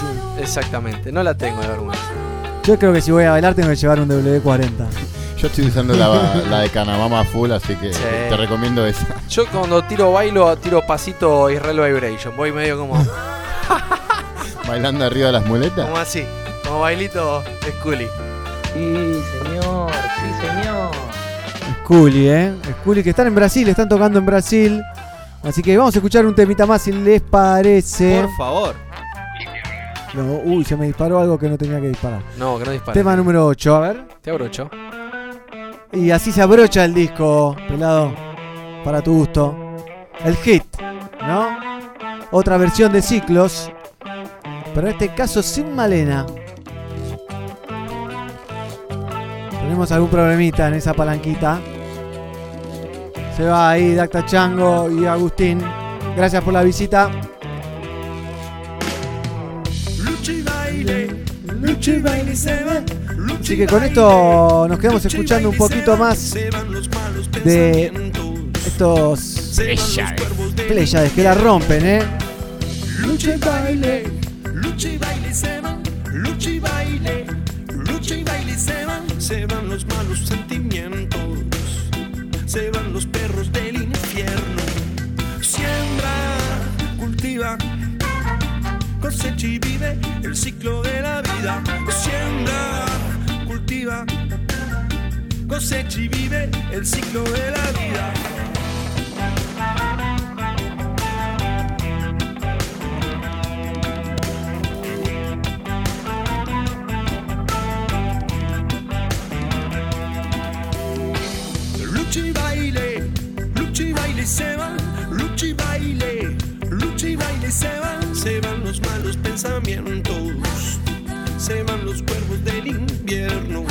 Exactamente, no la tengo de vergüenza. Yo creo que si voy a bailar tengo que llevar un W40. Yo estoy usando la, la de Canamama full, así que Sí. te recomiendo esa. Yo cuando tiro bailo, tiro pasito Israel Vibration. Voy medio como, Bailando arriba de las muletas. como así, como bailito Scully. Sí, señor, sí, señor. Scully, ¿eh? Scully que están en Brasil, están tocando en Brasil. Así que vamos a escuchar un temita más si les parece. Por favor. No, uy, se me disparó algo que no tenía que disparar. No, que no dispare. Tema número 8, a ver. Te abrocho. Y así se abrocha el disco, pelado. Para tu gusto. El hit, ¿no? Otra versión de ciclos. Pero en este caso sin Malena. Tenemos algún problemita en esa palanquita. Se va ahí Dacta Chango y Agustín. Gracias por la visita. Baile, lucha y baile se va. Así que con esto nos quedamos escuchando un poquito más de estos Pléyades que la rompen, ¿eh? Lucha y baile, lucha y baile se van, lucha y baile, lucha y baile se van, se van los malos sentimientos, se van los perros del infierno. Siembra, cultiva, cosecha y vive el ciclo de la vida. Siembra, cultiva, cosecha y vive el ciclo de la vida. Lucha y baile, lucha y baile se van, lucha y baile, lucha y baile se van, se van los malos pensamientos, se van los cuervos del invierno.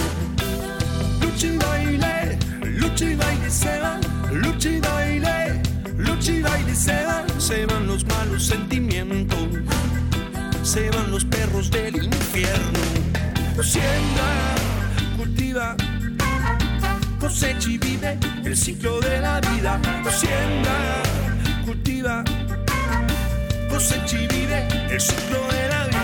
Lucha y baile, lucha y baile se van, lucha y baile, lucha y baile se van, se van los malos sentimientos, se van los perros del infierno. Siembra, cultiva, cosecha y vive el ciclo de la vida. Siembra, cultiva, cosecha y vive la vida.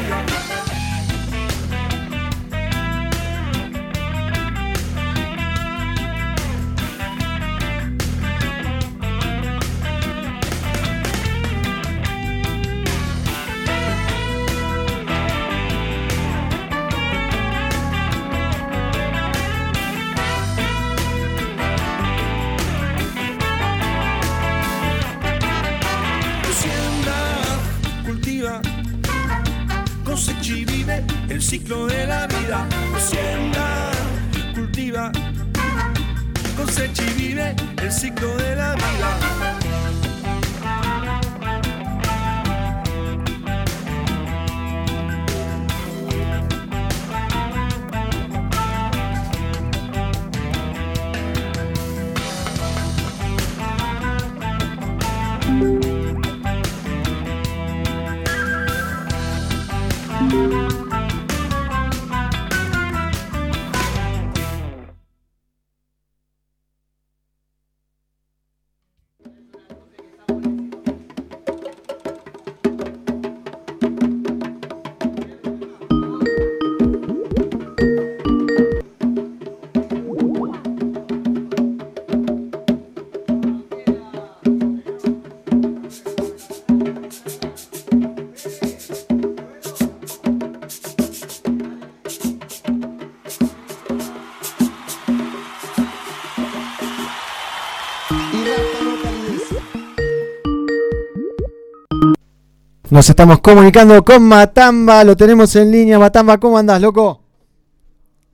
Nos estamos comunicando con Matamba, lo tenemos en línea. Matamba, ¿cómo andás, loco?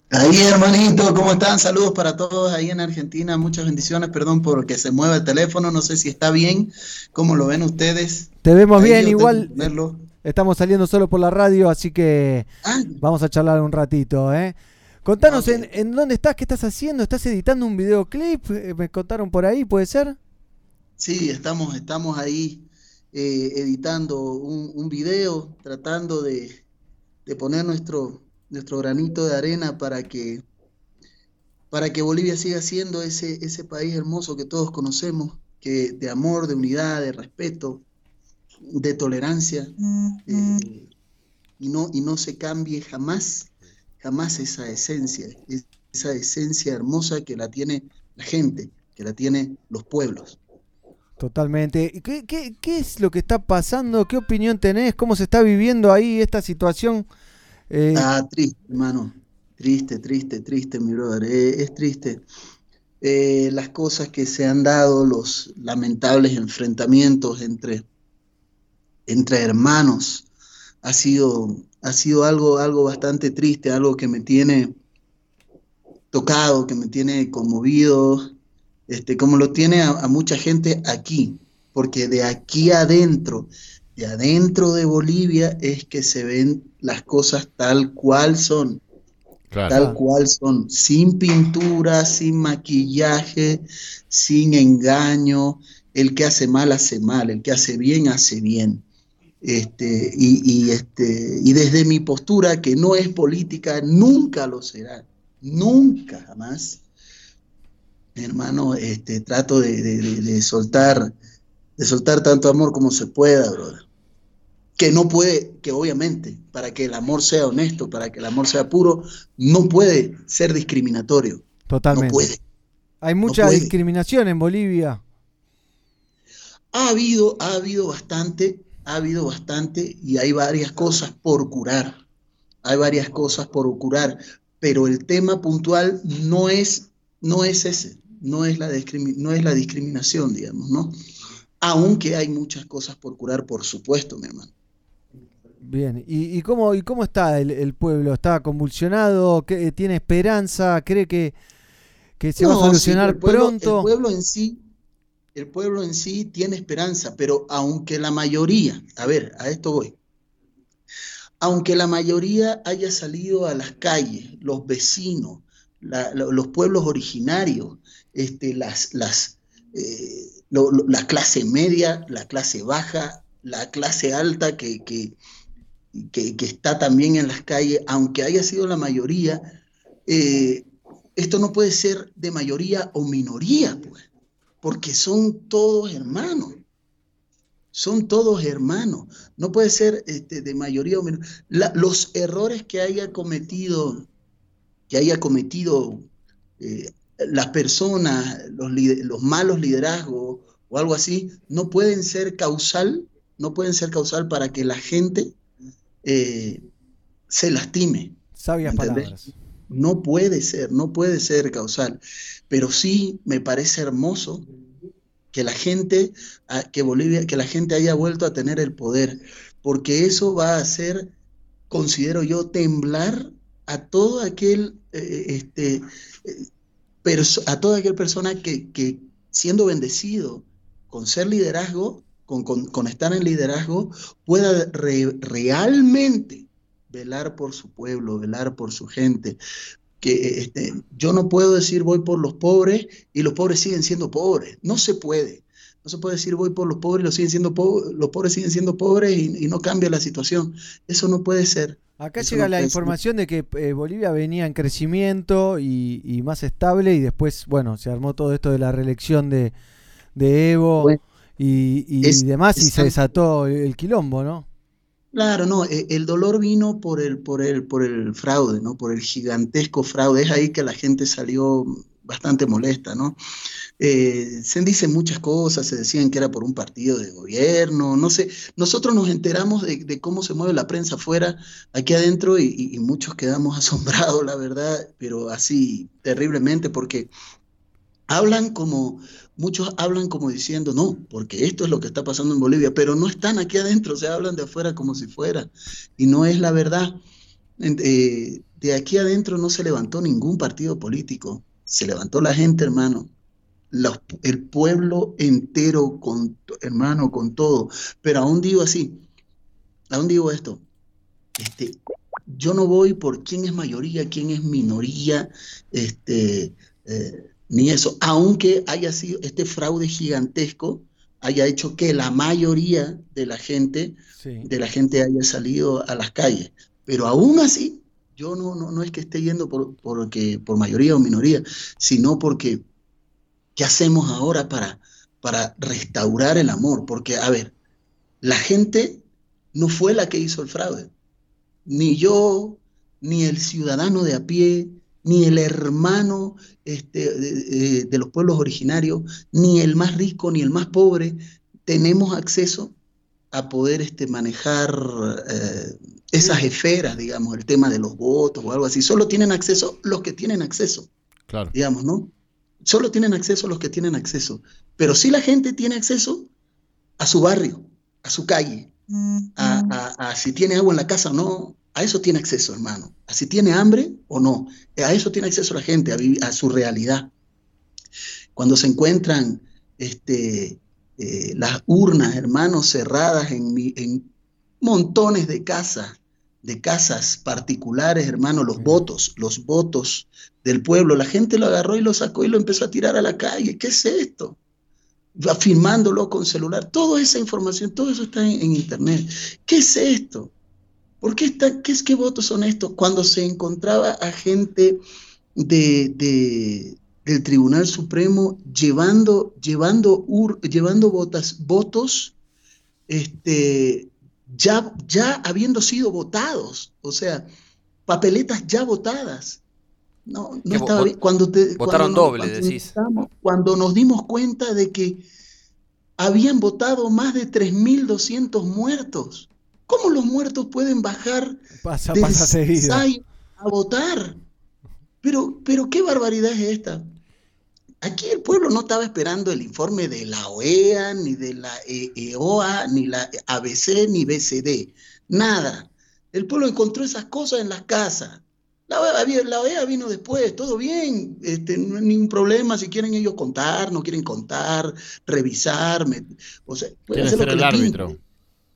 Ahí, hermanito, ¿cómo están? Saludos para todos ahí en Argentina. Muchas bendiciones. Perdón por que se mueva el teléfono. No sé si está bien. ¿Cómo lo ven ustedes? Te vemos Ahí bien, igual. verlo. Estamos saliendo solo por la radio, así que Ah. vamos a charlar un ratito, ¿eh? Contanos en, en dónde estás, qué estás haciendo, estás editando un videoclip, Eh, me contaron por ahí, ¿puede ser? Sí, estamos, estamos ahí eh, editando un, un video, tratando de, de poner nuestro, nuestro granito de arena para que, para que Bolivia siga siendo ese, ese país hermoso que todos conocemos, que de amor, de unidad, de respeto, de tolerancia, eh, y no, y no se cambie jamás, jamás esa esencia, esa esencia hermosa que la tiene la gente, que la tienen los pueblos. Totalmente. ¿Y ¿Qué, qué, qué es lo que está pasando? ¿Qué opinión tenés? ¿Cómo se está viviendo ahí esta situación? Eh, Ah, triste, hermano. Triste, triste, triste, mi brother. Eh, es triste. Eh, las cosas que se han dado, los lamentables enfrentamientos entre, entre hermanos, ha sido, ha sido algo, algo bastante triste, algo que me tiene tocado, que me tiene conmovido, este, como lo tiene a, a mucha gente aquí, porque de aquí adentro, de adentro de Bolivia es que se ven las cosas tal cual son, Claro. tal cual son, sin pintura, sin maquillaje, sin engaño. El que hace mal hace mal, el que hace bien hace bien. Este, y, y, este, y desde mi postura, que no es política, nunca lo será, nunca jamás, hermano, este, trato de, de- de- de soltar, de soltar tanto amor como se pueda, brother. Que no puede, que obviamente, para que el amor sea honesto, para que el amor sea puro, no puede ser discriminatorio. Totalmente. No puede. Hay mucha puede. discriminación en Bolivia. Ha habido, ha habido bastante, ha habido bastante y hay varias cosas por curar. Hay varias cosas por curar, pero el tema puntual no es, no es ese, no es la, no es la discriminación, digamos, ¿no? Aunque hay muchas cosas por curar, por supuesto, mi hermano. Bien, ¿y, y cómo, y cómo está el, el pueblo? ¿Está convulsionado? ¿Qué- ¿Tiene esperanza? ¿Cree que, que se va a sí, solucionar el pueblo- pronto? El pueblo en sí, el pueblo en sí tiene esperanza, pero aunque la mayoría, a ver, a esto voy, aunque la mayoría haya salido a las calles, los vecinos, la- lo- los pueblos originarios, este, las, las, eh, la clase media, la clase baja, la clase alta que, que, que- está también en las calles, aunque haya sido la mayoría, eh, esto no puede ser de mayoría o minoría, pues, porque son todos hermanos. Son todos hermanos. No puede ser este, de mayoría o minoría. Los errores que haya cometido, que haya cometido eh, las personas, los, malos liderazgos o algo así, no pueden ser causal, no pueden ser causal para que la gente eh, se lastime. Sabias ¿entendés? palabras. No puede ser, no puede ser causal. Pero sí me parece hermoso que la gente, que Bolivia, que la gente haya vuelto a tener el poder, porque eso va a hacer, considero yo, temblar a todo aquel, eh, este, eh, perso- a toda aquella persona que, siendo bendecido con ser liderazgo, con, con- estar en liderazgo, pueda re- realmente velar por su pueblo, velar por su gente. Que este, yo no puedo decir voy por los pobres y los pobres siguen siendo pobres. No se puede. No se puede decir voy por los pobres y los, siguen siendo los pobres siguen siendo pobres y, y no cambia la situación. Eso no puede ser. Acá Eso llega no la ser. información de que eh, Bolivia venía en crecimiento y, y más estable y después, bueno, se armó todo esto de la reelección de, de Evo Bueno, y, y es- demás y se desató el quilombo, ¿no? Claro, no, e- el dolor vino por el, por el, por el fraude, ¿no? Por el gigantesco fraude. Es ahí que la gente salió bastante molesta, ¿no? Eh, se dicen muchas cosas, se decían que era por un partido de gobierno, no sé. Nosotros nos enteramos de, cómo se mueve la prensa afuera, aquí adentro, y, muchos quedamos asombrados, la verdad, pero así terriblemente, porque hablan como, muchos hablan como diciendo, no, porque esto es lo que está pasando en Bolivia, pero no están aquí adentro, se hablan de afuera como si fuera, y no es la verdad. Eh, de aquí adentro no se levantó ningún partido político, se levantó la gente, hermano, los- el pueblo entero, con, hermano, con todo, pero aún digo así, aún digo esto, este, yo no voy por quién es mayoría, quién es minoría, este, eh, ni eso, aunque haya sido este fraude gigantesco, haya hecho que la mayoría de la gente, de la gente haya salido a las calles. Pero aún así, yo no, no, no es que esté yendo por, por mayoría o minoría, sino porque, ¿qué hacemos ahora para, para restaurar el amor? Porque, a ver, la gente no fue la que hizo el fraude ni yo, ni el ciudadano de a pie, ni el hermano este, de los pueblos originarios, ni el más rico, ni el más pobre, tenemos acceso a poder este, manejar eh, esas esferas, digamos, el tema de los votos o algo así. Solo tienen acceso los que tienen acceso, Claro. digamos, ¿no? Solo tienen acceso los que tienen acceso. Pero sí la gente tiene acceso a su barrio, a su calle, a, a- a si tiene agua en la casa o no, a eso tiene acceso, hermano. A si tiene hambre o no, a eso tiene acceso la gente, a, a su realidad. Cuando se encuentran este, eh, las urnas, hermanos, cerradas en, mi- en montones de casas, de casas particulares, hermano, los votos, los votos del pueblo, la gente lo agarró y lo sacó y lo empezó a tirar a la calle. ¿Qué es esto? firmándolo con celular. Toda esa información, todo eso está en, en internet. ¿Qué es esto? ¿Por qué, está, qué, es, ¿Qué votos son estos? Cuando se encontraba a gente de, de- del Tribunal Supremo llevando, llevando, ur- llevando votas, votos este, ya, ya habiendo sido votados, o sea, papeletas ya votadas. No, no estaba bien. Cuando te- votaron cuando nos- doble, cuando decís. nos damos- cuando nos dimos cuenta de que habían votado más de 3.200 muertos. ¿Cómo los muertos pueden bajar Pasa. CISAI a votar? Pero, pero qué barbaridad es esta. Aquí el pueblo no estaba esperando el informe de la OEA, ni de la E- EOA, ni la ABC, ni BCD. Nada. El pueblo encontró esas cosas en las casas. La OEA, la OEA vino después, todo bien, este, no hay ningún problema. Si quieren ellos contar, no quieren contar, revisar, me- o sea, pueden hacer lo que les pinte.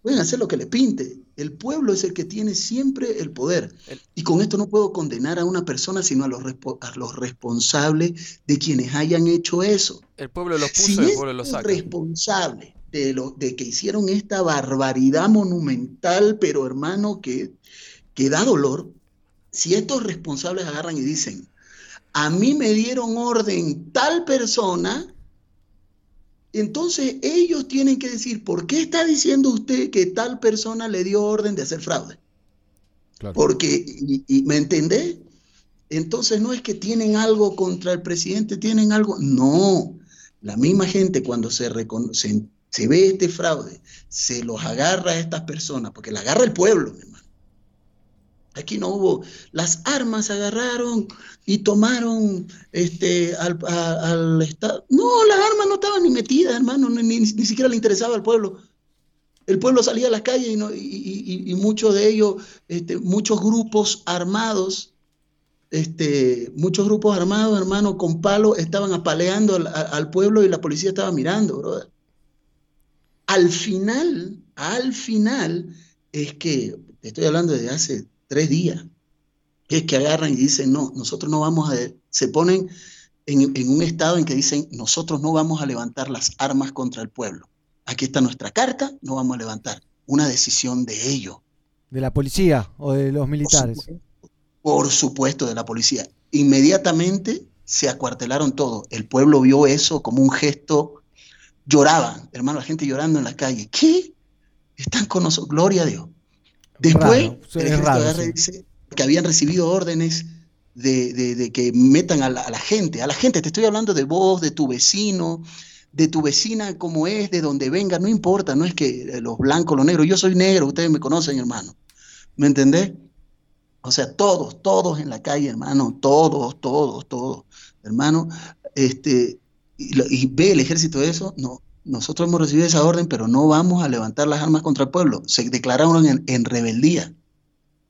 Pueden hacer lo que le pinte. El pueblo es el que tiene siempre el poder. Y con esto no puedo condenar a una persona, sino a los, respo- a los responsables de quienes hayan hecho eso. El pueblo los puso Si el pueblo los el saca. responsable de, lo, de que hicieron esta barbaridad monumental, pero hermano, que, que da dolor, si estos responsables agarran y dicen, a mí me dieron orden tal persona, entonces ellos tienen que decir, ¿por qué está diciendo usted que tal persona le dio orden de hacer fraude? Porque, y, y- ¿me entendés? Entonces no es que tienen algo contra el presidente, tienen algo. No, la misma gente cuando se, recono- se, se ve este fraude, se los agarra a estas personas, porque la agarra el pueblo, mi hermano. Aquí no hubo, las armas agarraron y tomaron este, al, a- al Estado. No, las armas no estaban ni metidas, hermano, ni, ni- ni siquiera le interesaba al pueblo. El pueblo salía a las calles y, no- y- y- y- muchos de ellos, este, muchos grupos armados, este, muchos grupos armados, hermano, con palos, estaban apaleando al, al pueblo y la policía estaba mirando, brother. Al final, al final, es que, estoy hablando de hace tres días, es que agarran y dicen, no, nosotros no vamos a, se ponen en, en un estado en que dicen, nosotros no vamos a levantar las armas contra el pueblo. Aquí está nuestra carta, no vamos a levantar. Una decisión de ellos, ¿De la policía o de los militares? por supuesto, de la policía. Inmediatamente se acuartelaron todo. El pueblo vio eso como un gesto, lloraban, hermano, la gente llorando en la calle. ¿Qué? Están con nosotros, gloria a Dios. Después, Raro, el ejército raro, agarra y sí. dice que habían recibido órdenes de, de- de que metan a la, a la gente. A la gente, te estoy hablando de vos, de tu vecino, de tu vecina, como es, de donde venga, no importa, no es que los blancos, los negros, yo soy negro, ustedes me conocen, hermano. ¿Me entendés? O sea, todos, todos en la calle, hermano, todos, todos, todos, hermano, este, y, y ve el ejército eso, no, nosotros hemos recibido esa orden, pero no vamos a levantar las armas contra el pueblo. Se declararon en, en rebeldía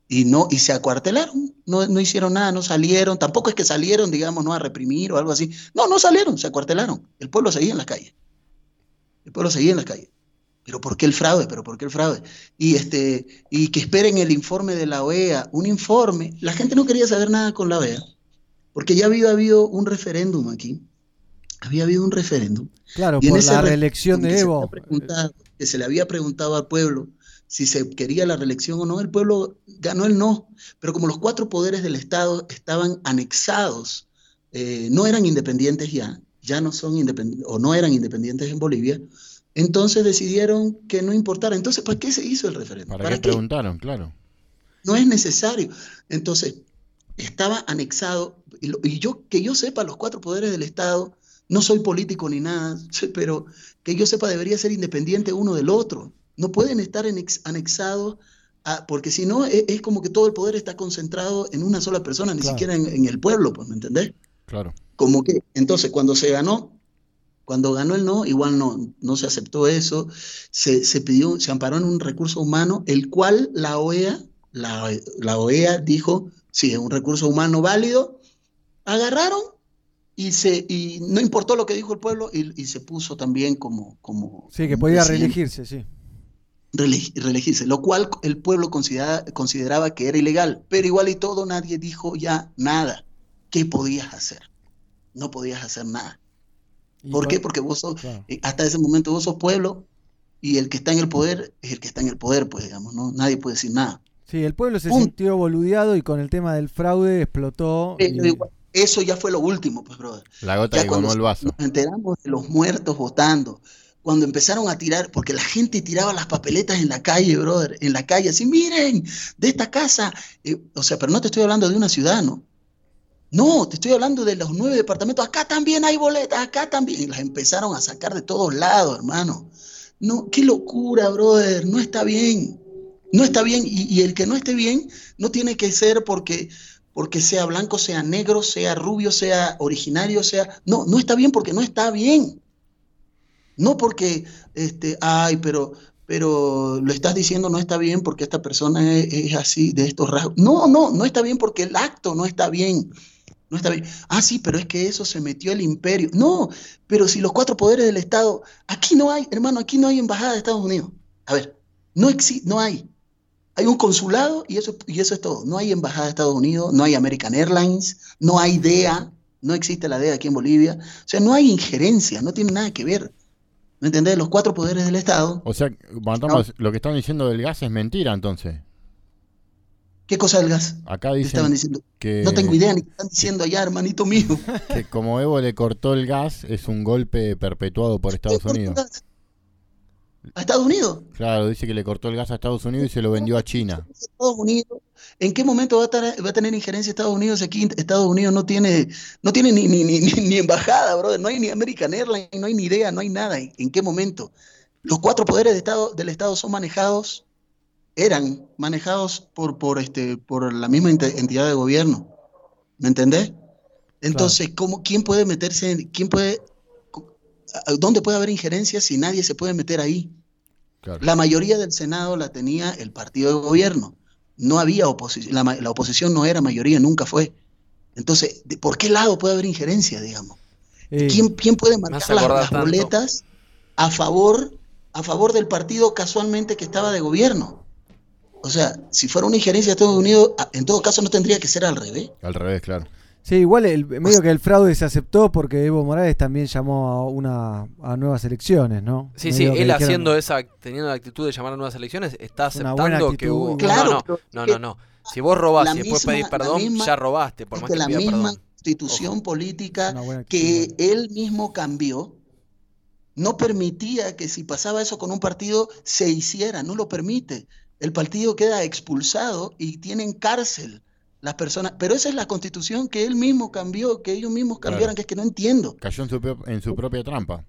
y no, y se acuartelaron, no, no hicieron nada, no salieron, tampoco es que salieron, digamos, no a reprimir o algo así. No, no salieron, se acuartelaron. El pueblo seguía en las calles. El pueblo seguía en las calles. Pero ¿por qué el fraude? ¿Pero por qué el fraude? Y, este, y que esperen el informe de la OEA, un informe. La gente no quería saber nada con la OEA, porque ya había habido un referéndum aquí. Había habido un referéndum. Claro, Y en por ese la reelección de Evo. que se le había preguntado al pueblo si se quería la reelección o no, el pueblo ganó el no. Pero como los cuatro poderes del Estado estaban anexados, eh, no eran independientes ya, ya no son independientes, o no eran independientes en Bolivia, entonces decidieron que no importara. Entonces, ¿para qué se hizo el referéndum? ¿Para, qué preguntaron? Claro. No es necesario. Entonces, estaba anexado, y, lo- y yo, que yo sepa, los cuatro poderes del Estado, no soy político ni nada, pero que yo sepa, debería ser independiente uno del otro. No pueden estar anexados, a- porque si no, es, es como que todo el poder está concentrado en una sola persona, ni Claro. siquiera en, en el pueblo, pues, ¿me entendés? Claro. Como que, entonces, cuando se ganó, cuando ganó el no, igual no, no se aceptó eso, se, se pidió, se amparó en un recurso humano, el cual la OEA, la, la OEA dijo, sí, es un recurso humano válido, agarraron y, se, y no importó lo que dijo el pueblo y, y se puso también como... como Sí, que podía reelegirse, sí. reelegirse, lo cual el pueblo considera- consideraba que era ilegal, pero igual y todo nadie dijo ya nada. ¿Qué podías hacer? No podías hacer nada. ¿Por qué? Porque vos sos, eh, hasta ese momento vos sos pueblo y el que está en el poder es el que está en el poder, pues digamos, ¿no? Nadie puede decir nada. Sí, el pueblo se Punto. sintió boludeado y con el tema del fraude explotó. Pero y- igual, eso ya fue lo último, pues, brother. La gota Ya que cuando el vaso. Nos enteramos de los muertos votando. Cuando empezaron a tirar, porque la gente tiraba las papeletas en la calle, brother, en la calle, así, miren, de esta casa. eh, o sea, pero no te estoy hablando de una ciudad, ¿no? No, te estoy hablando de los nueve departamentos. Acá también hay boletas, acá también. Y las empezaron a sacar de todos lados, hermano. No, qué locura, brother. No está bien. No está bien. Y, y el que no esté bien no tiene que ser porque, porque sea blanco, sea negro, sea rubio, sea originario, sea. No, no está bien porque no está bien. No porque, este, ay, pero, pero lo estás diciendo no está bien porque esta persona es, así, de estos rasgos. No, no, no está bien porque el acto no está bien. No está bien. Ah, sí, pero es que eso se metió el imperio. No, pero si los cuatro poderes del Estado, aquí no hay, hermano, aquí no hay embajada de Estados Unidos. A ver, no existe, no hay. Hay un consulado y eso, y eso es todo. No hay embajada de Estados Unidos, no hay American Airlines, no hay DEA, no existe la DEA aquí en Bolivia. O sea, no hay injerencia, no tiene nada que ver. ¿Me entendés? Los cuatro poderes del Estado. O sea, lo que están diciendo del gas es mentira entonces. ¿Qué cosa del gas? Acá ¿Qué dicen estaban diciendo? que, No tengo idea ni qué están diciendo allá, hermanito mío. que como Evo le cortó el gas es un golpe perpetuado por Estados Unidos. ¿A Estados Unidos? Claro, dice que le cortó el gas a Estados Unidos y se lo vendió a China. Estados Unidos. ¿En qué momento va a, estar- va a tener injerencia Estados Unidos? Aquí Estados Unidos no tiene, no tiene ni, ni, ni, ni- embajada, brother. No hay ni American Airlines, no hay ni idea, no hay nada. ¿En, qué momento? Los cuatro poderes de Estado, del Estado son manejados, eran manejados por, por, este, por la misma entidad de gobierno. ¿Me entendés? Entonces, ¿cómo, ¿quién puede meterse, en- quién puede, dónde puede haber injerencia si nadie se puede meter ahí? La mayoría del Senado la tenía el partido de gobierno. No había oposición, la, ma- la oposición no era mayoría, nunca fue. Entonces, ¿de- ¿por qué lado puede haber injerencia, digamos? Eh, ¿Quién, quién puede marcar las, las boletas a favor, a favor del partido casualmente que estaba de gobierno? O sea, si fuera una injerencia de Estados Unidos, en todo caso no tendría que ser al revés. Al revés, claro. Sí, igual el, medio que el fraude se aceptó porque Evo Morales también llamó a una a nuevas elecciones, ¿no? Sí, sí, Medio él dijeron- haciendo esa, teniendo la actitud de llamar a nuevas elecciones, está aceptando que hubo. Claro, no, no, no, no, no. Si vos robás y después misma- pedís perdón, misma- ya robaste, por más que que la pidas misma perdón. constitución política que él mismo cambió no permitía que si pasaba eso con un partido se hiciera, no lo permite. El partido queda expulsado y tienen cárcel las personas. Pero esa es la constitución que él mismo cambió, que ellos mismos cambiaron, Claro. que es que no entiendo. Cayó en su, en su propia trampa.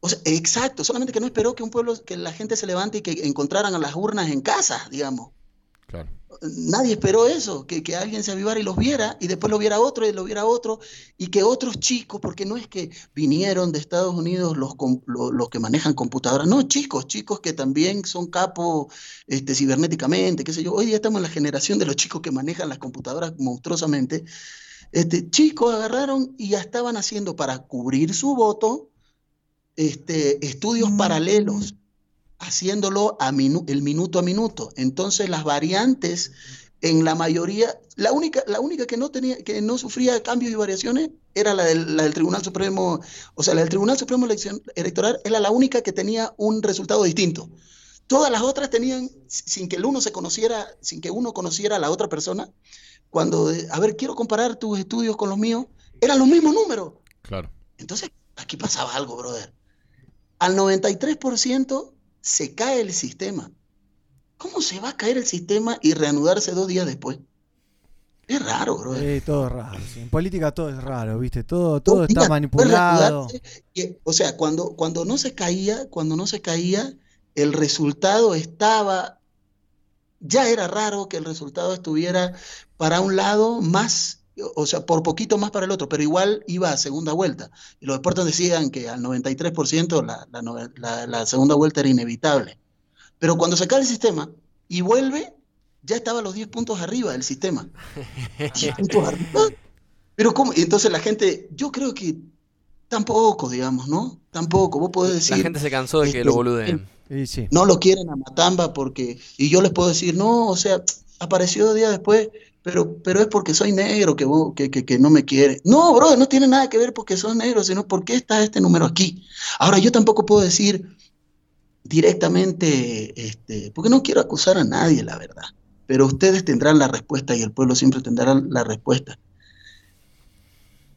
O sea, exacto, solamente que no esperó que un pueblo, que la gente se levante y que encontraran a las urnas en casa, digamos. Claro. Nadie esperó eso, que, que alguien se avivara y los viera, y después lo viera otro y lo viera otro, y que otros chicos, porque no es que vinieron de Estados Unidos los, los, que manejan computadoras, no, chicos, chicos que también son capos este, cibernéticamente, qué sé yo. Hoy día estamos en la generación de los chicos que manejan las computadoras monstruosamente. Este, chicos agarraron y ya estaban haciendo para cubrir su voto este, estudios paralelos haciéndolo a minu- el minuto a minuto. Entonces las variantes en la mayoría, la única, la única que no tenía, que no sufría cambios y variaciones era la del, la del Tribunal Supremo, o sea, la del Tribunal Supremo Elección- Electoral era la única que tenía un resultado distinto. Todas las otras tenían, sin que el uno se conociera, sin que uno conociera a la otra persona, cuando, a ver, quiero comparar tus estudios con los míos, eran los mismos números. Claro. Entonces, aquí pasaba algo, brother. Al 93% se cae el sistema. ¿Cómo se va a caer el sistema y reanudarse dos días después? Es raro, brother. Sí, todo es raro. En política todo es raro, ¿viste? Todo, todo Dos está manipulado. y, o sea, cuando, cuando no se caía, cuando no se caía, el resultado estaba. Ya era raro que el resultado estuviera para un lado más, o sea, por poquito más para el otro, pero igual iba a segunda vuelta. Y los expertos decían que al 93% la, la, nove- la- la segunda vuelta era inevitable. Pero cuando se cae el sistema y vuelve, ya estaba a los 10 puntos arriba del sistema. 10 puntos arriba. Pero ¿cómo? Y entonces la gente, yo creo que tampoco, digamos, ¿no? Tampoco. Vos podés decir. La gente se cansó de que este, lo boludeen. No lo quieren a Matamba porque. Y yo les puedo decir, no, o sea, apareció días después pero, pero es porque soy negro que, vos- que, que, que no me quiere. No, bro, no tiene nada que ver porque sos negro, sino porque está este número aquí. Ahora, yo tampoco puedo decir directamente, este, porque no quiero acusar a nadie, la verdad, pero ustedes tendrán la respuesta y el pueblo siempre tendrá la respuesta.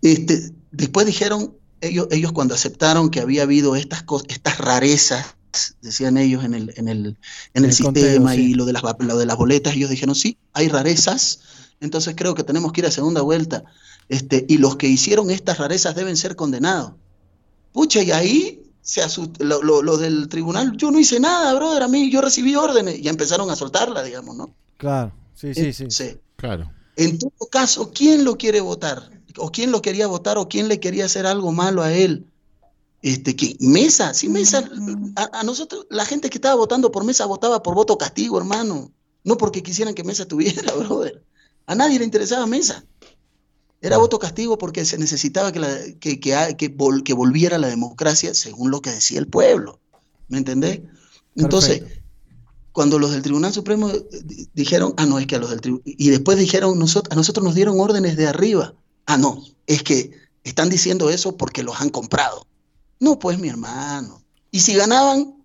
Este, después dijeron, ellos, ellos cuando aceptaron que había habido estas, cos- estas rarezas, decían ellos en el, en el, en el El conteo, sistema sí. y lo de, las, lo de las boletas, ellos dijeron, sí, hay rarezas, entonces creo que tenemos que ir a segunda vuelta. Este, y los que hicieron estas rarezas deben ser condenados. Pucha, y ahí se asust- lo, lo- lo del tribunal, yo no hice nada, brother, a mí yo recibí órdenes, y ya empezaron a soltarla, digamos, ¿no? Claro, sí, sí, sí. Entonces, Claro. en todo caso, ¿quién lo quiere votar? ¿O quién lo quería votar? ¿O quién le quería hacer algo malo a él? Este, que Mesa, sí, Mesa, a, a nosotros, la gente que estaba votando por Mesa votaba por voto castigo, hermano. No porque quisieran que Mesa tuviera, brother. A nadie le interesaba Mesa. Era voto castigo porque se necesitaba que, la- que, que, que vol- que volviera la democracia según lo que decía el pueblo. ¿Me entendés? Entonces, cuando los del Tribunal Supremo di- dijeron, ah, no, es que a los del Tribunal, y después dijeron, nosotros, a nosotros nos dieron órdenes de arriba. Ah, no, es que están diciendo eso porque los han comprado. No, pues mi hermano. ¿Y si ganaban?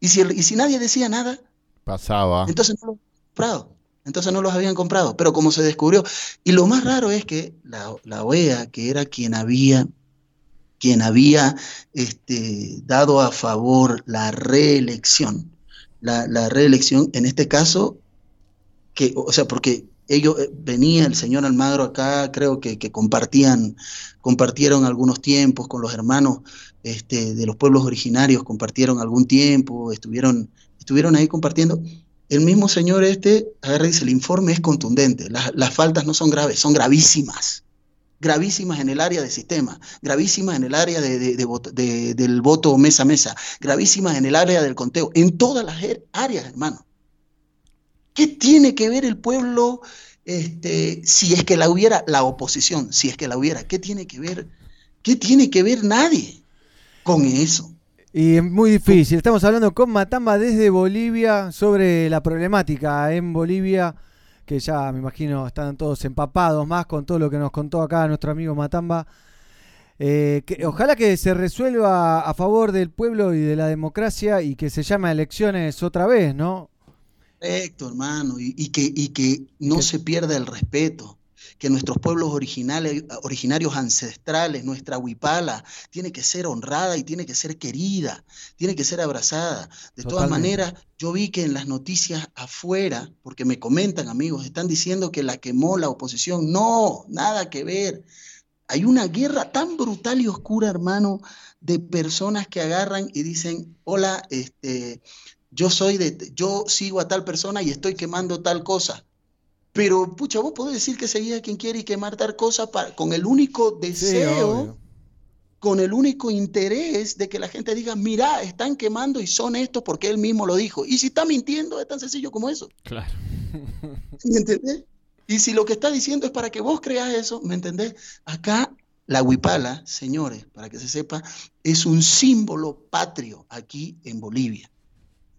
¿Y si, y si nadie decía nada? Pasaba. Entonces no los habían comprado. Entonces no los habían comprado. Pero como se descubrió, y lo más raro es que la, la OEA, que era quien había, quien había este, dado a favor la reelección, la, la reelección, en este caso, que, o sea, porque ellos eh, venía el señor Almagro acá, creo que, que compartían, compartieron algunos tiempos con los hermanos este, de los pueblos originarios, compartieron algún tiempo, estuvieron, estuvieron ahí compartiendo. El mismo señor este agarra y dice, el informe es contundente, las, las faltas no son graves, son gravísimas, gravísimas en el área de sistema, gravísimas en el área de, de- del voto mesa a mesa, gravísimas en el área del conteo, en todas las er- áreas, hermano. ¿Qué tiene que ver el pueblo este, si es que la hubiera, la oposición, si es que la hubiera? ¿Qué tiene que ver? ¿Qué tiene que ver nadie con eso? Y es muy difícil. Estamos hablando con Matamba desde Bolivia sobre la problemática en Bolivia, que ya me imagino están todos empapados más con todo lo que nos contó acá nuestro amigo Matamba. Eh, que, ojalá que se resuelva a favor del pueblo y de la democracia y que se llame a elecciones otra vez, ¿no? Correcto, hermano, y, y que, y que no se pierda el respeto, que nuestros pueblos originales, originarios ancestrales, nuestra huipala, tiene que ser honrada y tiene que ser querida, tiene que ser abrazada. De todas maneras, yo vi que en las noticias afuera, porque me comentan amigos, están diciendo que la quemó la oposición. No, nada que ver. Hay una guerra tan brutal y oscura, hermano, de personas que agarran y dicen, hola, este, yo soy de, yo sigo a tal persona y estoy quemando tal cosa. Pero, pucha, vos podés decir que seguís a quien quiere y quemar tal cosa para- con el único deseo, con el único interés de que la gente diga, mira, están quemando y son estos porque él mismo lo dijo. Y si está mintiendo, es tan sencillo como eso. Claro. ¿Me entendés? Y si lo que está diciendo es para que vos creas eso, ¿me entendés? Acá la huipala, señores, para que se sepa, es un símbolo patrio aquí en Bolivia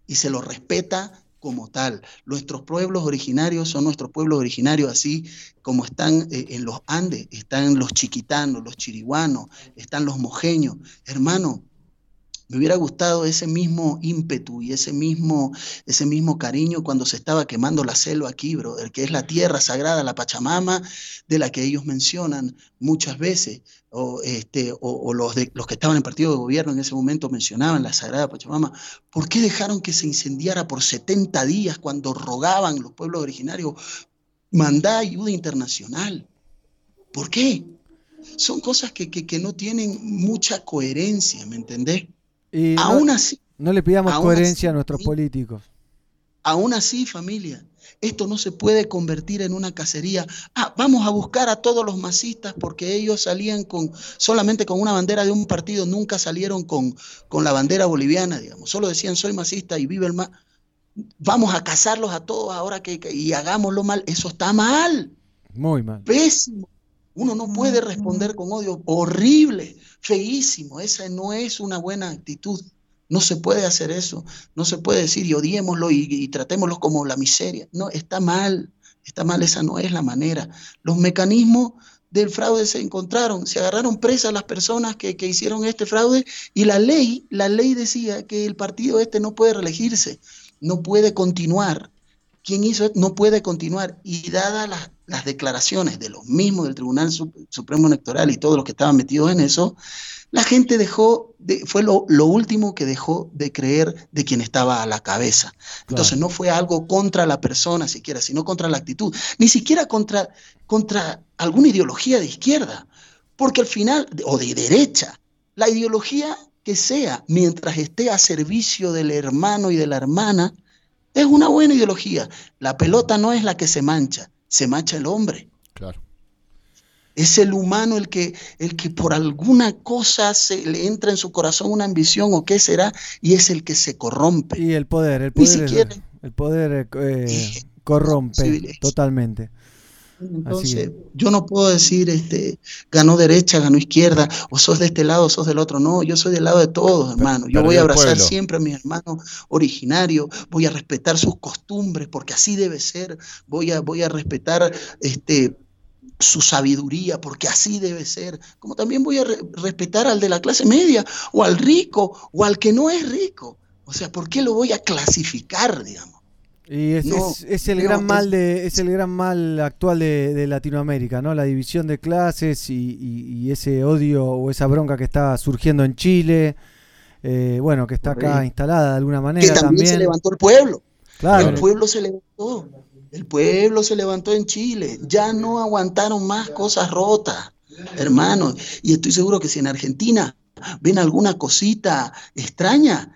y se lo respeta como tal. Nuestros pueblos originarios son nuestros pueblos originarios, así como están eh, en los Andes, están los chiquitanos, los chiriguanos, están los mojeños. Hermano, me hubiera gustado ese mismo ímpetu y ese mismo, ese mismo cariño cuando se estaba quemando la selva aquí, brother, que es la tierra sagrada, la Pachamama, de la que ellos mencionan muchas veces, o, este, o, los, de, los que estaban en partido de gobierno en ese momento mencionaban la sagrada Pachamama. ¿Por qué dejaron que se incendiara por 70 días cuando rogaban los pueblos originarios mandar ayuda internacional? ¿Por qué? Son cosas que, que, que no tienen mucha coherencia, ¿me entendés? Y no- Aún así, No le pidamos aún coherencia así, a nuestros políticos. Aún así, familia, esto no se puede convertir en una cacería. Ah, vamos a buscar a todos los masistas porque ellos salían con solamente con una bandera de un partido, nunca salieron con, con la bandera boliviana, digamos. Solo decían soy masista y vive el más. Vamos a cazarlos a todos ahora que, que- y hagámoslo mal. Eso está mal, Muy mal. pésimo. Uno no puede responder con odio, horrible, feísimo. Esa no es una buena actitud. No se puede hacer eso. No se puede decir y odiémoslo y, y tratémoslo como la miseria. No, está mal, Está mal, esa no es la manera. Los mecanismos del fraude se encontraron, se agarraron presas las personas que, que hicieron este fraude y la ley, la ley decía que el partido este no puede reelegirse, no puede continuar. Quien hizo esto no puede continuar. Y dadas las, las declaraciones de los mismos del Tribunal Sup- Supremo Electoral y todos los que estaban metidos en eso, la gente dejó, de, fue lo, lo último que dejó de creer de quien estaba a la cabeza. Entonces no fue algo contra la persona siquiera, sino contra la actitud, ni siquiera contra, contra alguna ideología de izquierda, porque al final, o de derecha, la ideología que sea, mientras esté a servicio del hermano y de la hermana, es una buena ideología. La pelota no es la que se mancha, se mancha el hombre. Claro. Es el humano el que, el que por alguna cosa se le entra en su corazón una ambición o qué será, y es el que se corrompe. Y el poder, el Ni poder, siquiera- el poder eh, corrompe totalmente. Entonces, yo no puedo decir, este, ganó derecha, ganó izquierda, o sos de este lado, o sos del otro. No, yo soy del lado de todos, hermano. Yo voy a abrazar siempre a mis hermanos originarios, voy a respetar sus costumbres, porque así debe ser. Voy a, voy a respetar este, su sabiduría, porque así debe ser. Como también voy a re- respetar al de la clase media, o al rico, o al que no es rico. O sea, ¿por qué lo voy a clasificar, digamos? Y es, No, es- es el no, gran mal de, es el gran mal actual de, de Latinoamérica, ¿no? La división de clases y, y- y ese odio o esa bronca que está surgiendo en Chile, eh, bueno, que está acá instalada de alguna que manera también, también. se levantó el pueblo. Claro. El pueblo se levantó. El pueblo se levantó en Chile. Ya no aguantaron más cosas rotas, hermanos. Y estoy seguro que si en Argentina ven alguna cosita extraña,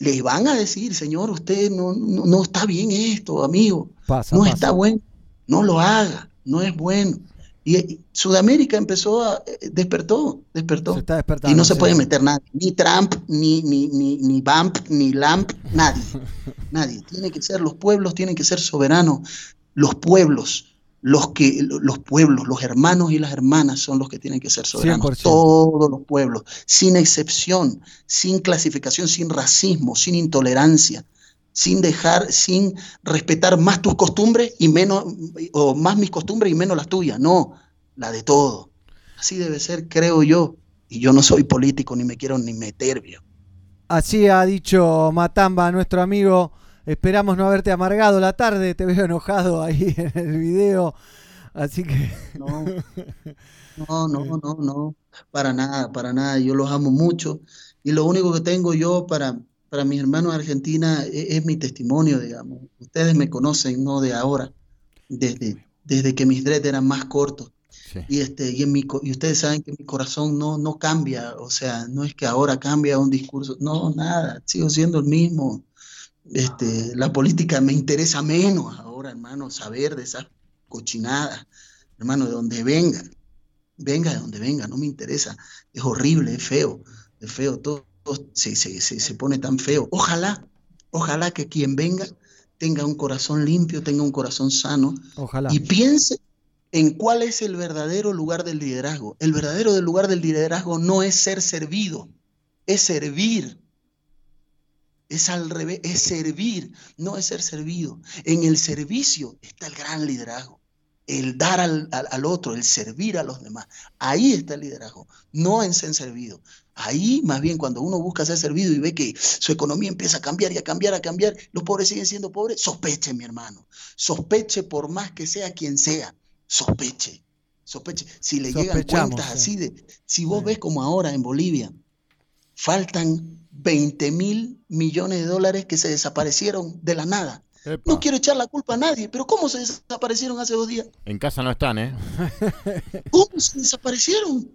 les van a decir, señor, usted no, no, no está bien esto, amigo. Pasa, no pasa. está bueno. No lo haga. No es bueno. Y eh, Sudamérica empezó a, eh, despertó, despertó. Se está despertando, y no se sí. puede meter nadie, ni Trump, ni, ni, ni, ni Bump, ni Lamp, nadie. Nadie. Tiene que ser, los pueblos tienen que ser soberanos. Los pueblos, los que, los pueblos, los hermanos y las hermanas son los que tienen que ser soberanos. 100%. Todos los pueblos, sin excepción, sin clasificación, sin racismo, sin intolerancia, sin dejar, sin respetar más tus costumbres y menos, o más mis costumbres y menos las tuyas. No, la de todo. Así debe ser, creo yo. Y yo no soy político ni me quiero ni meter, viejo. Así ha dicho Matamba, nuestro amigo. Esperamos no haberte amargado la tarde, te veo enojado ahí en el video. Así que. No, no, no, no, no, para nada, para nada. Yo los amo mucho y lo único que tengo yo para, para mis hermanos de Argentina es, es mi testimonio, digamos. Ustedes me conocen, no de ahora, desde, desde que mis dreads eran más cortos. Y, este, y, en mi, y ustedes saben que mi corazón no, no cambia, o sea, no es que ahora cambia un discurso, no, nada, sigo siendo el mismo. Este, la política me interesa menos ahora, hermano, saber de esas cochinadas, hermano, de donde venga, venga de donde venga, no me interesa, es horrible, es feo, es feo, todo, todo se, se, se, se pone tan feo. Ojalá, ojalá que quien venga tenga un corazón limpio, tenga un corazón sano Ojalá. y piense en cuál es el verdadero lugar del liderazgo. El verdadero lugar del liderazgo no es ser servido, es servir. Es al revés, es servir, no es ser servido. En el servicio está el gran liderazgo, el dar al, al- al otro, el servir a los demás. Ahí está el liderazgo, no en ser servido. Ahí, más bien, cuando uno busca ser servido y ve que su economía empieza a cambiar y a cambiar, a cambiar, los pobres siguen siendo pobres, sospeche, mi hermano. Sospeche por más que sea quien sea, sospeche. Sospeche. Si le llegan cuentas sí. así de, si vos ves como ahora en Bolivia, faltan 20 mil millones de dólares que se desaparecieron de la nada. No quiero echar la culpa a nadie, pero ¿cómo se desaparecieron hace dos días? En casa no están, ¿eh? ¿Cómo se desaparecieron?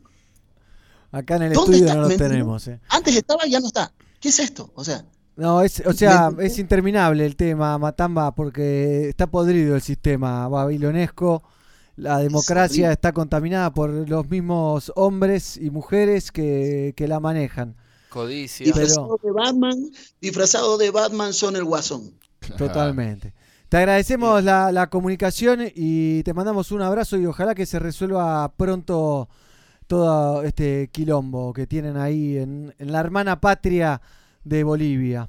Acá en el ¿Dónde estudio está? no lo ¿Me entiendes? tenemos. eh. Antes estaba, ya no está. ¿Qué es esto? O sea, No, es, o sea, es interminable el tema, Matamba, porque está podrido el sistema babilonesco. La democracia está contaminada por los mismos hombres y mujeres que, que la manejan. Codicia. disfrazado de Batman, disfrazado de Batman son el guasón. Totalmente. Te agradecemos la, la comunicación y te mandamos un abrazo y ojalá que se resuelva pronto todo este quilombo que tienen ahí en, en la hermana patria de Bolivia.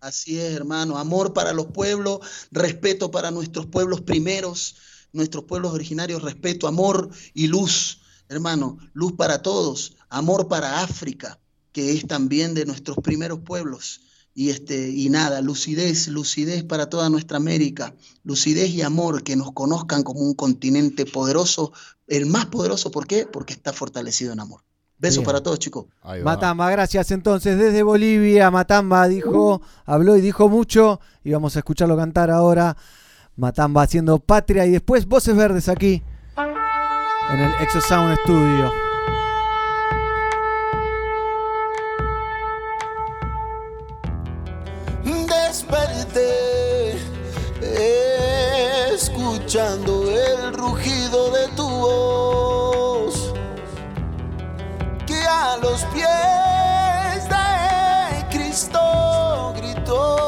Así es, hermano. Amor para los pueblos, respeto para nuestros pueblos primeros, nuestros pueblos originarios, respeto, amor y luz, hermano. Luz para todos, amor para África, que es también de nuestros primeros pueblos. Y, este, y nada, lucidez, lucidez para toda nuestra América, lucidez y amor, que nos conozcan como un continente poderoso, el más poderoso, ¿por qué? Porque está fortalecido en amor. Besos Bien. para todos, chicos. Matamba, gracias. Entonces, desde Bolivia, Matamba dijo, habló y dijo mucho. Y vamos a escucharlo cantar ahora. Matamba haciendo patria y después Voces Verdes aquí en el Exo Sound Studio. Escuchando el rugido de tu voz que a los pies de Cristo gritó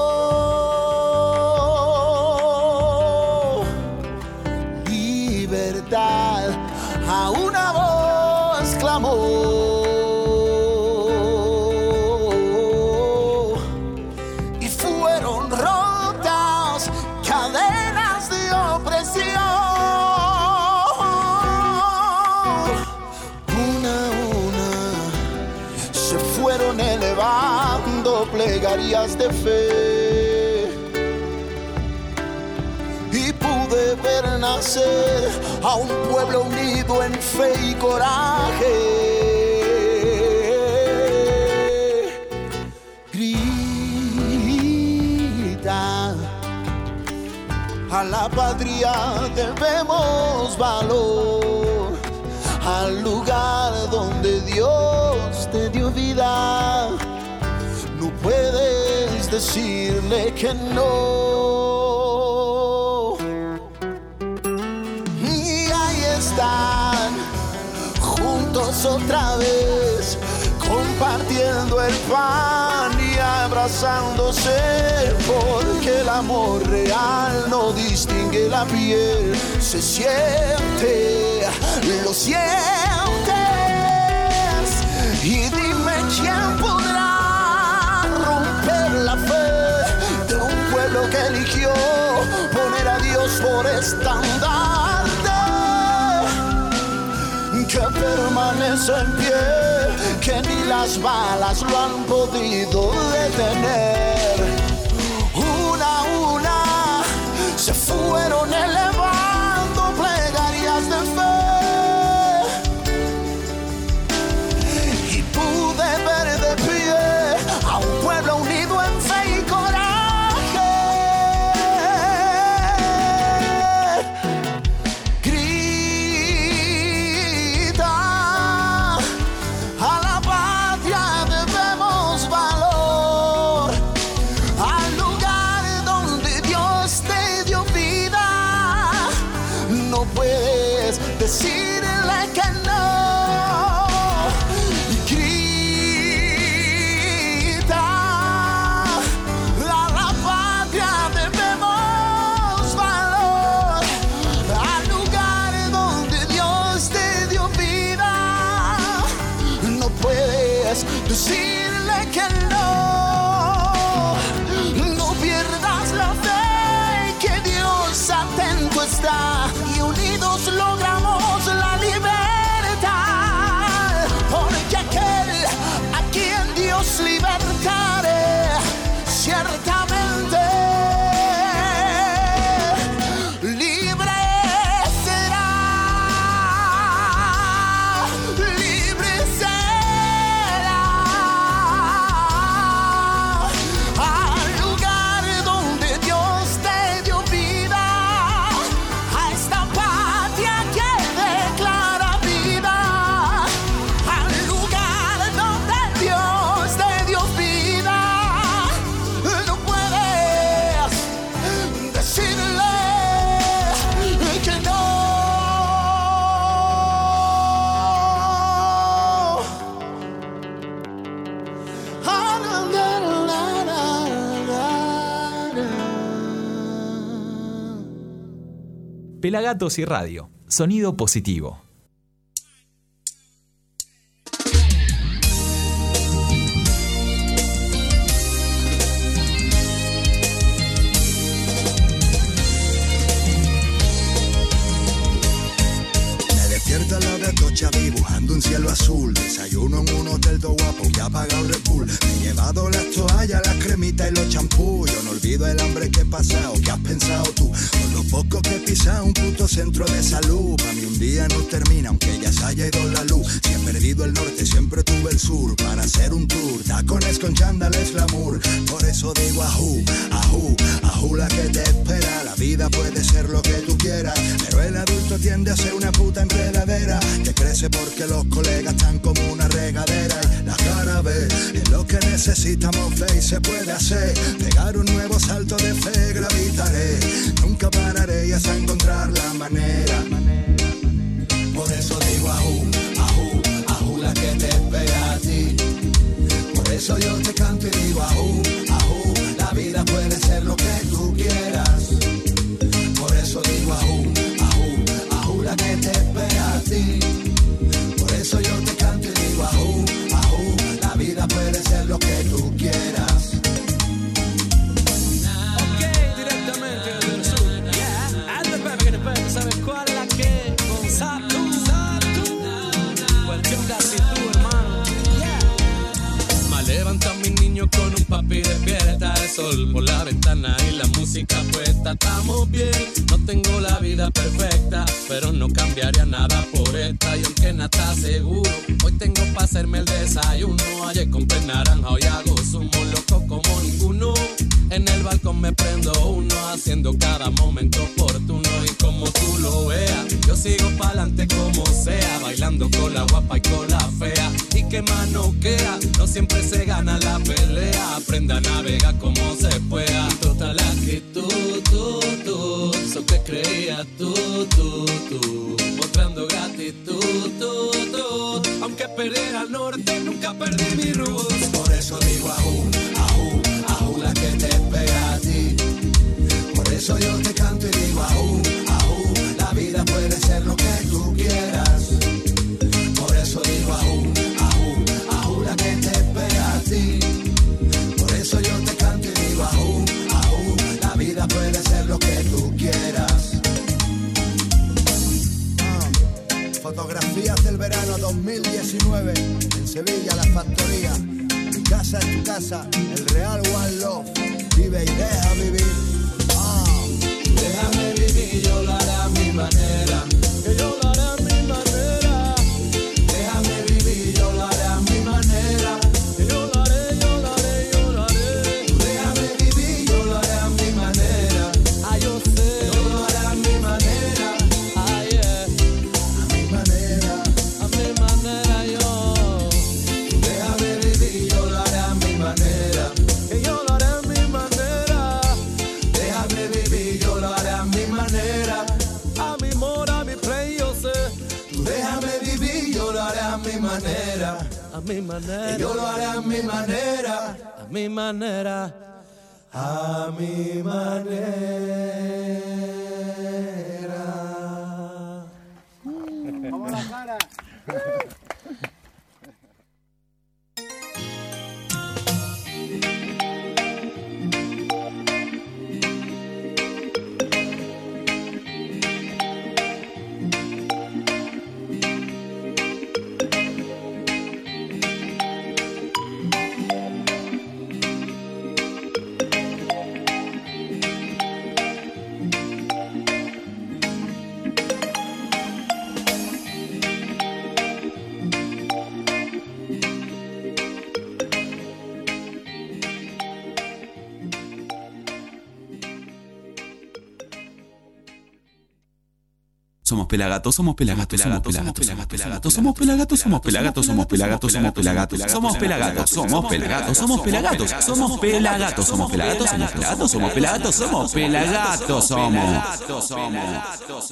de fe y pude ver nacer a un pueblo unido en fe y coraje. Grita a la patria debemos valor, al lugar donde Dios te dio vida. No puedes decirle que no. Y ahí están, juntos otra vez, compartiendo el pan y abrazándose, porque el amor real no distingue la piel, se siente, lo sientes. Y dime quién poner a Dios por estandarte que permanece en pie, que ni las balas lo han podido detener. Una a una se fueron elevando Pelagatos y Radio. Sonido positivo. Me despierta la de cocha vivo hotel todo guapo que ha pagado Red Bull. Me he llevado las toallas, las cremitas y los champús. Yo no olvido el hambre que he pasado, que has pensado tú. Con lo poco que he pisado un puto centro de salud. Para mí un día no termina, aunque ya se haya ido la luz. Si he perdido el norte, siempre tuve el sur. Para hacer un tour, tacones con chándales glamour. Por eso digo ajú, ajú, ajú la que te espera. La vida puede ser lo que tú quieras, pero el adulto tiende a ser una puta enredadera. Que crece porque los colegas están como una regadera. Y la cara ve, es lo que necesitamos fe y se puede hacer. Pegar un nuevo salto de fe, gravitaré. Nunca pararé y hasta encontrar la manera. Por eso digo ajú, ajú, ajú la que te espera a ti. Por eso yo te canto y digo ajú, ajú, la vida puede ser lo que tú papi despierta el sol por la ventana y la música puesta. Estamos bien, no tengo la vida perfecta, pero no cambiaría nada por esta. Y aunque nada está seguro, hoy tengo para hacerme el desayuno. Ayer compré naranja, hoy hago zumo loco como ninguno. En el balcón me prendo uno, haciendo cada momento oportuno. Y como tú lo veas, yo sigo pa'lante como sea, bailando con la guapa y con la fea. Y que mano queda, no siempre se gana la pelea. Aprenda a navegar como se pueda. Total actitud, tú, tú, eso que creías tú, tú, tú. Mostrando gratitud, tú, tú. Aunque perdí al norte, nunca perdí mi roots. Por eso digo ajú, ajú, ajú la que te espera a ti. Por eso yo te canto y digo ajú, 2019 en Sevilla, la factoría. Mi casa es tu casa, el Real One Love. Vive y deja vivir. Ah. Déjame vivir, yo lo a mi manera. Manera. Yo lo haré a mi manera. A mi manera. A mi manera. Vamos la cara. Somos pelagatos, somos pelagatos, somos pelagatos, somos pelagatos, somos pelagatos, somos pelagatos, somos pelagatos, somos pelagatos, somos pelagatos, somos pelagatos, somos pelagatos, somos pelagatos, somos pelagatos, somos pelagatos, somos pelagatos, somos pelagatos,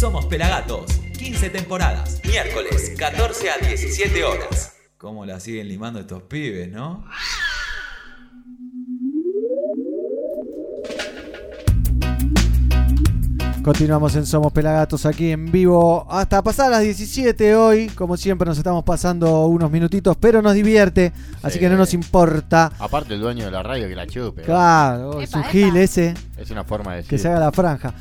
Somos Pelagatos, 15 temporadas, miércoles 14 a 17 horas. ¿Cómo la siguen limando estos pibes, no? Continuamos en Somos Pelagatos aquí en vivo hasta pasar las 17 hoy. Como siempre nos estamos pasando unos minutitos, pero nos divierte, así Sí. que no nos importa. Aparte el dueño de la radio que la chupe. Claro, es un gil ese Es una forma de decir. que se haga la franja.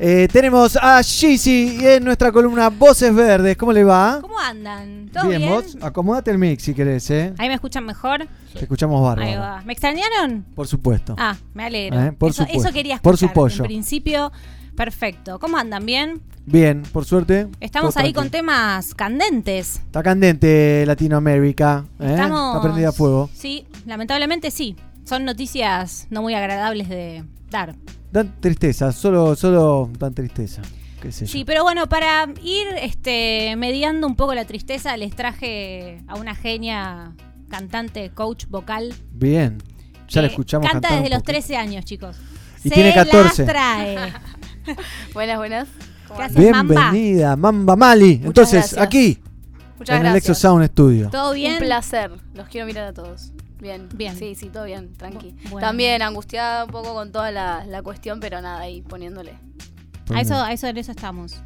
Eh, tenemos a Gizzy en nuestra columna Voces Verdes. ¿Cómo le va? ¿Cómo andan? ¿Todo bien? vos. Acomódate el mix si querés, ¿eh? ¿Ahí me escuchan mejor? Te escuchamos bárbaro. Ahí va. ¿Me extrañaron? Por supuesto. Ah, me alegro. Eh, por eso, supuesto. eso quería Por escuchar. su pollo. En principio, perfecto. ¿Cómo andan? ¿Bien? Bien, por suerte. Estamos ahí con temas candentes. Está candente Latinoamérica. ¿eh? Estamos... Está prendida a fuego. Sí, lamentablemente sí. Son noticias no muy agradables de dar. Dan tristeza, solo, solo dan tristeza. ¿Qué sé yo. Sí, pero bueno, para ir este, mediando un poco la tristeza, les traje a una genia cantante, coach vocal. Bien. Ya la que escuchamos Canta cantar desde los poquito. 13 años, chicos. Y Se tiene 14. las trae. buenas, buenas. ¿Qué haces, Mamba? Bienvenida, Mamba Mali. Entonces, gracias. aquí, Muchas en el gracias. Exo Sound Studio. ¿Todo bien? Un placer. Los quiero mirar a todos. Bien. Bien. Sí, sí, todo bien, tranqui. bueno. También angustiada un poco con toda la, la cuestión, pero nada, ahí poniéndole. A eso, a eso, en eso estamos.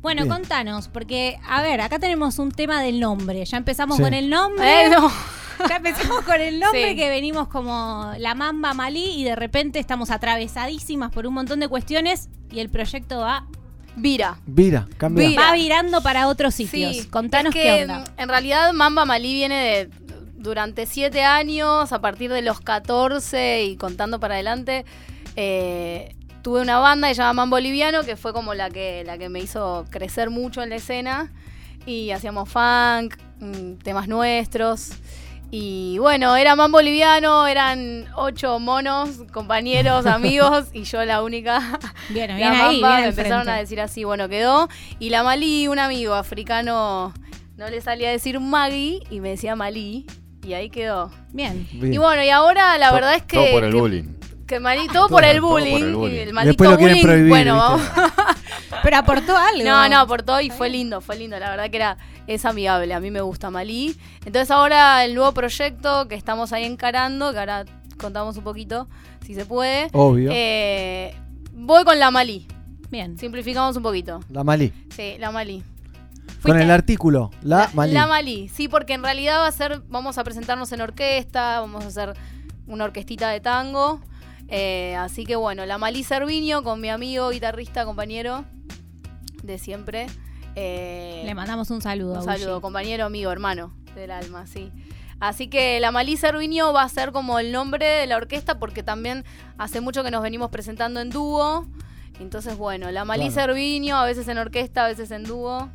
Bueno, Bien. contanos, porque, a ver, acá tenemos un tema del nombre. Ya empezamos Sí. con el nombre. Eh, no. Ya empezamos con el nombre Sí. que venimos como la mamba malí y de repente estamos atravesadísimas por un montón de cuestiones y el proyecto va Vira. Vira, cambia. va virando para otros sitios. Sí, Contanos es qué onda. En realidad, Mamba Malí viene de durante siete años, a partir de los 14 y contando para adelante. eh, tuve una banda que se llama Mambo Boliviano, que fue como la que, la que me hizo crecer mucho en la escena. Y hacíamos funk, mm, temas nuestros. Y bueno, era Mambo Boliviano, eran ocho monos, compañeros, amigos, y yo la única. Bien, la bien ahí, bien me empezaron frente. a decir así, bueno, quedó. Y la Malí, un amigo africano, no le salía a decir Maggie y me decía Malí. Y ahí quedó. Bien. Bien. Y bueno, y ahora la verdad es que. todo por el que- bullying. Que Malí, todo, por el todo por el bullying. el maldito Después lo bullying. prohibir, bueno, vamos. Pero aportó algo. No, no, aportó y fue lindo, fue lindo. La verdad que era, es amigable, a mí me gusta Malí. Entonces ahora el nuevo proyecto que estamos ahí encarando, que ahora contamos un poquito, si se puede. Obvio. eh, voy con la Malí. Bien. Simplificamos un poquito. La Malí. Sí, la Malí. Con el artículo, la, Malí. La Malí, sí, porque en realidad va a ser, vamos a presentarnos en orquesta, vamos a hacer una orquestita de tango. eh, así que bueno, la Malí Cerviño con mi amigo, guitarrista, compañero de siempre. eh, Le mandamos un saludo. un saludo, compañero, amigo, hermano del alma, sí. Así que la Malí Cerviño va a ser como el nombre de la orquesta porque también hace mucho que nos venimos presentando en dúo. Entonces, bueno, la Malí Claro. Cerviño, a veces en orquesta, a veces en dúo.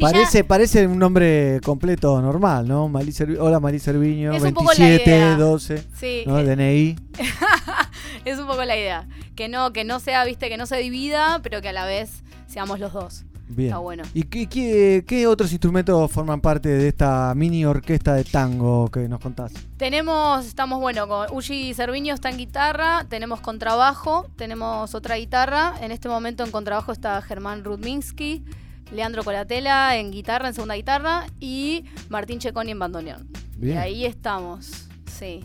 Parece, parece un nombre completo normal, ¿no? Malí Servi- Hola Malí la 27, idea. 12. Sí. ¿no? DNI. es un poco la idea. Que no, que no sea, viste, que no se divida, pero que a la vez seamos los dos. Bien. Está bueno. ¿Y qué, qué- qué otros instrumentos forman parte de esta mini orquesta de tango que nos contás? Tenemos, estamos bueno, con Uji Cerviño está en guitarra, tenemos contrabajo, tenemos otra guitarra. En este momento en contrabajo está Germán Rudminsky, Leandro Colatela en guitarra, en segunda guitarra, y Martín Checoni en bandoneón. Bien. Y ahí estamos, sí.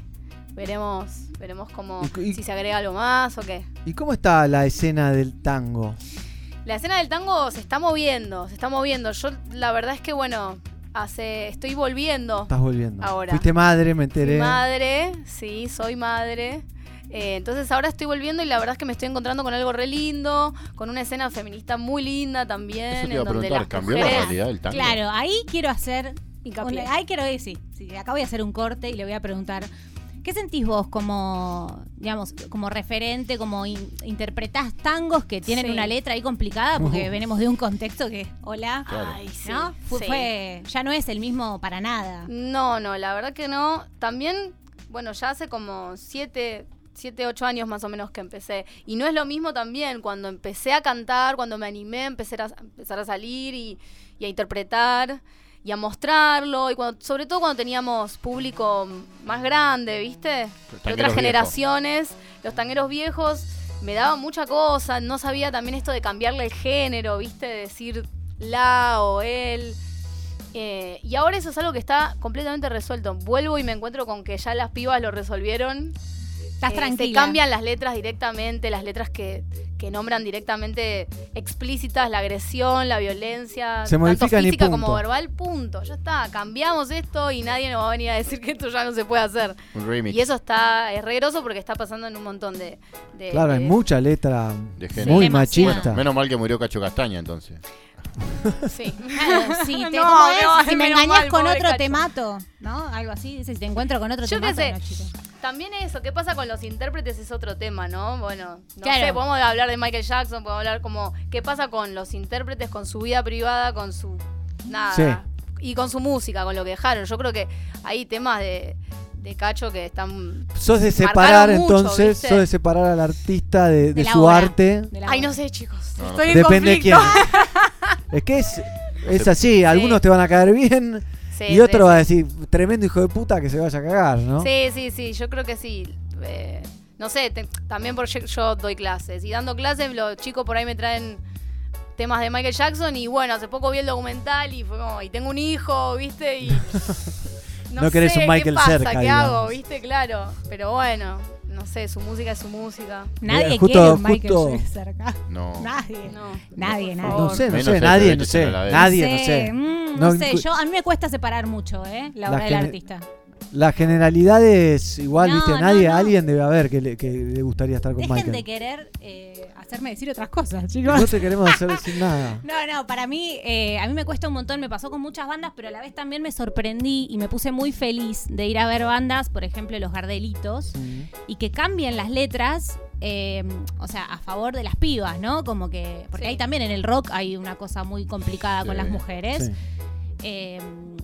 Veremos, veremos cómo, Y- si se agrega algo más o qué. ¿Y cómo está la escena del tango? La escena del tango se está moviendo, se está moviendo. Yo la verdad es que bueno, hace estoy volviendo. Estás volviendo. Ahora. Fuiste madre, me enteré. Fui madre, sí, soy madre. Eh, entonces ahora estoy volviendo y la verdad es que me estoy encontrando con algo re lindo, con una escena feminista muy linda también. Eso te iba en a donde las ¿cambió la realidad del tango? Claro, ahí quiero hacer. Hincapié. ahí quiero decir, sí, acá voy a hacer un corte y le voy a preguntar. ¿Qué sentís vos como, digamos, como referente, como in- interpretás tangos que tienen Sí. una letra ahí complicada? Porque Ujú. venimos de un contexto que, hola, Ay, sí, ¿no? Fue, sí. fue- ya no es el mismo para nada. No, no, la verdad que no. También, bueno, ya hace como siete, siete, ocho años más o menos que empecé. Y no es lo mismo también cuando empecé a cantar, cuando me animé a empezar a, empezar a salir y, y a interpretar y a mostrarlo. Y cuando, sobre todo cuando teníamos público más grande, ¿viste? De otras viejos. generaciones, los tangueros viejos. Me daba mucha cosa, no sabía también esto de cambiarle el género, ¿viste? De decir la o él. Eh, y ahora eso es algo que está completamente resuelto. Vuelvo y me encuentro con que ya las pibas lo resolvieron. Estás Eh, tranquila. Se cambian las letras directamente, las letras que, que nombran directamente explícitas la agresión, la violencia, Se tanto física punto. como verbal, punto. Ya está, cambiamos esto y nadie nos va a venir a decir que esto ya no se puede hacer. Un remix. Y eso está, es regroso porque está pasando en un montón de... de- Claro, hay de- mucha letra De género. muy Demasiado. machista. Menos mal que murió Cacho Castaña entonces. Sí. Claro, sí, te- No, si me engañas mal, con otro Cacho. te mato, ¿no? Algo así, dice, si te encuentro con otro Yo te qué mato. sé. no. También eso, ¿qué pasa con los intérpretes? Es otro tema, ¿no? Bueno, no Claro. sé, podemos hablar de Michael Jackson, podemos hablar como qué pasa con los intérpretes, con su vida privada, con su nada. Sí. Y con su música, con lo que dejaron. Yo creo que hay temas de, de Cacho que están... Sos de separar mucho, entonces, ¿viste? sos de separar al artista de, de su obra. arte. Ay, no sé, chicos. No, no Estoy en Depende de quién. Es que es, es así, algunos te van a caer bien Sí, y otro sí. va a decir, tremendo hijo de puta que se vaya a cagar, ¿no? Sí, sí, sí, yo creo que sí. Eh, no sé, te- también porque yo, doy clases. Y dando clases, los chicos por ahí me traen temas de Michael Jackson. Y bueno, hace poco vi el documental y fue como, y tengo un hijo, ¿viste? Y. No querés sé, un Michael ¿qué pasa? cerca, ¿Qué digamos. hago? ¿Viste? Claro. Pero bueno, no sé, su música es su música. Nadie justo- quiere un Michael justo- Jackson cerca. No. Nadie. No. Nadie, nadie. No sé, no Menos sé, nadie, no sé, nadie, no sé. Mm, No no sé, incu- yo, a mí me cuesta separar mucho, ¿eh? La La obra del artista. Las generalidades, igual, No, viste, no, nadie, no. alguien debe haber que le, que le gustaría estar con Dejen Michael. de querer eh, hacerme decir otras cosas, chicos. No te queremos hacer decir nada. No, no, para mí, eh, a mí me cuesta un montón, me pasó con muchas bandas, pero a la vez también me sorprendí y me puse muy feliz de ir a ver bandas, por ejemplo, Los Gardelitos, y que cambien las letras, eh, o sea, a favor de las pibas, ¿no? Como que, porque ahí también en el rock hay una cosa muy complicada con las mujeres. sí. Eh,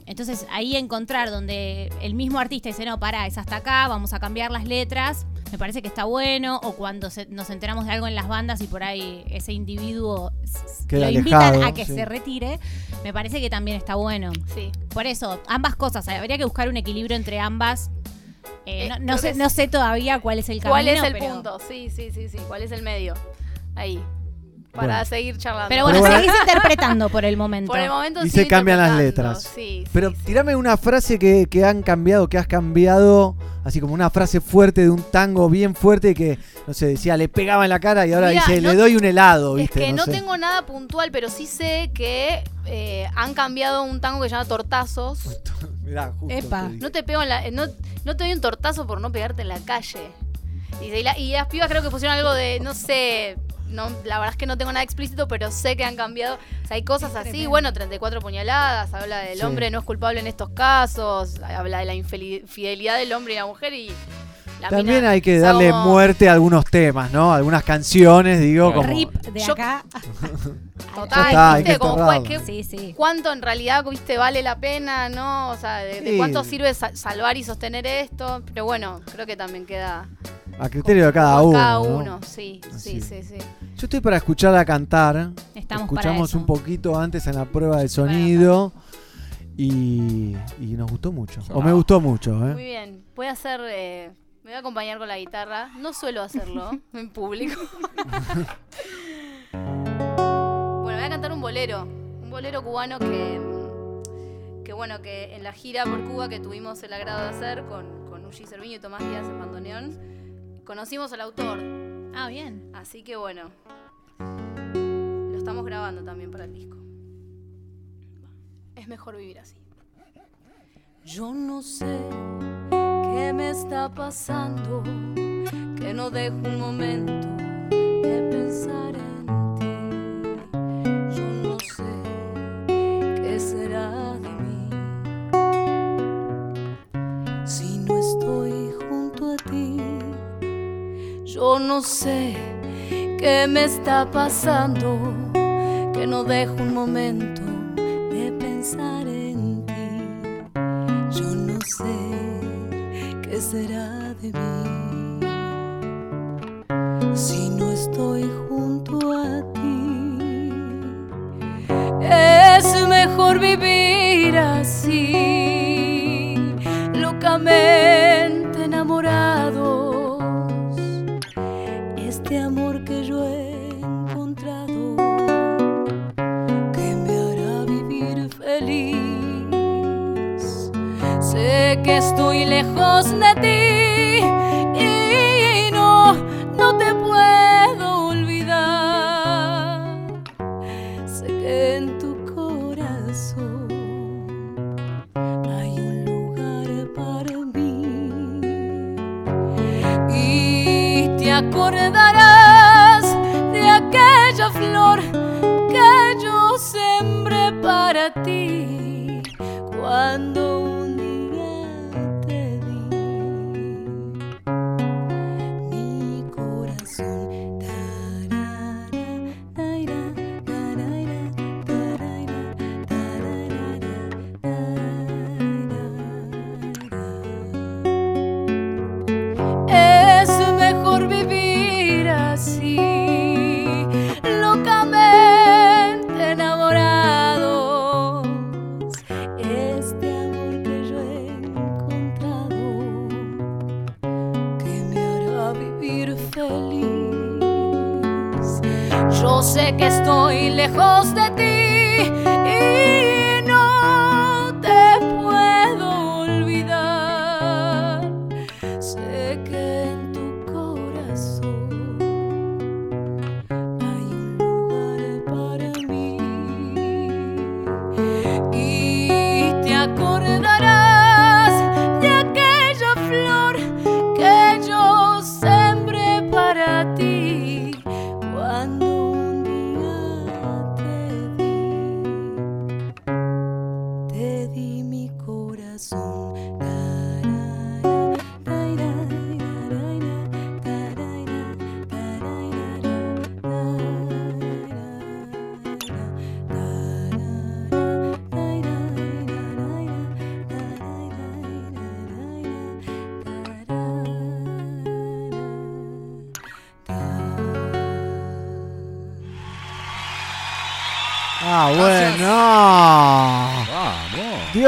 entonces ahí encontrar donde el mismo artista dice, no, pará, es hasta acá, vamos a cambiar las letras, me parece que está bueno, o cuando se- nos enteramos de algo en las bandas y por ahí ese individuo Queda lo invitan alejado, a que sí. se retire, me parece que también está bueno. Sí. Por eso, ambas cosas, habría que buscar un equilibrio entre ambas. Eh, Eh, no, sé, no sé todavía cuál es el camino. ¿Cuál es el pero- punto? Sí, sí, sí, sí. ¿Cuál es el medio? Ahí. Para Bueno. seguir charlando. Pero bueno, Pero bueno. seguís interpretando por el momento. Por el momento Y se cambian las letras. Sí, Pero tirame una frase que, que han cambiado, que has cambiado, así como una frase fuerte de un tango bien fuerte que, no sé, decía, le pegaba en la cara y ahora Mira, dice, no- le doy un helado, Es ¿viste? que no, sé. tengo nada puntual, pero sí sé que eh, han cambiado un tango que se llama Tortazos. Mirá, justo Epa. te. No te pego en la, no, no te doy un tortazo por no pegarte en la calle. Y, la- y las pibas creo que pusieron algo de, no sé, no, la verdad es que no tengo nada explícito, pero sé que han cambiado. O sea, hay cosas así, tremendo. bueno, 34 puñaladas, habla del Sí. hombre no es culpable en estos casos, habla de la infidelidad del hombre y la mujer y la También mina- hay que darle como- muerte a algunos temas, ¿no? Algunas canciones, digo, como... Rip de Yo- acá. Total, está, hay ¿viste? que Como, enterrarlo. ¿qué- Sí, sí. ¿Cuánto en realidad, viste, vale la pena, no? O sea, de, cuánto sirve sa- salvar y sostener esto. Pero bueno, creo que también queda A criterio de cada uno. cada ¿no? uno, sí, Así. sí, sí, sí. Yo estoy para escucharla cantar. Estamos para Escuchamos eso. un poquito antes en la prueba de sonido. Y, y nos gustó mucho. O me gustó mucho, Muy ¿eh? bien. Voy a hacer. eh, me voy a acompañar con la guitarra. No suelo hacerlo en público. bueno, voy a cantar un bolero. Un bolero cubano que. Que bueno, que en la gira por Cuba que tuvimos el agrado de hacer con, con Uji Cerviño y Tomás Díaz en bandoneón, conocimos al autor. Ah, bien. Así que bueno. Lo estamos grabando también para el disco. Es mejor vivir así. Yo no sé qué me está pasando, que no dejo un momento de pensar en Yo no sé qué me está pasando, que no dejo un momento de pensar en ti. Yo no sé qué será de mí si no estoy junto a ti. Es mejor vivir así, locamente enamorados. estoy lejos de ti y no, no te puedo olvidar. Sé que en tu corazón hay un lugar para mí y te acordarás de aquella flor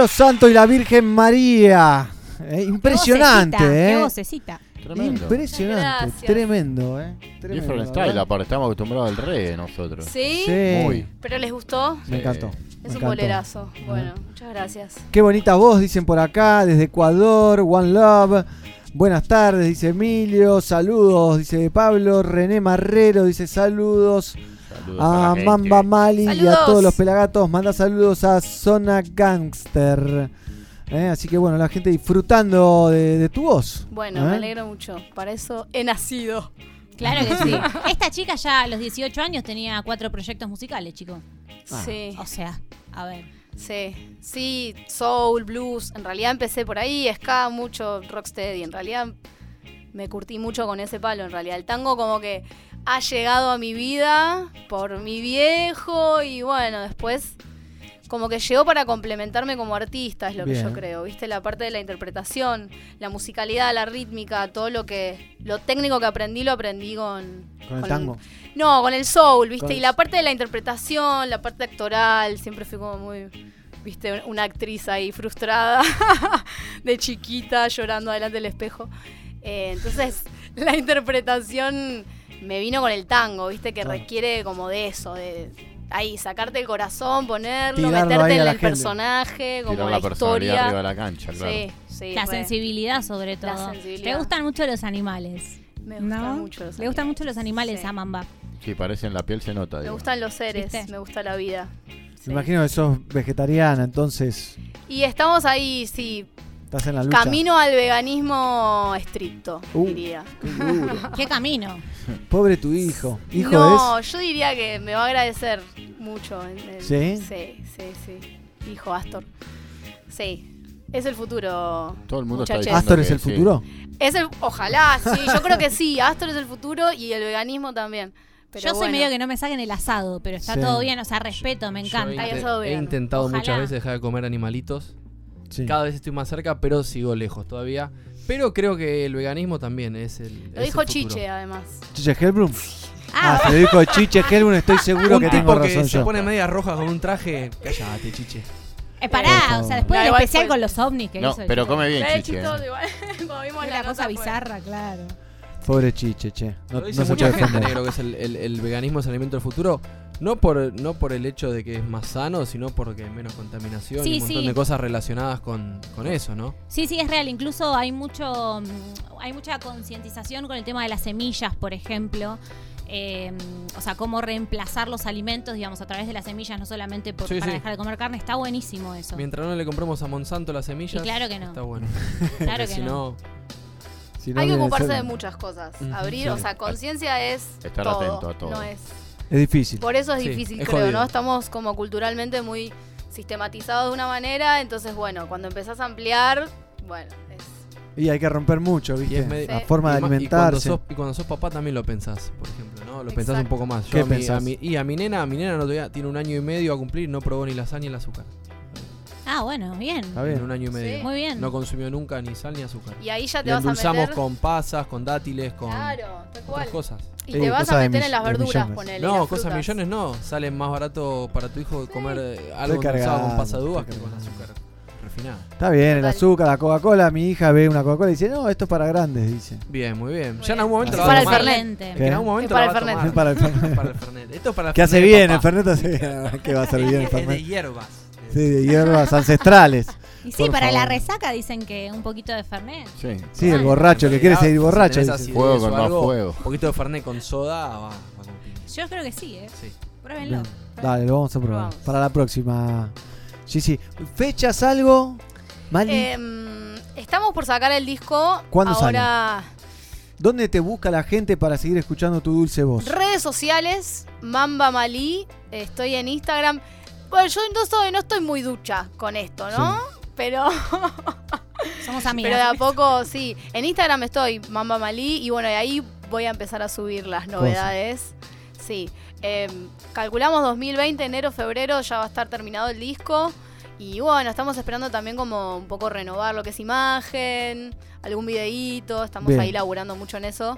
bueno. Dios Santo y la Virgen María. Eh, impresionante, vocecita, ¿eh? Qué vocecita. Tremendo. Impresionante, Gracias. tremendo, ¿eh? Tremendo, Different ¿verdad? style, aparte, estamos acostumbrados al reggae nosotros. ¿Sí? Sí. Muy. ¿Pero les gustó? Me encantó. me Es un encantó. bolerazo. Bueno, muchas gracias. Qué bonita voz, dicen por acá, desde Ecuador, One Love. Buenas tardes, dice Emilio. Saludos, dice Pablo. René Marrero dice saludos. Saludos a. Mamba Mali y a todos los pelagatos. Manda saludos a Zona Gangster. Eh, Así que bueno, la gente disfrutando de, de tu voz. Bueno, ¿eh? me alegro mucho. Para eso he nacido. Claro que sí. Esta chica ya a los 18 años tenía cuatro proyectos musicales, chicos. Sí. O sea, a ver. Sí, sí, soul, blues. En realidad empecé por ahí, ska, mucho rocksteady. En realidad me curtí mucho con ese palo. En realidad el tango como que ha llegado a mi vida por mi viejo y bueno, después como que llegó para complementarme como artista, es lo que yo creo. ¿Viste? La parte de la interpretación, la musicalidad, la rítmica, todo lo que lo técnico que aprendí lo aprendí con Con el tango. no, con el soul, ¿viste? Con Y la parte de la interpretación, la parte actoral, siempre fui como muy, ¿viste? Una actriz ahí frustrada, de chiquita, llorando delante del espejo. Eh, entonces, la interpretación me vino con el tango, ¿viste? Que Claro. requiere como de eso, de ahí, sacarte el corazón, ponerlo, Tirarlo meterte en el gente. personaje, como Tirar la, la personalidad historia. arriba de la cancha, claro. Sí, sí. La re. sensibilidad sobre todo. sensibilidad. Le gustan mucho los animales. Me gustan ¿no? mucho los Le gustan animales. mucho los animales Sí. a Mamba. Sí, parece en la piel se nota. Me digo. gustan los seres, ¿Viste? me gusta la vida. Me imagino que sos vegetariana, entonces Y estamos ahí, sí, estás en la lucha. camino al veganismo estricto, Uh, diría. qué duro. ¿Qué camino? Pobre tu hijo. ¿Hijo no, es? yo diría que me va a agradecer mucho. el- ¿Sí? Sí, sí, sí. Hijo Astor. Sí. Es el futuro. Todo el mundo está muchachos. diciendo ¿Astor es el sí. futuro? Es el, ojalá, sí. Yo creo que sí. Astor es el futuro y el veganismo también. Pero Yo soy medio que no me saquen el asado, pero está Sí. todo bien, o sea, respeto, me encanta. He, intentado Ojalá. muchas veces dejar de comer animalitos. Sí. Cada vez estoy más cerca, pero sigo lejos todavía. Pero creo que el veganismo también es el. Lo es dijo el. Chiche, además. ¿Chiche Helblum? Ah, Ah, se lo dijo Chiche Helblum, estoy seguro Un que tipo tengo que razón se pone media roja con un traje. Cállate, chiche. eh, pará, o sea, después No, del especial fue- con los ovnis que No, hizo pero come bien, chiche. chistoso igual. Como vimos la una cosa fue- bizarra, claro. Pobre Chiche, che. No, Lo dice no se mucha puede gente, defender. negro, que es el, el- el veganismo es el alimento del futuro. No por, no por el hecho de que es más sano, sino porque hay menos contaminación Sí, y un montón sí. de cosas relacionadas con, con eso, ¿no? Sí, sí, es real. Incluso hay mucho, mm, hay mucha concientización con el tema de las semillas, por ejemplo. eh, o sea, cómo reemplazar los alimentos, digamos, a través de las semillas, no solamente por- Sí, para sí. dejar de comer carne. Está buenísimo eso. Mientras no le compremos a Monsanto las semillas. Y claro que no. Está bueno. Claro Porque que si no. no. Si no, Hay que ocuparse ser- de muchas cosas. Abrir, sí. o sea, conciencia es Estar todo, atento a todo. No es. Es difícil. Por eso es Sí, difícil, es creo, jodido. ¿no? Estamos como culturalmente muy sistematizados de una manera, entonces, bueno, cuando empezás a ampliar, bueno, es... Y hay que romper mucho, ¿viste? La forma de y cuando, alimentarse. sos, y cuando sos papá también lo pensás, por ejemplo, ¿no? Lo pensás un Exacto. poco más. ¿Qué Yo a mi, pensás? a mi- y a mi nena, mi nena no todavía tiene un año y medio a cumplir, no probó ni lasaña ni el azúcar. Ah, bueno, bien. Está bien. En un año y medio. Sí. Muy bien. No consumió nunca ni sal ni azúcar. Y ahí ya te Le vas a endulzamos meter... con pasas, con dátiles, con Claro, tal cual. otras cosas. Y Sí, te vas cosa a de meter en las de verduras, millones. ponele. No, las cosas frutas. millones no. Sale más barato para tu hijo comer eh, algo Estoy endulzado con cargando, pasadúas que estoy con azúcar refinada. Está bien, el Total. azúcar, la Coca-Cola. Mi hija ve una Coca-Cola y dice, no, esto es para grandes, dice. Bien, muy bien. Muy ya en algún momento para va a el tomar. Fernet. Es que en algún momento Es para la va el a tomar. Es para el Fernet. Para el Fernet. Esto es para el ¿Qué hace Fernet, bien? papá. El Fernet hace ¿Qué va a hacer bien el Es de Fernet? hierbas. Sí, de hierbas ancestrales. Y sí, Por para la resaca dicen que un poquito de Fernet. Sí. Sí, el borracho que quiere seguir borracho. tenés dice. acidez Fuego o con más algo, fuego. Un poquito de Fernet con soda va, va con piña. Yo creo que sí, ¿eh? Sí. Pruébenlo. Bien. Dale, lo vamos a probar. Vamos. Para la próxima. Sí, sí. ¿Fechas algo? Mali, Em, estamos por sacar el disco. ¿Cuándo Ahora, ¿dónde te busca la gente para seguir escuchando tu dulce voz? redes sociales, Mamba Malí. Estoy en Instagram. Bueno, yo no, soy, no estoy muy ducha con esto, ¿no? Pero, Somos amigas. pero de a poco, sí. En Instagram estoy, Mamba Malí. Y bueno, de ahí voy a empezar a subir las novedades. Sí. Em, calculamos 2020, enero, febrero, ya va a estar terminado el disco. Y bueno, estamos esperando también como un poco renovar lo que es imagen, algún videíto, estamos Bien. ahí laburando mucho en eso.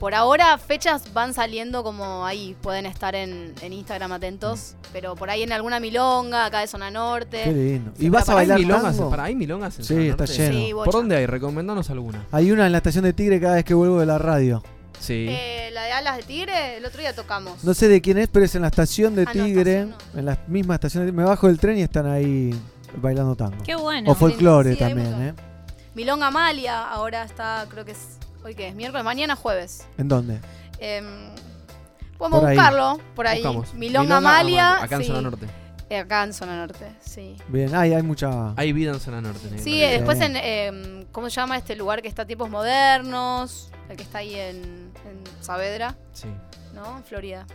Por ahora fechas van saliendo como ahí, pueden estar en, en Instagram atentos, pero por ahí en alguna milonga, acá de zona norte. Qué lindo. ¿Y vas a bailar ¿Hay milongas? tango? Para, ¿Hay milongas en Sí, Zona está Norte? lleno. Sí. ¿Por dónde hay? Recomendanos alguna. Hay una en la estación de Tigre cada vez que vuelvo de la radio. Sí. Eh, la de alas de tigre, el otro día tocamos. No sé de quién es, pero es en la estación de Ah, no, Tigre. En la misma estación de Me bajo del tren y están ahí bailando tango. Qué bueno. O folclore Sí, también. ¿eh? Milonga Amalia, ahora está, creo que es, hoy qué es, miércoles, mañana jueves. ¿En dónde? Em, podemos Por ahí. buscarlo por ahí. Buscamos. Milonga, Amalia. Acá en sí. Zona Norte. Eh, acá en zona norte, sí. Bien, hay, hay mucha. Hay vida en Zona Norte. negro. Sí, eh, después en, em, ¿cómo se llama este lugar que está tiempos modernos? El que está ahí en, en Saavedra, Sí. ¿no? En Florida.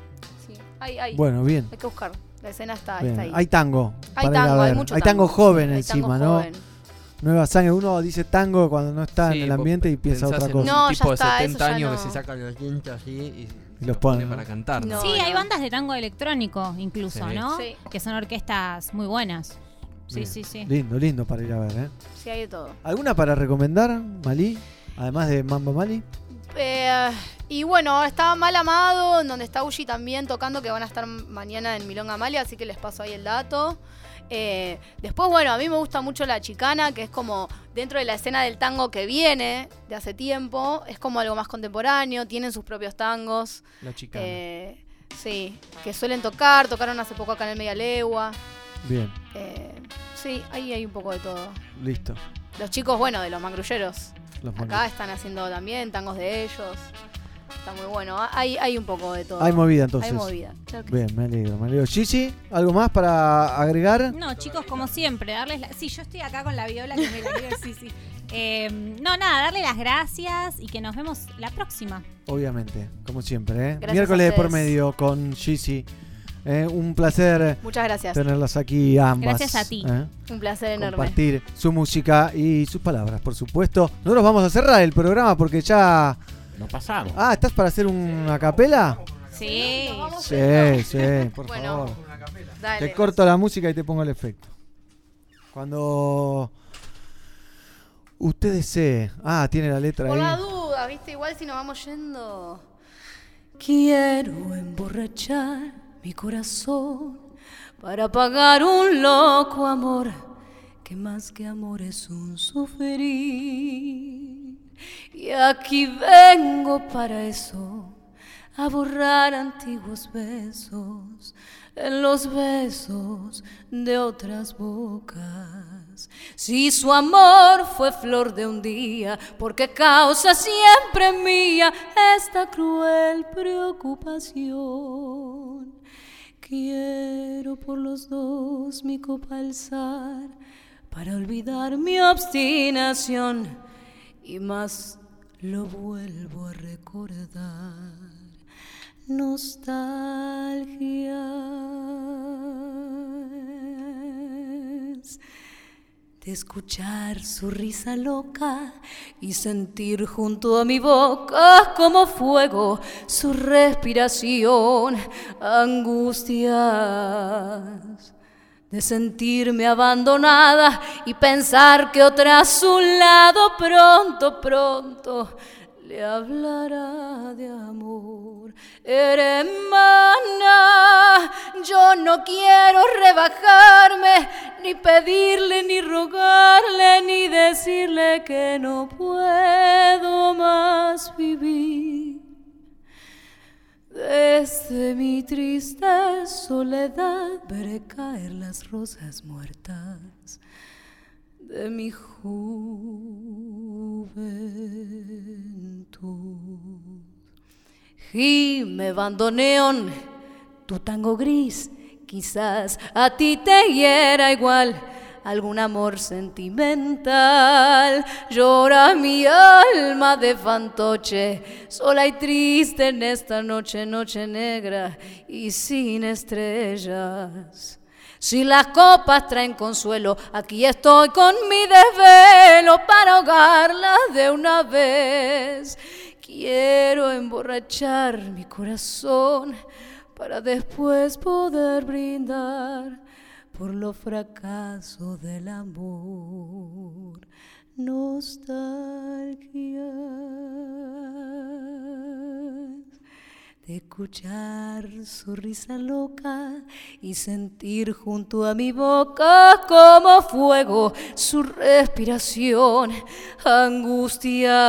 Sí, hay, hay. Bueno, bien. Hay que buscar. La escena está, bien. está ahí. Hay tango. Hay para ir a tango, hay ver. mucho Hay tango tango, joven sí, hay encima, tango ¿no? joven. Nueva sangre. Uno dice tango cuando no está Sí, en el ambiente y piensa otra en cosa. No, un ya tipo está, de eso 70 ya años no. que se saca los dientes así y, Y los pone, para cantar. No. Sí, hay bandas de tango electrónico incluso, Sí. ¿no? Sí. Que son orquestas muy buenas. Sí, Bien. sí, sí. Lindo, lindo para ir a ver, ¿eh? Sí, hay de todo. ¿Alguna para recomendar, Malí? Además de Mambo Mali. Eh, y bueno, está Mal Amado, en donde está Uji también tocando, que van a estar mañana en Milonga Amalia, así que les paso ahí el dato. Eh, después, bueno, a mí me gusta mucho La Chicana, que es como dentro de la escena del tango que viene de hace tiempo, es como algo más contemporáneo, tienen sus propios tangos. La chica. Eh, sí, que suelen tocar, tocaron hace poco acá en el Media Legua. Bien, Eh, sí, ahí hay un poco de todo. listo. Los chicos, bueno, de los mangrulleros. Los Acá están haciendo también tangos de ellos. Está muy bueno. Hay, hay un poco de todo. Hay movida entonces. Hay movida. claro que Bien, me alegro, me alegro. Gigi, ¿algo más para agregar? No, chicos, como siempre, darles la... Sí, yo estoy acá con la viola que me la quiero, sí, sí. Eh, no, nada, darle las gracias y que nos vemos la próxima. Obviamente, como siempre, ¿eh? Gracias Miércoles por medio con Gigi. Eh, un placer Muchas gracias. tenerlas aquí ambas. Gracias a ti. ¿eh? Un placer enorme. Compartir su música y sus palabras, por supuesto. Nosotros vamos a cerrar el programa porque ya. Nos pasamos. Ah, ¿estás para hacer una capela? Sí. Sí, sí, por Bueno, favor. Dale. Te corto la música y te pongo el efecto. Cuando usted desee. Ah, tiene la letra Por la ahí. duda, ¿viste? Igual si nos vamos yendo. Quiero emborrachar mi corazón para pagar un loco amor que más que amor es un sufrir. Y aquí vengo para eso, a borrar antiguos besos en los besos de otras bocas. Si su amor fue flor de un día, porque causa siempre mía esta cruel preocupación. Quiero por los dos mi copa alzar para olvidar mi obstinación y más lo vuelvo a recordar. Nostalgias de escuchar su risa loca y sentir junto a mi boca como fuego su respiración, angustias de sentirme abandonada y pensar que otra a su lado pronto, pronto le hablará de amor. Hermana, yo no quiero rebajarme, ni pedirle, ni rogarle, ni decirle que no puedo más vivir. Desde mi triste soledad veré caer las rosas muertas de mi juventud. Gime bandoneón, tu tango gris, quizás a ti te hiera igual algún amor sentimental. Llora mi alma de fantoche, sola y triste en esta noche, noche negra y sin estrellas. Si las copas traen consuelo, aquí estoy con mi desvelo para ahogarlas de una vez. Quiero emborrachar mi corazón para después poder brindar por los fracasos del amor. Nostalgia de escuchar su risa loca y sentir junto a mi boca como fuego su respiración, angustia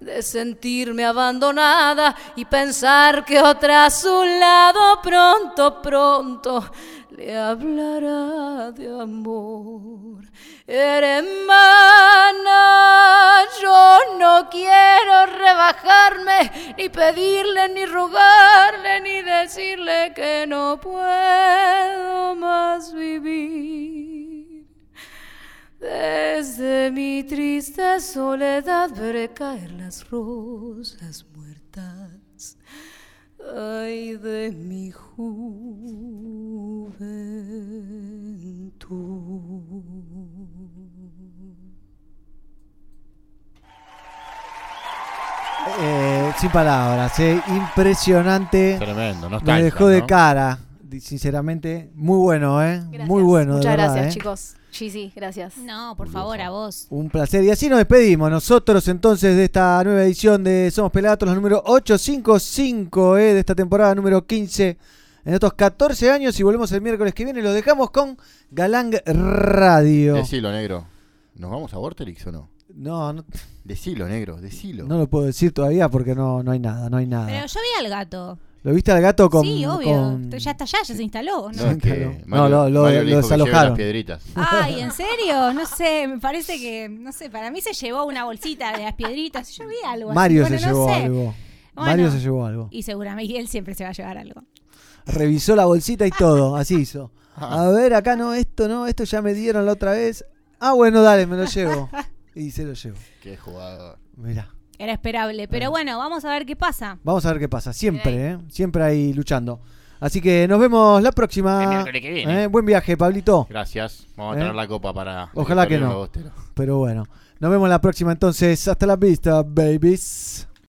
de sentirme abandonada y pensar que otra a su lado pronto, pronto le hablará de amor. Hermana, yo no quiero rebajarme, ni pedirle, ni rogarle, ni decirle que no puedo más vivir. Desde mi triste soledad veré caer las rosas muertas. Ay de mi juventud. Eh, sin palabras, eh, impresionante. Tremendo, Me nostálgica, dejó de ¿no? cara, sinceramente. Muy bueno, ¿eh? Muy bueno, de Muchas verdad, gracias, ¿eh? chicos. Sí, sí, gracias. No, por favor, a vos. Un placer. Y así nos despedimos nosotros entonces de esta nueva edición de Somos Pelagatos, la número 855 eh, de esta temporada número 15 en estos 14 años y volvemos el miércoles que viene. Lo dejamos con Galang Radio. Decilo, negro. ¿Nos vamos a Vorterix o no? No, no, Decilo, negro, decilo. no lo puedo decir todavía porque no, no hay nada, no hay nada. Pero yo vi al gato. ¿Lo viste al gato con...? sí, obvio. con- Ya está allá, ya se instaló. ¿no? No, es que No, Mario- lo- lo- Mario desalojaron. las piedritas. Ay, ¿en serio? No sé, me parece que, no sé, para mí se llevó una bolsita de las piedritas. Yo vi algo. así. Mario Bueno, se no llevó sé. algo. Bueno, Mario se llevó algo. Y seguramente él siempre se va a llevar algo. Revisó la bolsita y todo, así hizo. A ver, acá no, esto no, esto ya me dieron la otra vez. Ah, bueno, dale, me lo llevo. Y se lo llevo. Qué jugador. Mira. Era esperable. Pero bueno, vamos a ver qué pasa. Vamos a ver qué pasa. Siempre, ¿eh? Siempre ahí luchando. Así que nos vemos la próxima. El miércoles que viene. ¿Eh? Buen viaje, Pablito. Gracias. Vamos a ¿Eh? tener la copa para. Ojalá que no. Pero bueno. Nos vemos la próxima entonces. Hasta la vista, babies.